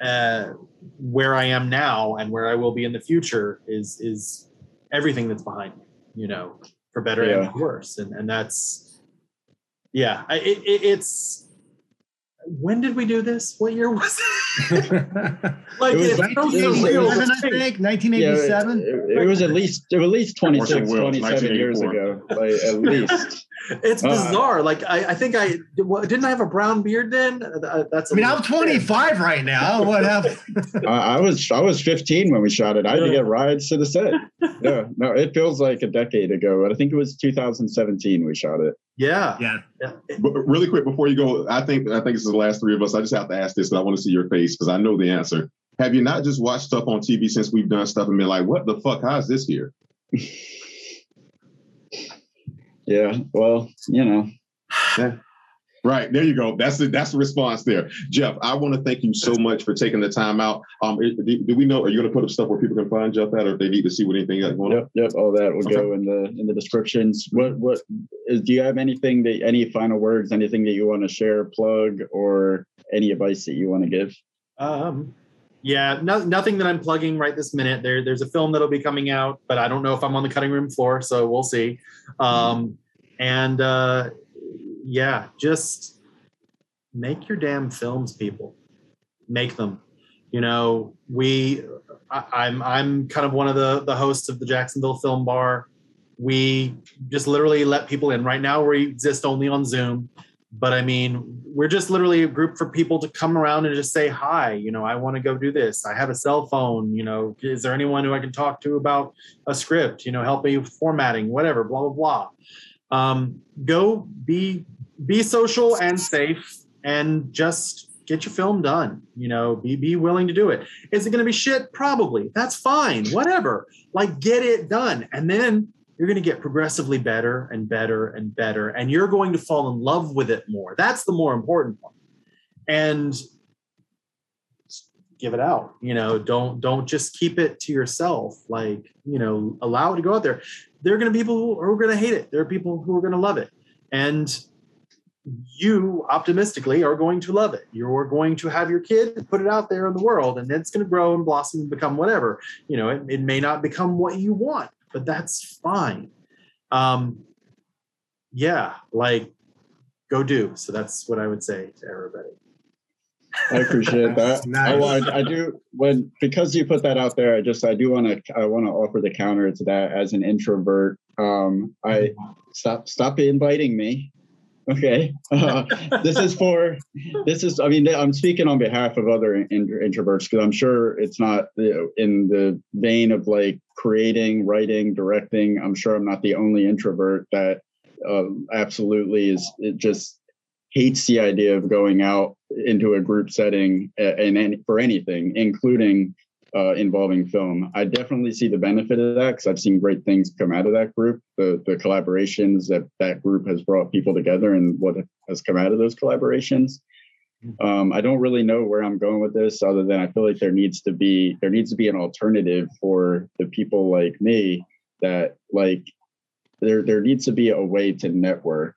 uh, where I am now and where I will be in the future is is everything that's behind me. You know, for better Yeah. and worse, and and that's yeah. I, it, it, it's when did we do this? What year was it? like It was it's so 1987,1987, surreal. I think. 1987. Yeah, it, it was at least it was at least 26, 27 years ago. Like at least. It's Uh, bizarre. Like I, I think I what, didn't I have a brown beard then. Uh, That's I mean, I'm 25 right now. What happened? I, I was I was 15 when we shot it. I had to get rides to the set. Yeah, no, it feels like a decade ago, but I think it was 2017 we shot it. Yeah. Yeah. yeah. But really quick before you go, I think I think this is the last three of us. I just have to ask this because I want to see your face because I know the answer. Have you not just watched stuff on TV since we've done stuff and been like, what the fuck? How's this here? Yeah, well, you know, Yeah. Right there, you go. That's the that's the response there, Jeff. I want to thank you so much for taking the time out. Um, do, do we know? Are you going to put up stuff where people can find Jeff at, or if they need to see what anything got going on? yep, yep, all that will Okay. go in the in the descriptions. What what is? Do you have anything that any final words, anything that you want to share, plug, or any advice that you want to give? Um, yeah, no, nothing that I'm plugging right this minute. There, there's a film that'll be coming out, but I don't know if I'm on the cutting room floor, so we'll see. Um, and uh, yeah, just make your damn films, people. Make them. You know, we. I, I'm I'm kind of one of the the hosts of the Jacksonville Film Bar. We just literally let people in. Right now, we exist only on Zoom but I mean, we're just literally a group for people to come around and just say hi. You know, I want to go do this. I have a cell phone. You know, is there anyone who I can talk to about a script? You know, help me with formatting, whatever. Blah blah blah. Um, go be be social and safe, and just get your film done. You know, be be willing to do it. Is it going to be shit? Probably. That's fine. Whatever. Like, get it done, and then you're going to get progressively better and better and better and you're going to fall in love with it more. That's the more important one. And give it out you know don't don't just keep it to yourself. Like you know allow it to go out there. There are going to be people who are going to hate it. There are people who are going to love it. And you optimistically are going to love it. You're going to have your kid put it out there in the world and it's going to grow and blossom and become whatever. You know it, it may not become what you want but that's fine um yeah like go do so that's what i would say to everybody I appreciate that. Nice. I, I, I do when because you put that out there. I just I do want to I want to offer the counter to that as an introvert. Um, I stop stop inviting me. Okay, uh, this is for this is. I mean, I'm speaking on behalf of other in, introverts because I'm sure it's not in the vein of like creating, writing, directing. I'm sure I'm not the only introvert that uh, absolutely is it just hates the idea of going out into a group setting and, and for anything, including uh, involving film. I definitely see the benefit of that because I've seen great things come out of that group. The the collaborations that that group has brought people together and what has come out of those collaborations. Um, I don't really know where I'm going with this, other than I feel like there needs to be there needs to be an alternative for the people like me that like there there needs to be a way to network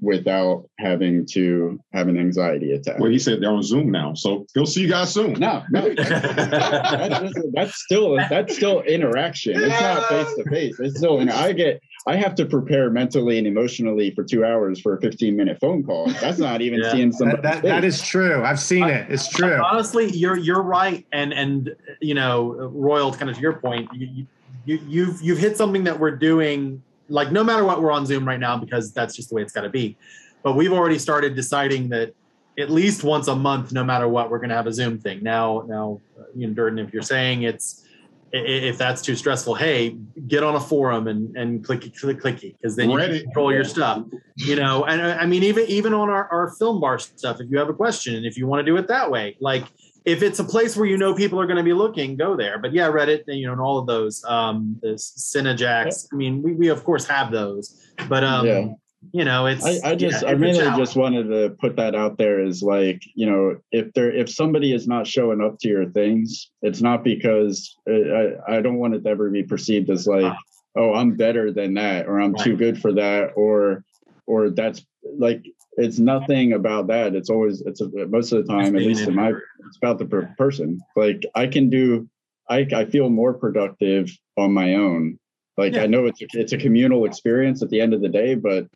without having to have an anxiety attack. Well, he said they're on Zoom now, so he'll see you guys soon. No, no, that's, that's still that's still interaction. It's not face to face. It's still. And I get I have to prepare mentally and emotionally for two hours for a 15 minute phone call. That's not even Yeah. seeing somebody. That, that, that is true. I've seen it. It's true. honestly you're you're right and and you know royal kind of to your point you, you you've you've hit something that we're doing like no matter what we're on zoom right now because that's just the way it's got to be. But we've already started deciding that at least once a month no matter what we're going to have a zoom thing. Now now you know Durden, if you're saying it's if that's too stressful hey get on a forum and and clicky click clicky because then you can control your stuff you know? And i I mean even even on our, our film bar stuff if you have a question and if you want to do it that way like if it's a place where you know people are going to be looking go there. But yeah reddit you know and all of those um the cinejacks i mean we, we of course have those. But um Yeah. you know it's I, I just yeah, I mainly just wanted to put that out there is like you know if there if somebody is not showing up to your things it's not because uh, I I don't want it to ever be perceived as like oh I'm better than that or I'm too good for that or or that's like it's nothing about that. It's always it's a, most of the time at least in my it's about the per- person. Like I can do I I feel more productive on my own. Like Yeah. I know it's a, it's a communal experience at the end of the day but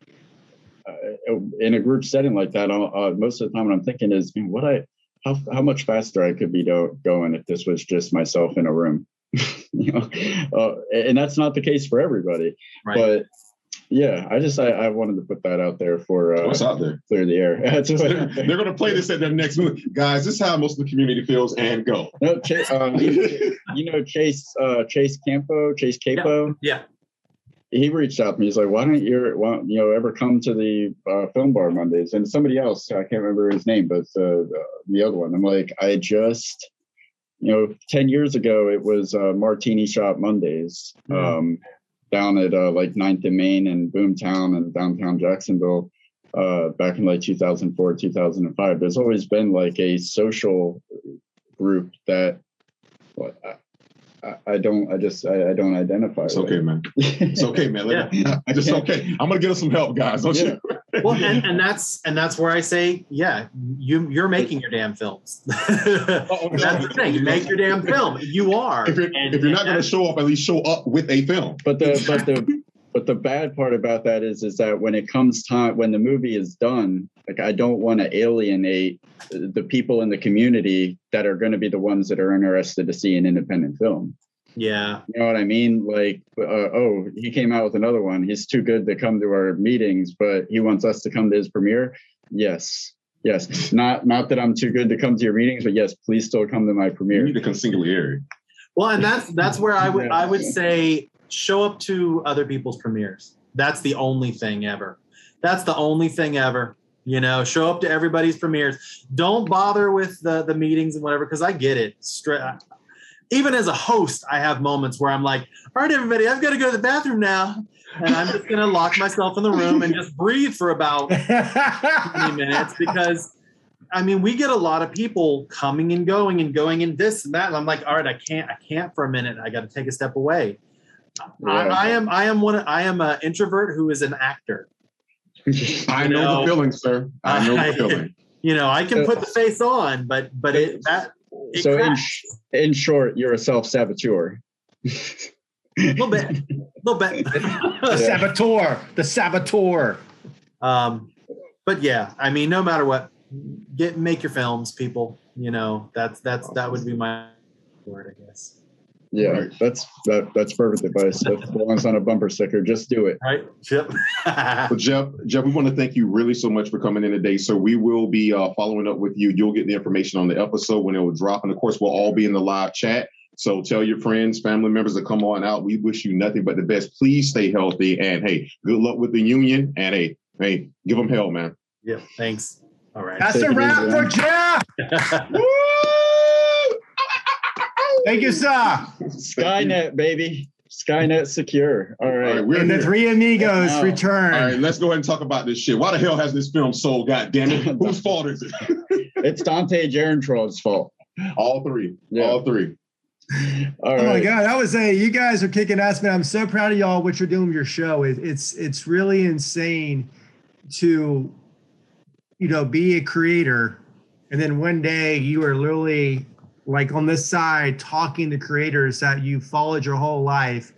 uh, in a group setting like that, uh, most of the time what I'm thinking is, man, what I, how, how much faster I could be do, going if this was just myself in a room, you know, uh, and that's not the case for everybody. right. But yeah, I just I, I wanted to put that out there for uh, What's out there? clear the air. They're, they're going to play this at their next movie, guys. This is how most of the community feels, and go. no, Chase, um, you, you know Chase uh, Chase Campo, Chase Capo. yeah he reached out to me. He's like, "Why don't you, why, don't you know, ever come to the uh, film bar Mondays?" And somebody else, I can't remember his name, but uh, the, the other one. I'm like, I just, you know, ten years ago it was uh, Martini Shop Mondays um, down at uh, like 9th and Main and Boomtown and downtown Jacksonville. Uh, back in like 2004, 2005, there's always been like a social group that well, I, I, I don't, I just, I, I don't identify. It's with. okay, man. It's okay, man. Let me- It's okay. I'm going to get us some help, guys. Don't Yeah. you? Well and, and that's and that's where i say yeah you you're making your damn films. Oh, that's the thing You make your damn film you are. If you're, And- if you're not going to show up, at least show up with a film. but the but the but the bad part about that is is that when it comes time when the movie is done like i don't want to alienate the people in the community that are going to be the ones that are interested to see an independent film yeah. You know what i mean? Like uh, oh he came out with another one. He's too good to come to our meetings but he wants us to come to his premiere? Yes. Yes. Not not that i'm too good to come to your meetings but yes please still come to my You premiere need to come consigliere. well and that's that's where i would i would say show up to other people's premieres. That's the only thing ever. That's the only thing ever you know? Show up to everybody's premieres. Don't bother with the the meetings and whatever because i get it. Stra- even as a host i have moments where i'm like all right everybody i've got to go to the bathroom now and i'm just going to lock myself in the room and just breathe for about 20 minutes because I mean, we get a lot of people coming and going and going and this and that. And I'm like, all right, I can't, I can't for a minute. I got to take a step away. Yeah. I, I am, I am one. I am an introvert who is an actor. I know No. the feeling, sir. I know the feeling. You know, I can put the face on, but but it that it so in, sh- in short, you're a self-saboteur. a little bit, a little bit. The saboteur, the saboteur. Um, but yeah, I mean, no matter what, get make your films, people. You know, that's that's that would be my word, I guess. Yeah, Right. that's that, that's perfect advice. That belongs on a bumper sticker. Just do it. Right? Chip. But Jeff, Jeff, we want to thank you really so much for coming in today. So we will be uh, following up with you. You'll get the information on the episode when it will drop, and of course, we'll all be in the live chat. So tell your friends, family members to come on out. We wish you nothing but the best. Please stay healthy, and hey, good luck with the union. And hey, hey, give them hell, man. yeah. Thanks. All right. That's Take a wrap easy, for man. Jeff. Woo! Thank you, sir. Skynet, baby. Skynet secure. All All right. right, we're And the three amigos Wow. return. All right, let's go ahead and talk about this shit. Why the hell has this film sold? God damn it! Whose fault is it? It's Dante Jarentroll's fault. All three. Yeah. All three. All Oh my god, I was a you guys are kicking ass, man. I'm so proud of y'all what you're doing with your show. It, it's it's really insane to you know be a creator and then one day you are literally like on this side talking to creators that you followed your whole life.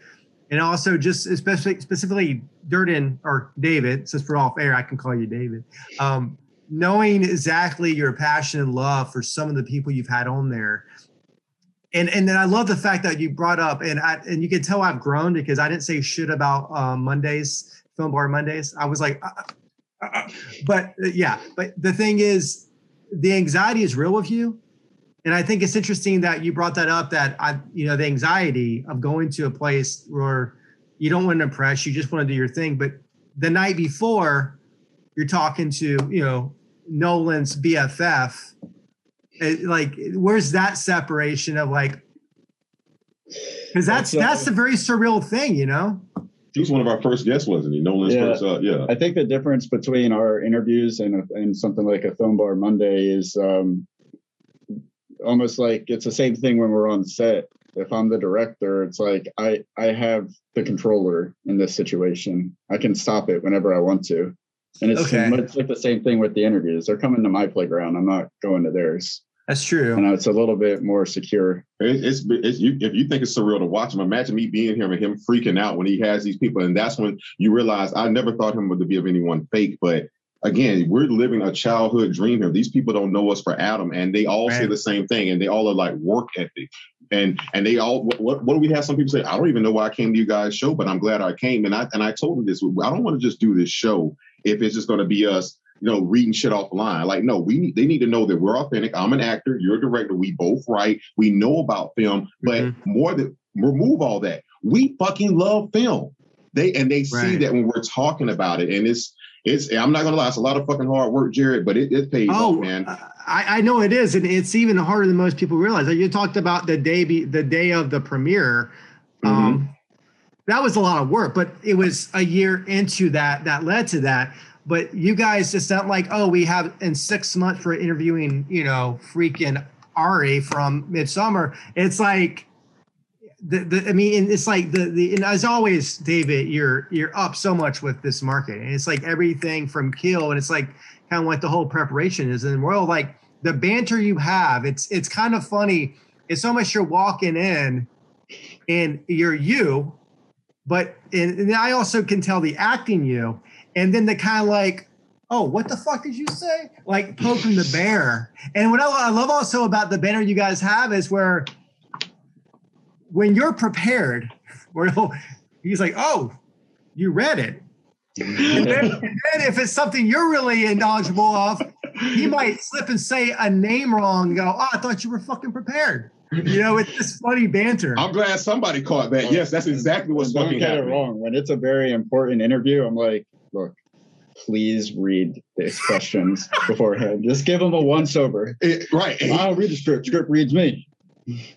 And also just especially specifically Durden or David, since we're off air, I can call you David. Um, knowing exactly your passion and love for some of the people you've had on there and and then I love the fact that you brought up and I and you can tell I've grown because I didn't say shit about uh, Mondays film bar Mondays. I was like, uh, uh, uh, but uh, yeah, but the thing is, the anxiety is real with you, and I think it's interesting that you brought that up. That I you know the anxiety of going to a place where you don't want to impress, you just want to do your thing, but the night before you're talking to you know Nolan's BFF it- like where's that separation of like because that's That's, uh, that's a very surreal thing you know He was one of our first guests, wasn't he? Nolan's Yeah. first. Uh, yeah. I think the difference between our interviews and a, and something like a film bar Monday is um, almost like it's the same thing when we're on set. If I'm the director, it's like I I have the controller in this situation. I can stop it whenever I want to, and it's, Okay. it's like the same thing with the interviews. They're coming to my playground. I'm not going to theirs, that's true and it's a little bit more secure. It, it's, it's you, if you think it's surreal to watch him, imagine me being here and him freaking out when he has these people, and that's when you realize I never thought him to be of anyone fake, but again, we're living a childhood dream here. These people don't know us for Adam, and they all say the same thing, and they all are like work ethic, and and they all what, what what do we have? Some people say I don't even know why I came to you guys' show, but I'm glad I came, and I and I told them this. I don't want to just do this show if it's just going to be us. You know, reading shit offline. Like, no, we need they need to know that we're authentic. I'm an actor, you're a director. We both write. We know about film, but Mhm. more than remove all that. We fucking love film. They and they see that when we're talking about it, and it's it's. I'm not gonna lie, it's a lot of fucking hard work, Jared, but it, it pays oh off, man. I, I know it is and it's even harder than most people realize like you talked about the day be, the day of the premiere um that was a lot of work but it was a year into that that led to that but you guys just not like oh we have in six months for interviewing you know freaking ari from Midsommar it's like the, the I mean, it's like the the and as always, David, you're you're up so much with this market, and it's like everything from kill, and it's like kind of what the whole preparation is, and all like the banter you have. It's it's kind of funny. It's almost you're walking in, and you're you, but and, and I also can tell the acting you, and then the kind of like. Oh, what the fuck did you say? Like poking the bear. And what I, I love also about the banner you guys have is where when you're prepared, where he's like, "Oh, you read it," and then, and then if it's something you're really knowledgeable of, he might slip and say a name wrong and go, "Oh, I thought you were fucking prepared." You know, it's this funny banter. I'm glad somebody caught that. Yes, that's exactly what's Don't fucking get it wrong. When it's a very important interview, I'm like, look, please read these questions beforehand. Just give them a once over. It- right. I don't read the script. Script reads me.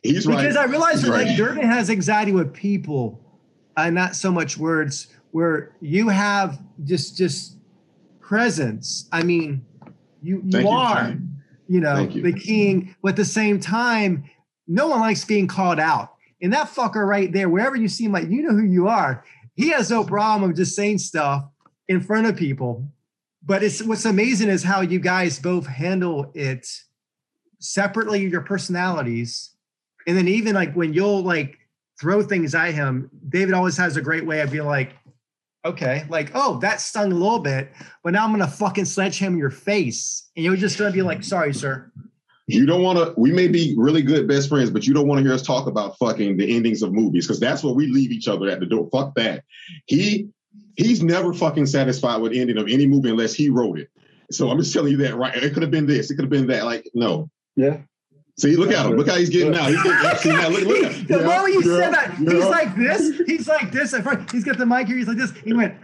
He's right. because I realize that right. like Durden has anxiety with people, and not so much words. Where you have just just presence. I mean, you you Thank are. Jim. you know, you. the king, but at the same time, no one likes being called out. And that fucker right there, wherever you see him, like you know who you are. He has no problem of just saying stuff in front of people. But it's what's amazing is how you guys both handle it separately, your personalities. And then even like when you'll like throw things at him, David always has a great way of being like, okay, like, oh, that stung a little bit, but now I'm gonna fucking sledgehammer your face. And you're just gonna be like, sorry, sir. You don't want to. We may be really good best friends, but you don't want to hear us talk about fucking the endings of movies because that's where we leave each other at the door. Fuck that. He he's never fucking satisfied with the ending of any movie unless he wrote it. So I'm just telling you that right. It could have been this. It could have been that. Like no. Yeah. See, look at him. Look how he's getting now. He's getting. See now. Look, look. at- the Yeah, moment you yeah, said that, yeah. he's like this. He's like this. At first, he's got the mic here. He's like this. He went,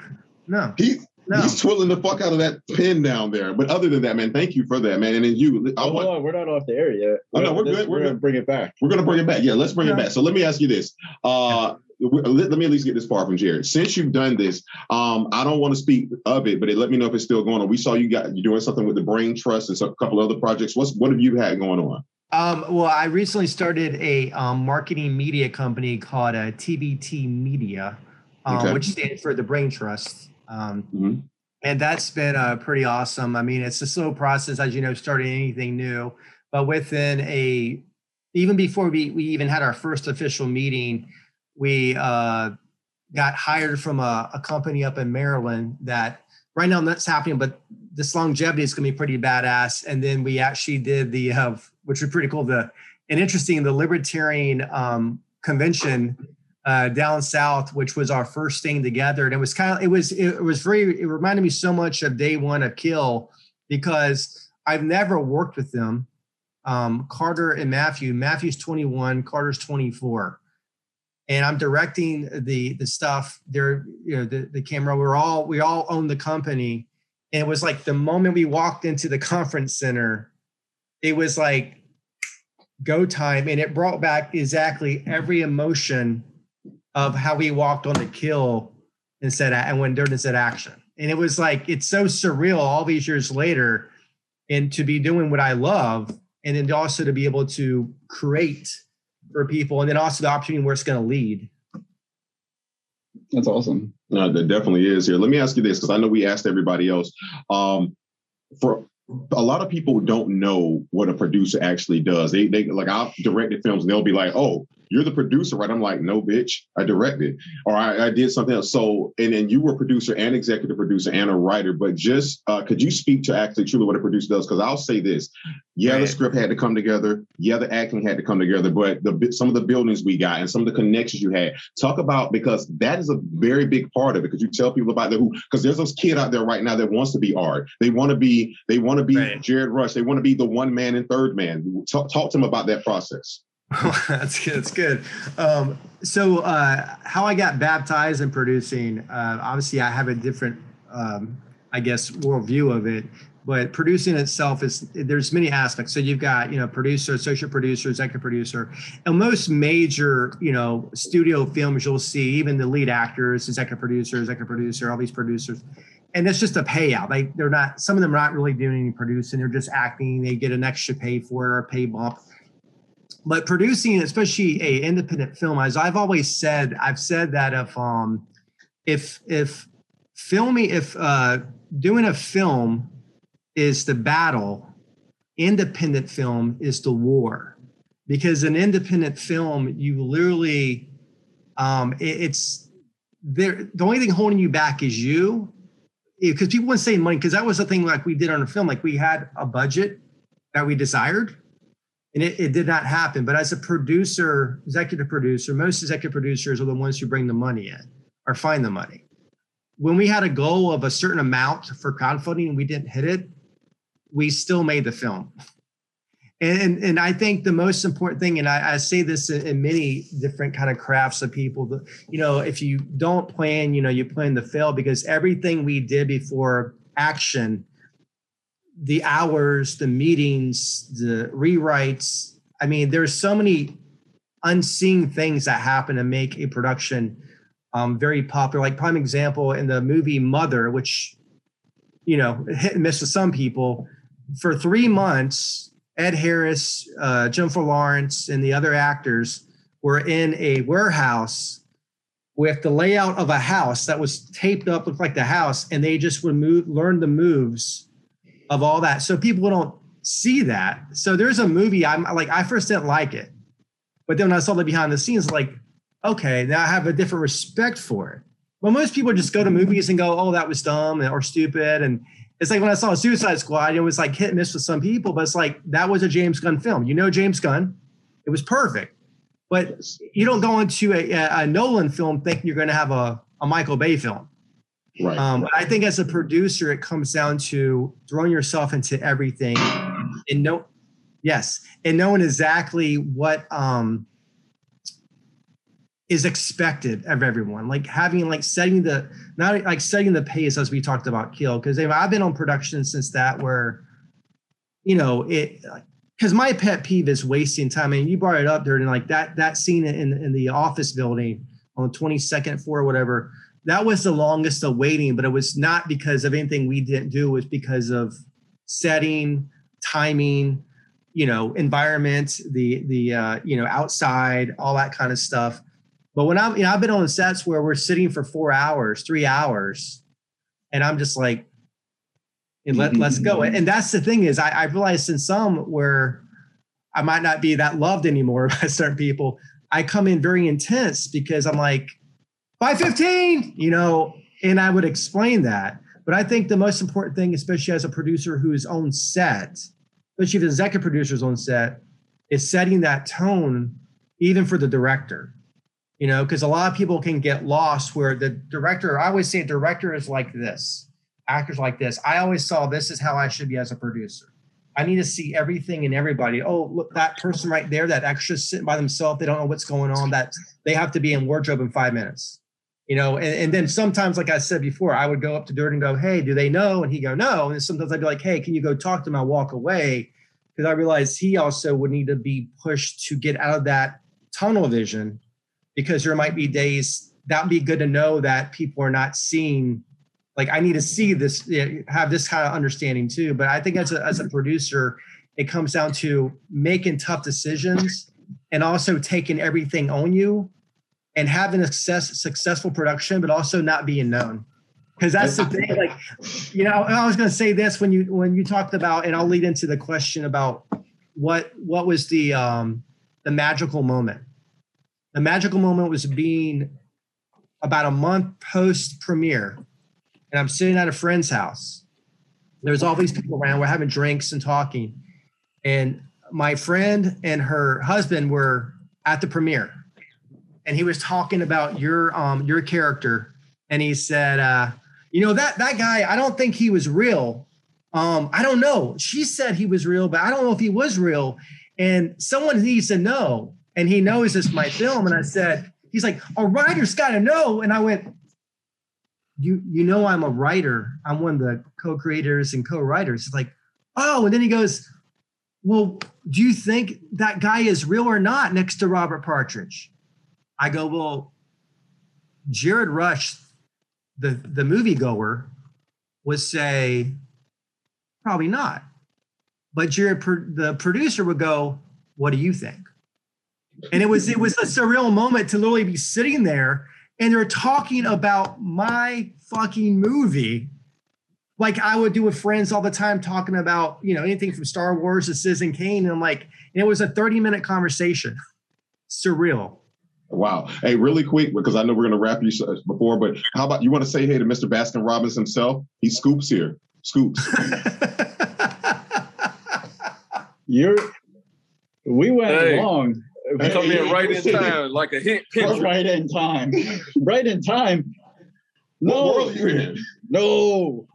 no. He No. he's twirling the fuck out of that pin down there. But other than that, man, thank you for that, man. And then you, I want, hold on, we're not off the air yet. Oh, no, we're This- good, we're gonna good. bring it back. We're gonna bring it back. Yeah, let's bring it back. So let me ask you this. Uh let, let me at least get this far from Jared. Since you've done this, um, I don't want to speak of it, but it, let me know if it's still going on. We saw you got you doing something with the Brain Trust and some, a couple other projects. What's what have you had going on? Um, well, I recently started a um, marketing media company called uh, TBT Media, um, Okay. which stands for the Brain Trust. Um, Mhm. and that's been uh, pretty awesome. I mean, it's a slow process, as you know, starting anything new. But within a, even before we, we even had our first official meeting, we uh, got hired from a, a company up in Maryland that right now that's happening, but this longevity is going to be pretty badass. And then we actually did the, uh, which was pretty cool, the and interesting, the Libertarian um, Convention uh, down south, which was our first thing together. And it was kind of, it was, it was very, it reminded me so much of day one of Kill because I've never worked with them. Um, Carter and Matthew, Matthew's 21, Carter's 24. And I'm directing the the stuff. They're you know the, the camera. We're all we all own the company, and it was like the moment we walked into the conference center, it was like go time, and it brought back exactly every emotion of how we walked on the kill and said and when Durden said action. And it was like it's so surreal all these years later, and to be doing what I love, and then also to be able to create for people, and then also the opportunity where it's going to lead. That's awesome. No, there definitely is here. Let me ask you this because I know we asked everybody else. Um, for a lot of people don't know what a producer actually does. They they like I've directed films and they'll be like, "Oh, you're the producer, right?" I'm like, "No, bitch, I directed or I, I did something else." So, and then you were producer and executive producer and a writer. But just uh, could you speak to actually truly what a producer does? Because I'll say this: yeah, the script had to come together. Yeah, the acting had to come together. But the some of the buildings we got and some of the connections you had. Talk about because that is a very big part of it. Because you tell people about the who because there's this kid out there right now that wants to be art. They want to be they want to be. Jared Rush. They want to be the one man and third man. Talk, talk to them about that process. that's good. That's good. Um, so, uh, how I got baptized in producing, uh, obviously, I have a different, um, I guess, worldview of it. But producing itself is there's many aspects. So you've got you know producer, associate producer, executive producer, and most major you know studio films you'll see even the lead actors, executive producer, executive producer, all these producers, and it's just a payout. They they're not some of them are not really doing any producing. They're just acting. They get an extra pay for it or a pay bump but producing especially a independent film as i've always said i've said that if um if if filming if uh doing a film is the battle independent film is the war. Because an independent film you literally um it- it's there the only thing holding you back is you. Because people to say money because that was the thing like we did on a film like we had a budget that we desired and it, it did not happen. But as a producer, executive producer, most executive producers are the ones who bring the money in or find the money. When we had a goal of a certain amount for crowdfunding and we didn't hit it, we still made the film. And, and, I think the most important thing, and I, I say this in, in many different kind of crafts of people, that, you know, if you don't plan, you know, you plan to fail because everything we did before action the hours, the meetings, the rewrites. I mean, there's so many unseen things that happen to make a production um, very popular. Like prime example in the movie Mother, which you know hit and miss to some people. For three months, Ed Harris, uh, Jennifer Lawrence, and the other actors were in a warehouse with the layout of a house that was taped up, looked like the house, and they just would move, learn the moves of all that. So people don't see that. So there's a movie I'm like, I first didn't like it, but then when I saw the behind the scenes, like, okay, now I have a different respect for it. But most people just go to movies and go, oh, that was dumb or stupid. And it's like when I saw Suicide Squad, it was like hit and miss with some people, but it's like that was a James Gunn film. You know, James Gunn, it was perfect. But you don't go into a, a Nolan film thinking you're going to have a, a Michael Bay film. Right. Um, I think as a producer, it comes down to throwing yourself into everything and know, yes, and knowing exactly what um, is expected of everyone. Like having like setting the not like setting the pace as we talked about Kill because I've been on production since that where you know it because my pet peeve is wasting time. I mean, you brought it up during like that that scene in in the office building on the 22nd floor or whatever. That was the longest of waiting, but it was not because of anything we didn't do. It was because of setting, timing, you know, environment, the the uh, you know outside, all that kind of stuff. But when I'm, you know, I've been on sets where we're sitting for four hours, three hours, and I'm just like, and let, let's go. And that's the thing is I, I realized in some where I might not be that loved anymore by certain people, I come in very intense because I'm like, 515, you know, and I would explain that. But I think the most important thing, especially as a producer who is on set, especially if the executive producer's on set, is setting that tone even for the director. You know, because a lot of people can get lost where the director, I always say director is like this actors like this. I always saw this is how I should be as a producer. I need to see everything and everybody. Oh, look, that person right there, that extra sitting by themselves, they don't know what's going on. That they have to be in wardrobe in five minutes. You know, and, and then sometimes, like I said before, I would go up to Dirt and go, Hey, do they know? And he go, No. And sometimes I'd be like, Hey, can you go talk to him? I walk away. Because I realized he also would need to be pushed to get out of that tunnel vision because there might be days that would be good to know that people are not seeing like I need to see this, have this kind of understanding too. But I think as a, as a producer, it comes down to making tough decisions and also taking everything on you and having a success, successful production, but also not being known. Because that's the thing. Like, you know, I was going to say this when you when you talked about, and I'll lead into the question about what what was the um, the magical moment. The magical moment was being about a month post premiere and I'm sitting at a friend's house. There's all these people around. We're having drinks and talking. And my friend and her husband were at the premiere. And he was talking about your um your character. And he said, uh, you know, that that guy, I don't think he was real. Um, I don't know. She said he was real, but I don't know if he was real. And someone needs to know. And he knows it's my film. And I said, he's like, a writer's got to know. And I went, you you know I'm a writer. I'm one of the co-creators and co-writers. It's like, oh, and then he goes, well, do you think that guy is real or not next to Robert Partridge? I go, well, Jared Rush, the the moviegoer, would say probably not. But Jared, the producer, would go, "What do you think?" And it was it was a surreal moment to literally be sitting there and they're talking about my fucking movie like I would do with friends all the time, talking about you know anything from Star Wars to Citizen Kane, and I'm like, and it was a 30 minute conversation, surreal. Wow. Hey, really quick because I know we're going to wrap you uh, before, but how about you want to say hey to Mr. Baskin Robbins himself? He scoops here. Scoops. You're. We went hey. long. Come in right in time, like a hint picture. Right in time. right in time. No. What world are you in? No.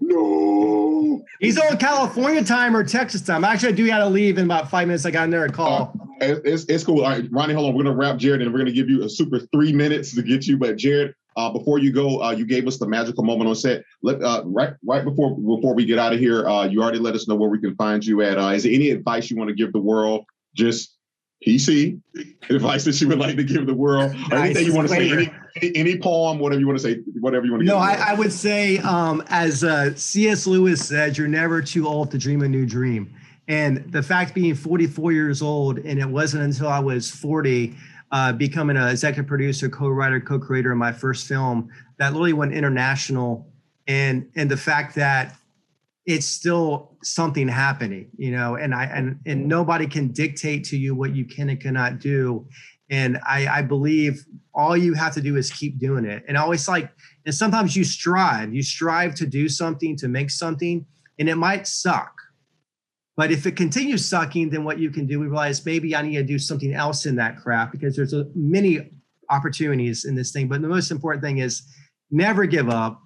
No. He's on California time or Texas time. Actually, I do got to leave in about five minutes. I got another call. Uh, it's, it's cool. All right, Ronnie, hold on. We're going to wrap Jared and we're going to give you a super three minutes to get you. But Jared, uh, before you go, uh, you gave us the magical moment on set. Let uh, right right before before we get out of here, uh, you already let us know where we can find you at. Uh, is there any advice you want to give the world? Just PC advice that you would like to give the world, or nice. anything you want to say, any, any, any, poem, whatever you want to say, whatever you want to. No, I, I, would say, um, as uh, C.S. Lewis said, "You're never too old to dream a new dream." And the fact being 44 years old, and it wasn't until I was 40, uh, becoming an executive producer, co-writer, co-creator of my first film, that literally went international. And and the fact that it's still something happening, you know, and I and and nobody can dictate to you what you can and cannot do. And I, I believe all you have to do is keep doing it. And always like, and sometimes you strive, you strive to do something, to make something, and it might suck. But if it continues sucking, then what you can do, we realize maybe I need to do something else in that craft because there's a, many opportunities in this thing. But the most important thing is never give up,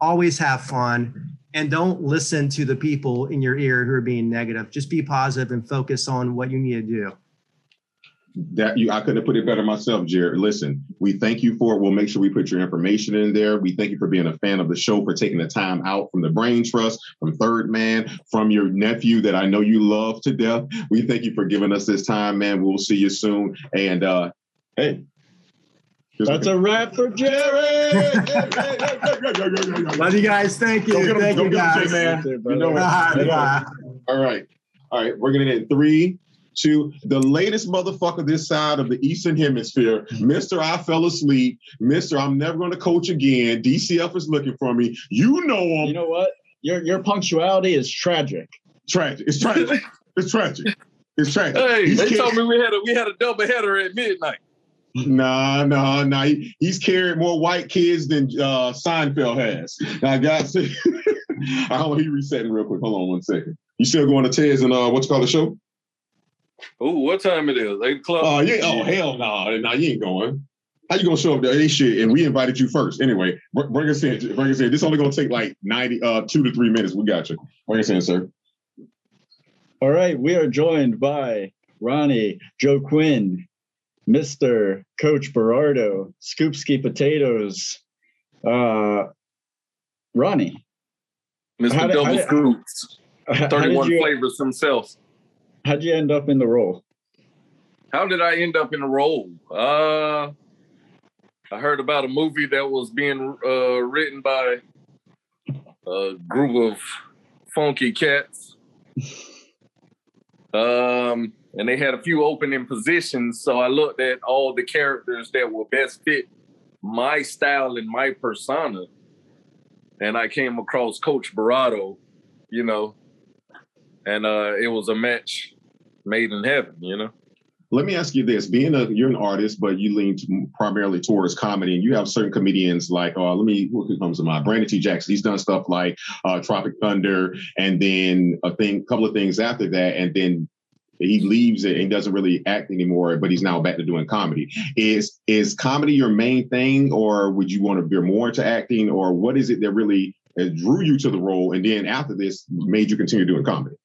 always have fun, and don't listen to the people in your ear who are being negative. Just be positive and focus on what you need to do that you I couldn't have put it better myself, Jared. Listen, we thank you for it. We'll make sure we put your information in there. We thank you for being a fan of the show, for taking the time out from the Brain Trust, from Third Man, from your nephew that I know you love to death. We thank you for giving us this time, man. We'll see you soon. And uh hey. That's a wrap for Jared. Love you guys. Thank you. Him, Thank you, guys. man. You know All right. All right. We're going to end three, to the latest motherfucker this side of the Eastern Hemisphere, Mr. I fell asleep, Mr. I'm never going to coach again. DCF is looking for me. You know him. You know what? Your your punctuality is tragic. Tragic. It's tragic. it's tragic. It's tragic. Hey, He's they kid- told me we had a we had a double header at midnight. Nah, nah, nah. He, he's carried more white kids than uh, Seinfeld has. Now, I got to. I don't. He resetting real quick. Hold on one second. You still going to Tez and uh, what's it called the show? Oh, what time it is? Eight o'clock. Oh yeah. Oh hell no. Nah. nah, you ain't going. How you gonna show up to A shit? And we invited you first. Anyway, br- bring us in. Bring us in. This only gonna take like ninety, uh, two to three minutes. We got you. Bring us in, sir. All right, we are joined by Ronnie, Joe Quinn, Mr. Coach Berardo, Scoopski Potatoes, uh, Ronnie. Mr. How Double did- Scoops. did 31 you- flavors himself. How'd you end up in the role? How did I end up in the role? Uh, I heard about a movie that was being uh, written by a group of funky cats. Um, and they had a few opening positions. So I looked at all the characters that will best fit my style and my persona. And I came across Coach Barado, you know, and uh, it was a match made in heaven, you know. Let me ask you this: Being a you're an artist, but you lean to, primarily towards comedy, and you have certain comedians like, uh, let me who comes to mind? Brandon T. Jackson. He's done stuff like uh, Tropic Thunder, and then a thing, couple of things after that, and then he leaves it and doesn't really act anymore. But he's now back to doing comedy. Is is comedy your main thing, or would you want to veer more into acting, or what is it that really uh, drew you to the role, and then after this made you continue doing comedy?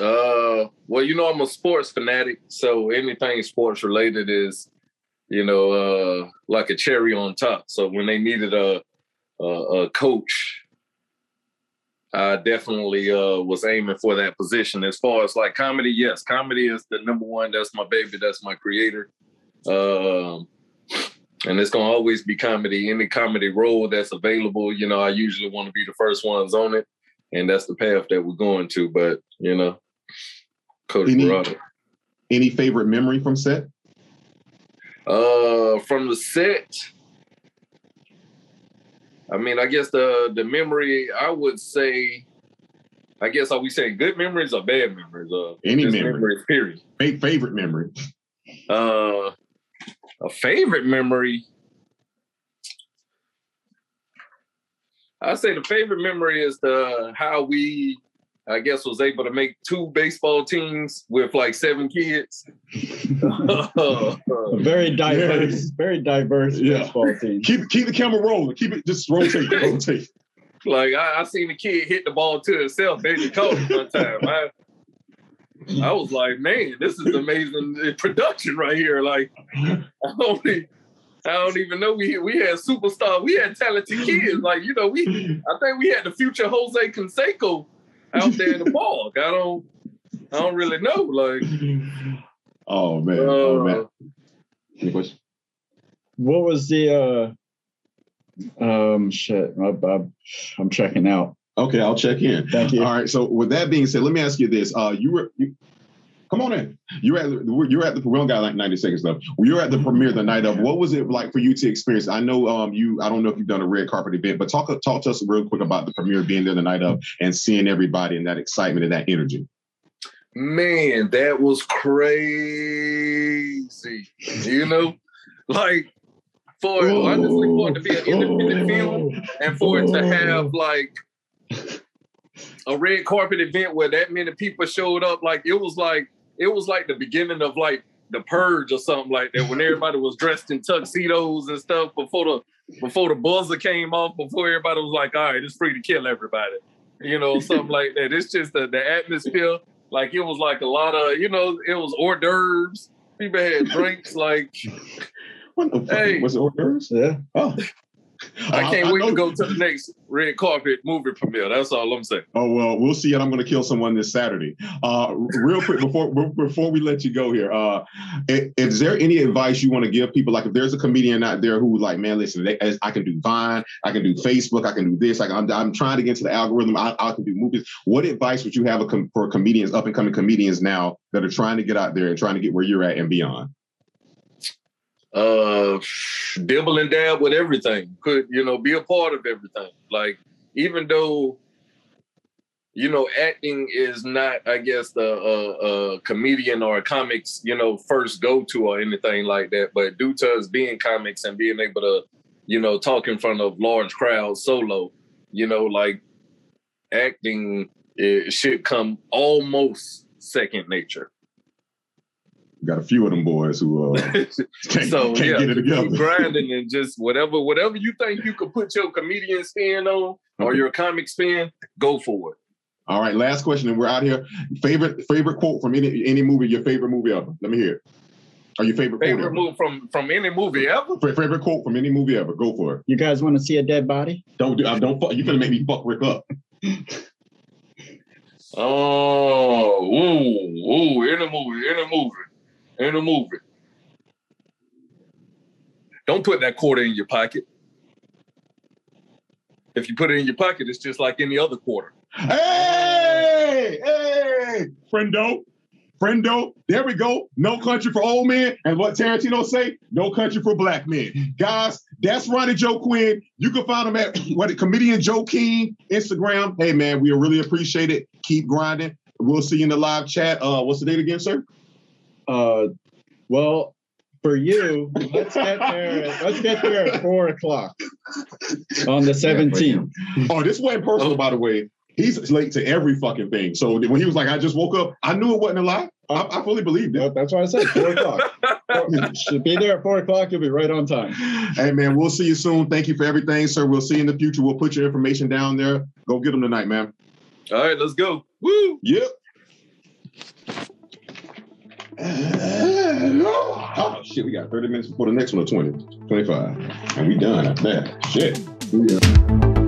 Uh, well, you know, I'm a sports fanatic, so anything sports related is, you know, uh, like a cherry on top. So when they needed a a, a coach, I definitely uh, was aiming for that position. As far as like comedy, yes, comedy is the number one. That's my baby. That's my creator. Um, and it's gonna always be comedy. Any comedy role that's available, you know, I usually want to be the first ones on it and that's the path that we're going to. But you know, Coach Any- Barado. Any favorite memory from set? Uh, from the set, I mean, I guess the the memory I would say, I guess are we saying good memories or bad memories? Uh, Any memory. memories, period. Fa- favorite memory? Uh, a favorite memory. I say the favorite memory is the how we, I guess, was able to make two baseball teams with like seven kids. Very diverse, very diverse Yeah. baseball team. Keep keep the camera rolling. Keep it just rotate, rotate. Like I, I seen the kid hit the ball to himself They just caught it one time. I, I was like, man, this is amazing production right here. Like, I don't, e- I don't even know we we had superstar, we had talented kids. Like, you know, we I think we had the future Jose Canseco out there in the park. I don't, I don't really know. Like, Oh man. oh uh, man. Any question? What was the uh um shit? I, I, I'm checking out. Okay, I'll check in. Thank you. All right. So with that being said, let me ask you this: uh, you were. You, Come on in. You're at you're at the we don't got like 90 seconds left. You're at the premiere the night of. What was it like for you to experience? I know um you I don't know if you've done a red carpet event, but talk talk to us real quick about the premiere being there the night of and seeing everybody and that excitement and that energy. Man, that was crazy. You know, like for honestly for it to be an independent film and for it to have like a red carpet event where that many people showed up, like it was like it was like the beginning of like the purge or something like that when everybody was dressed in tuxedos and stuff before the before the buzzer came off, before everybody was like, all right, it's free to kill everybody. You know, something like that. It's just the, the atmosphere. Like it was like a lot of, you know, it was hors d'oeuvres. People had drinks like what the fuck? Hey. Was it hors d'oeuvres? Yeah. Oh. I can't I, wait I to go to the next red carpet movie premiere. That's all I'm saying. Oh well, we'll see. And I'm going to kill someone this Saturday. Uh, real quick before before we let you go here, uh, is there any advice you want to give people? Like, if there's a comedian out there who like, man, listen, they, I can do Vine, I can do Facebook, I can do this. Like, I'm, I'm trying to get to the algorithm. I, I can do movies. What advice would you have for comedians, up and coming comedians now that are trying to get out there and trying to get where you're at and beyond? Uh dibble and dab with everything. Could you know be a part of everything. Like even though you know acting is not i guess a, uh, uh, comedian or a comics you know first go to or anything like that but due to us being comics and being able to you know talk in front of large crowds solo you know like acting it should come almost second nature got a few of them boys who uh, can't, so, can't yeah, get it together. grinding and just whatever whatever you think you could put your comedian spin on or okay. your comic spin, go for it. All right, last question, and we're out here. Favorite favorite quote from any any movie? Your favorite movie ever? Let me hear it. Or your favorite favorite quote from from any movie ever? Favorite quote from any movie ever? Go for it. You guys want to see a dead body? Don't do. I don't. Fuck, you gonna make me fuck Rick up. oh, ooh, ooh! In a movie, in a movie in a movie. Don't put that quarter in your pocket. If you put it in your pocket, it's just like any other quarter. Hey, hey, friendo, friendo. There we go. No country for old men. And what Tarantino say? No country for black men. Guys, that's Ronnie Joe Quinn. You can find him at what comedian Joe King Instagram. Hey man, we really appreciate it. Keep grinding. We'll see you in the live chat. Uh, what's the date again, sir? Uh, well, for you, let's get there. Let's get there at four o'clock on the seventeenth. Oh, this wasn't personal, by the way. He's late to every fucking thing. So when he was like, "I just woke up," I knew it wasn't a lie. I, I fully believed it. That's why I said four o'clock. Should be there at four o'clock. You'll be right on time. Hey man, we'll see you soon. Thank you for everything, sir. We'll see you in the future. We'll put your information down there. Go get them tonight, man. All right, let's go. Woo! Yep. Oh shit, we got 30 minutes before the next one 20, 25. And we done at that. Shit.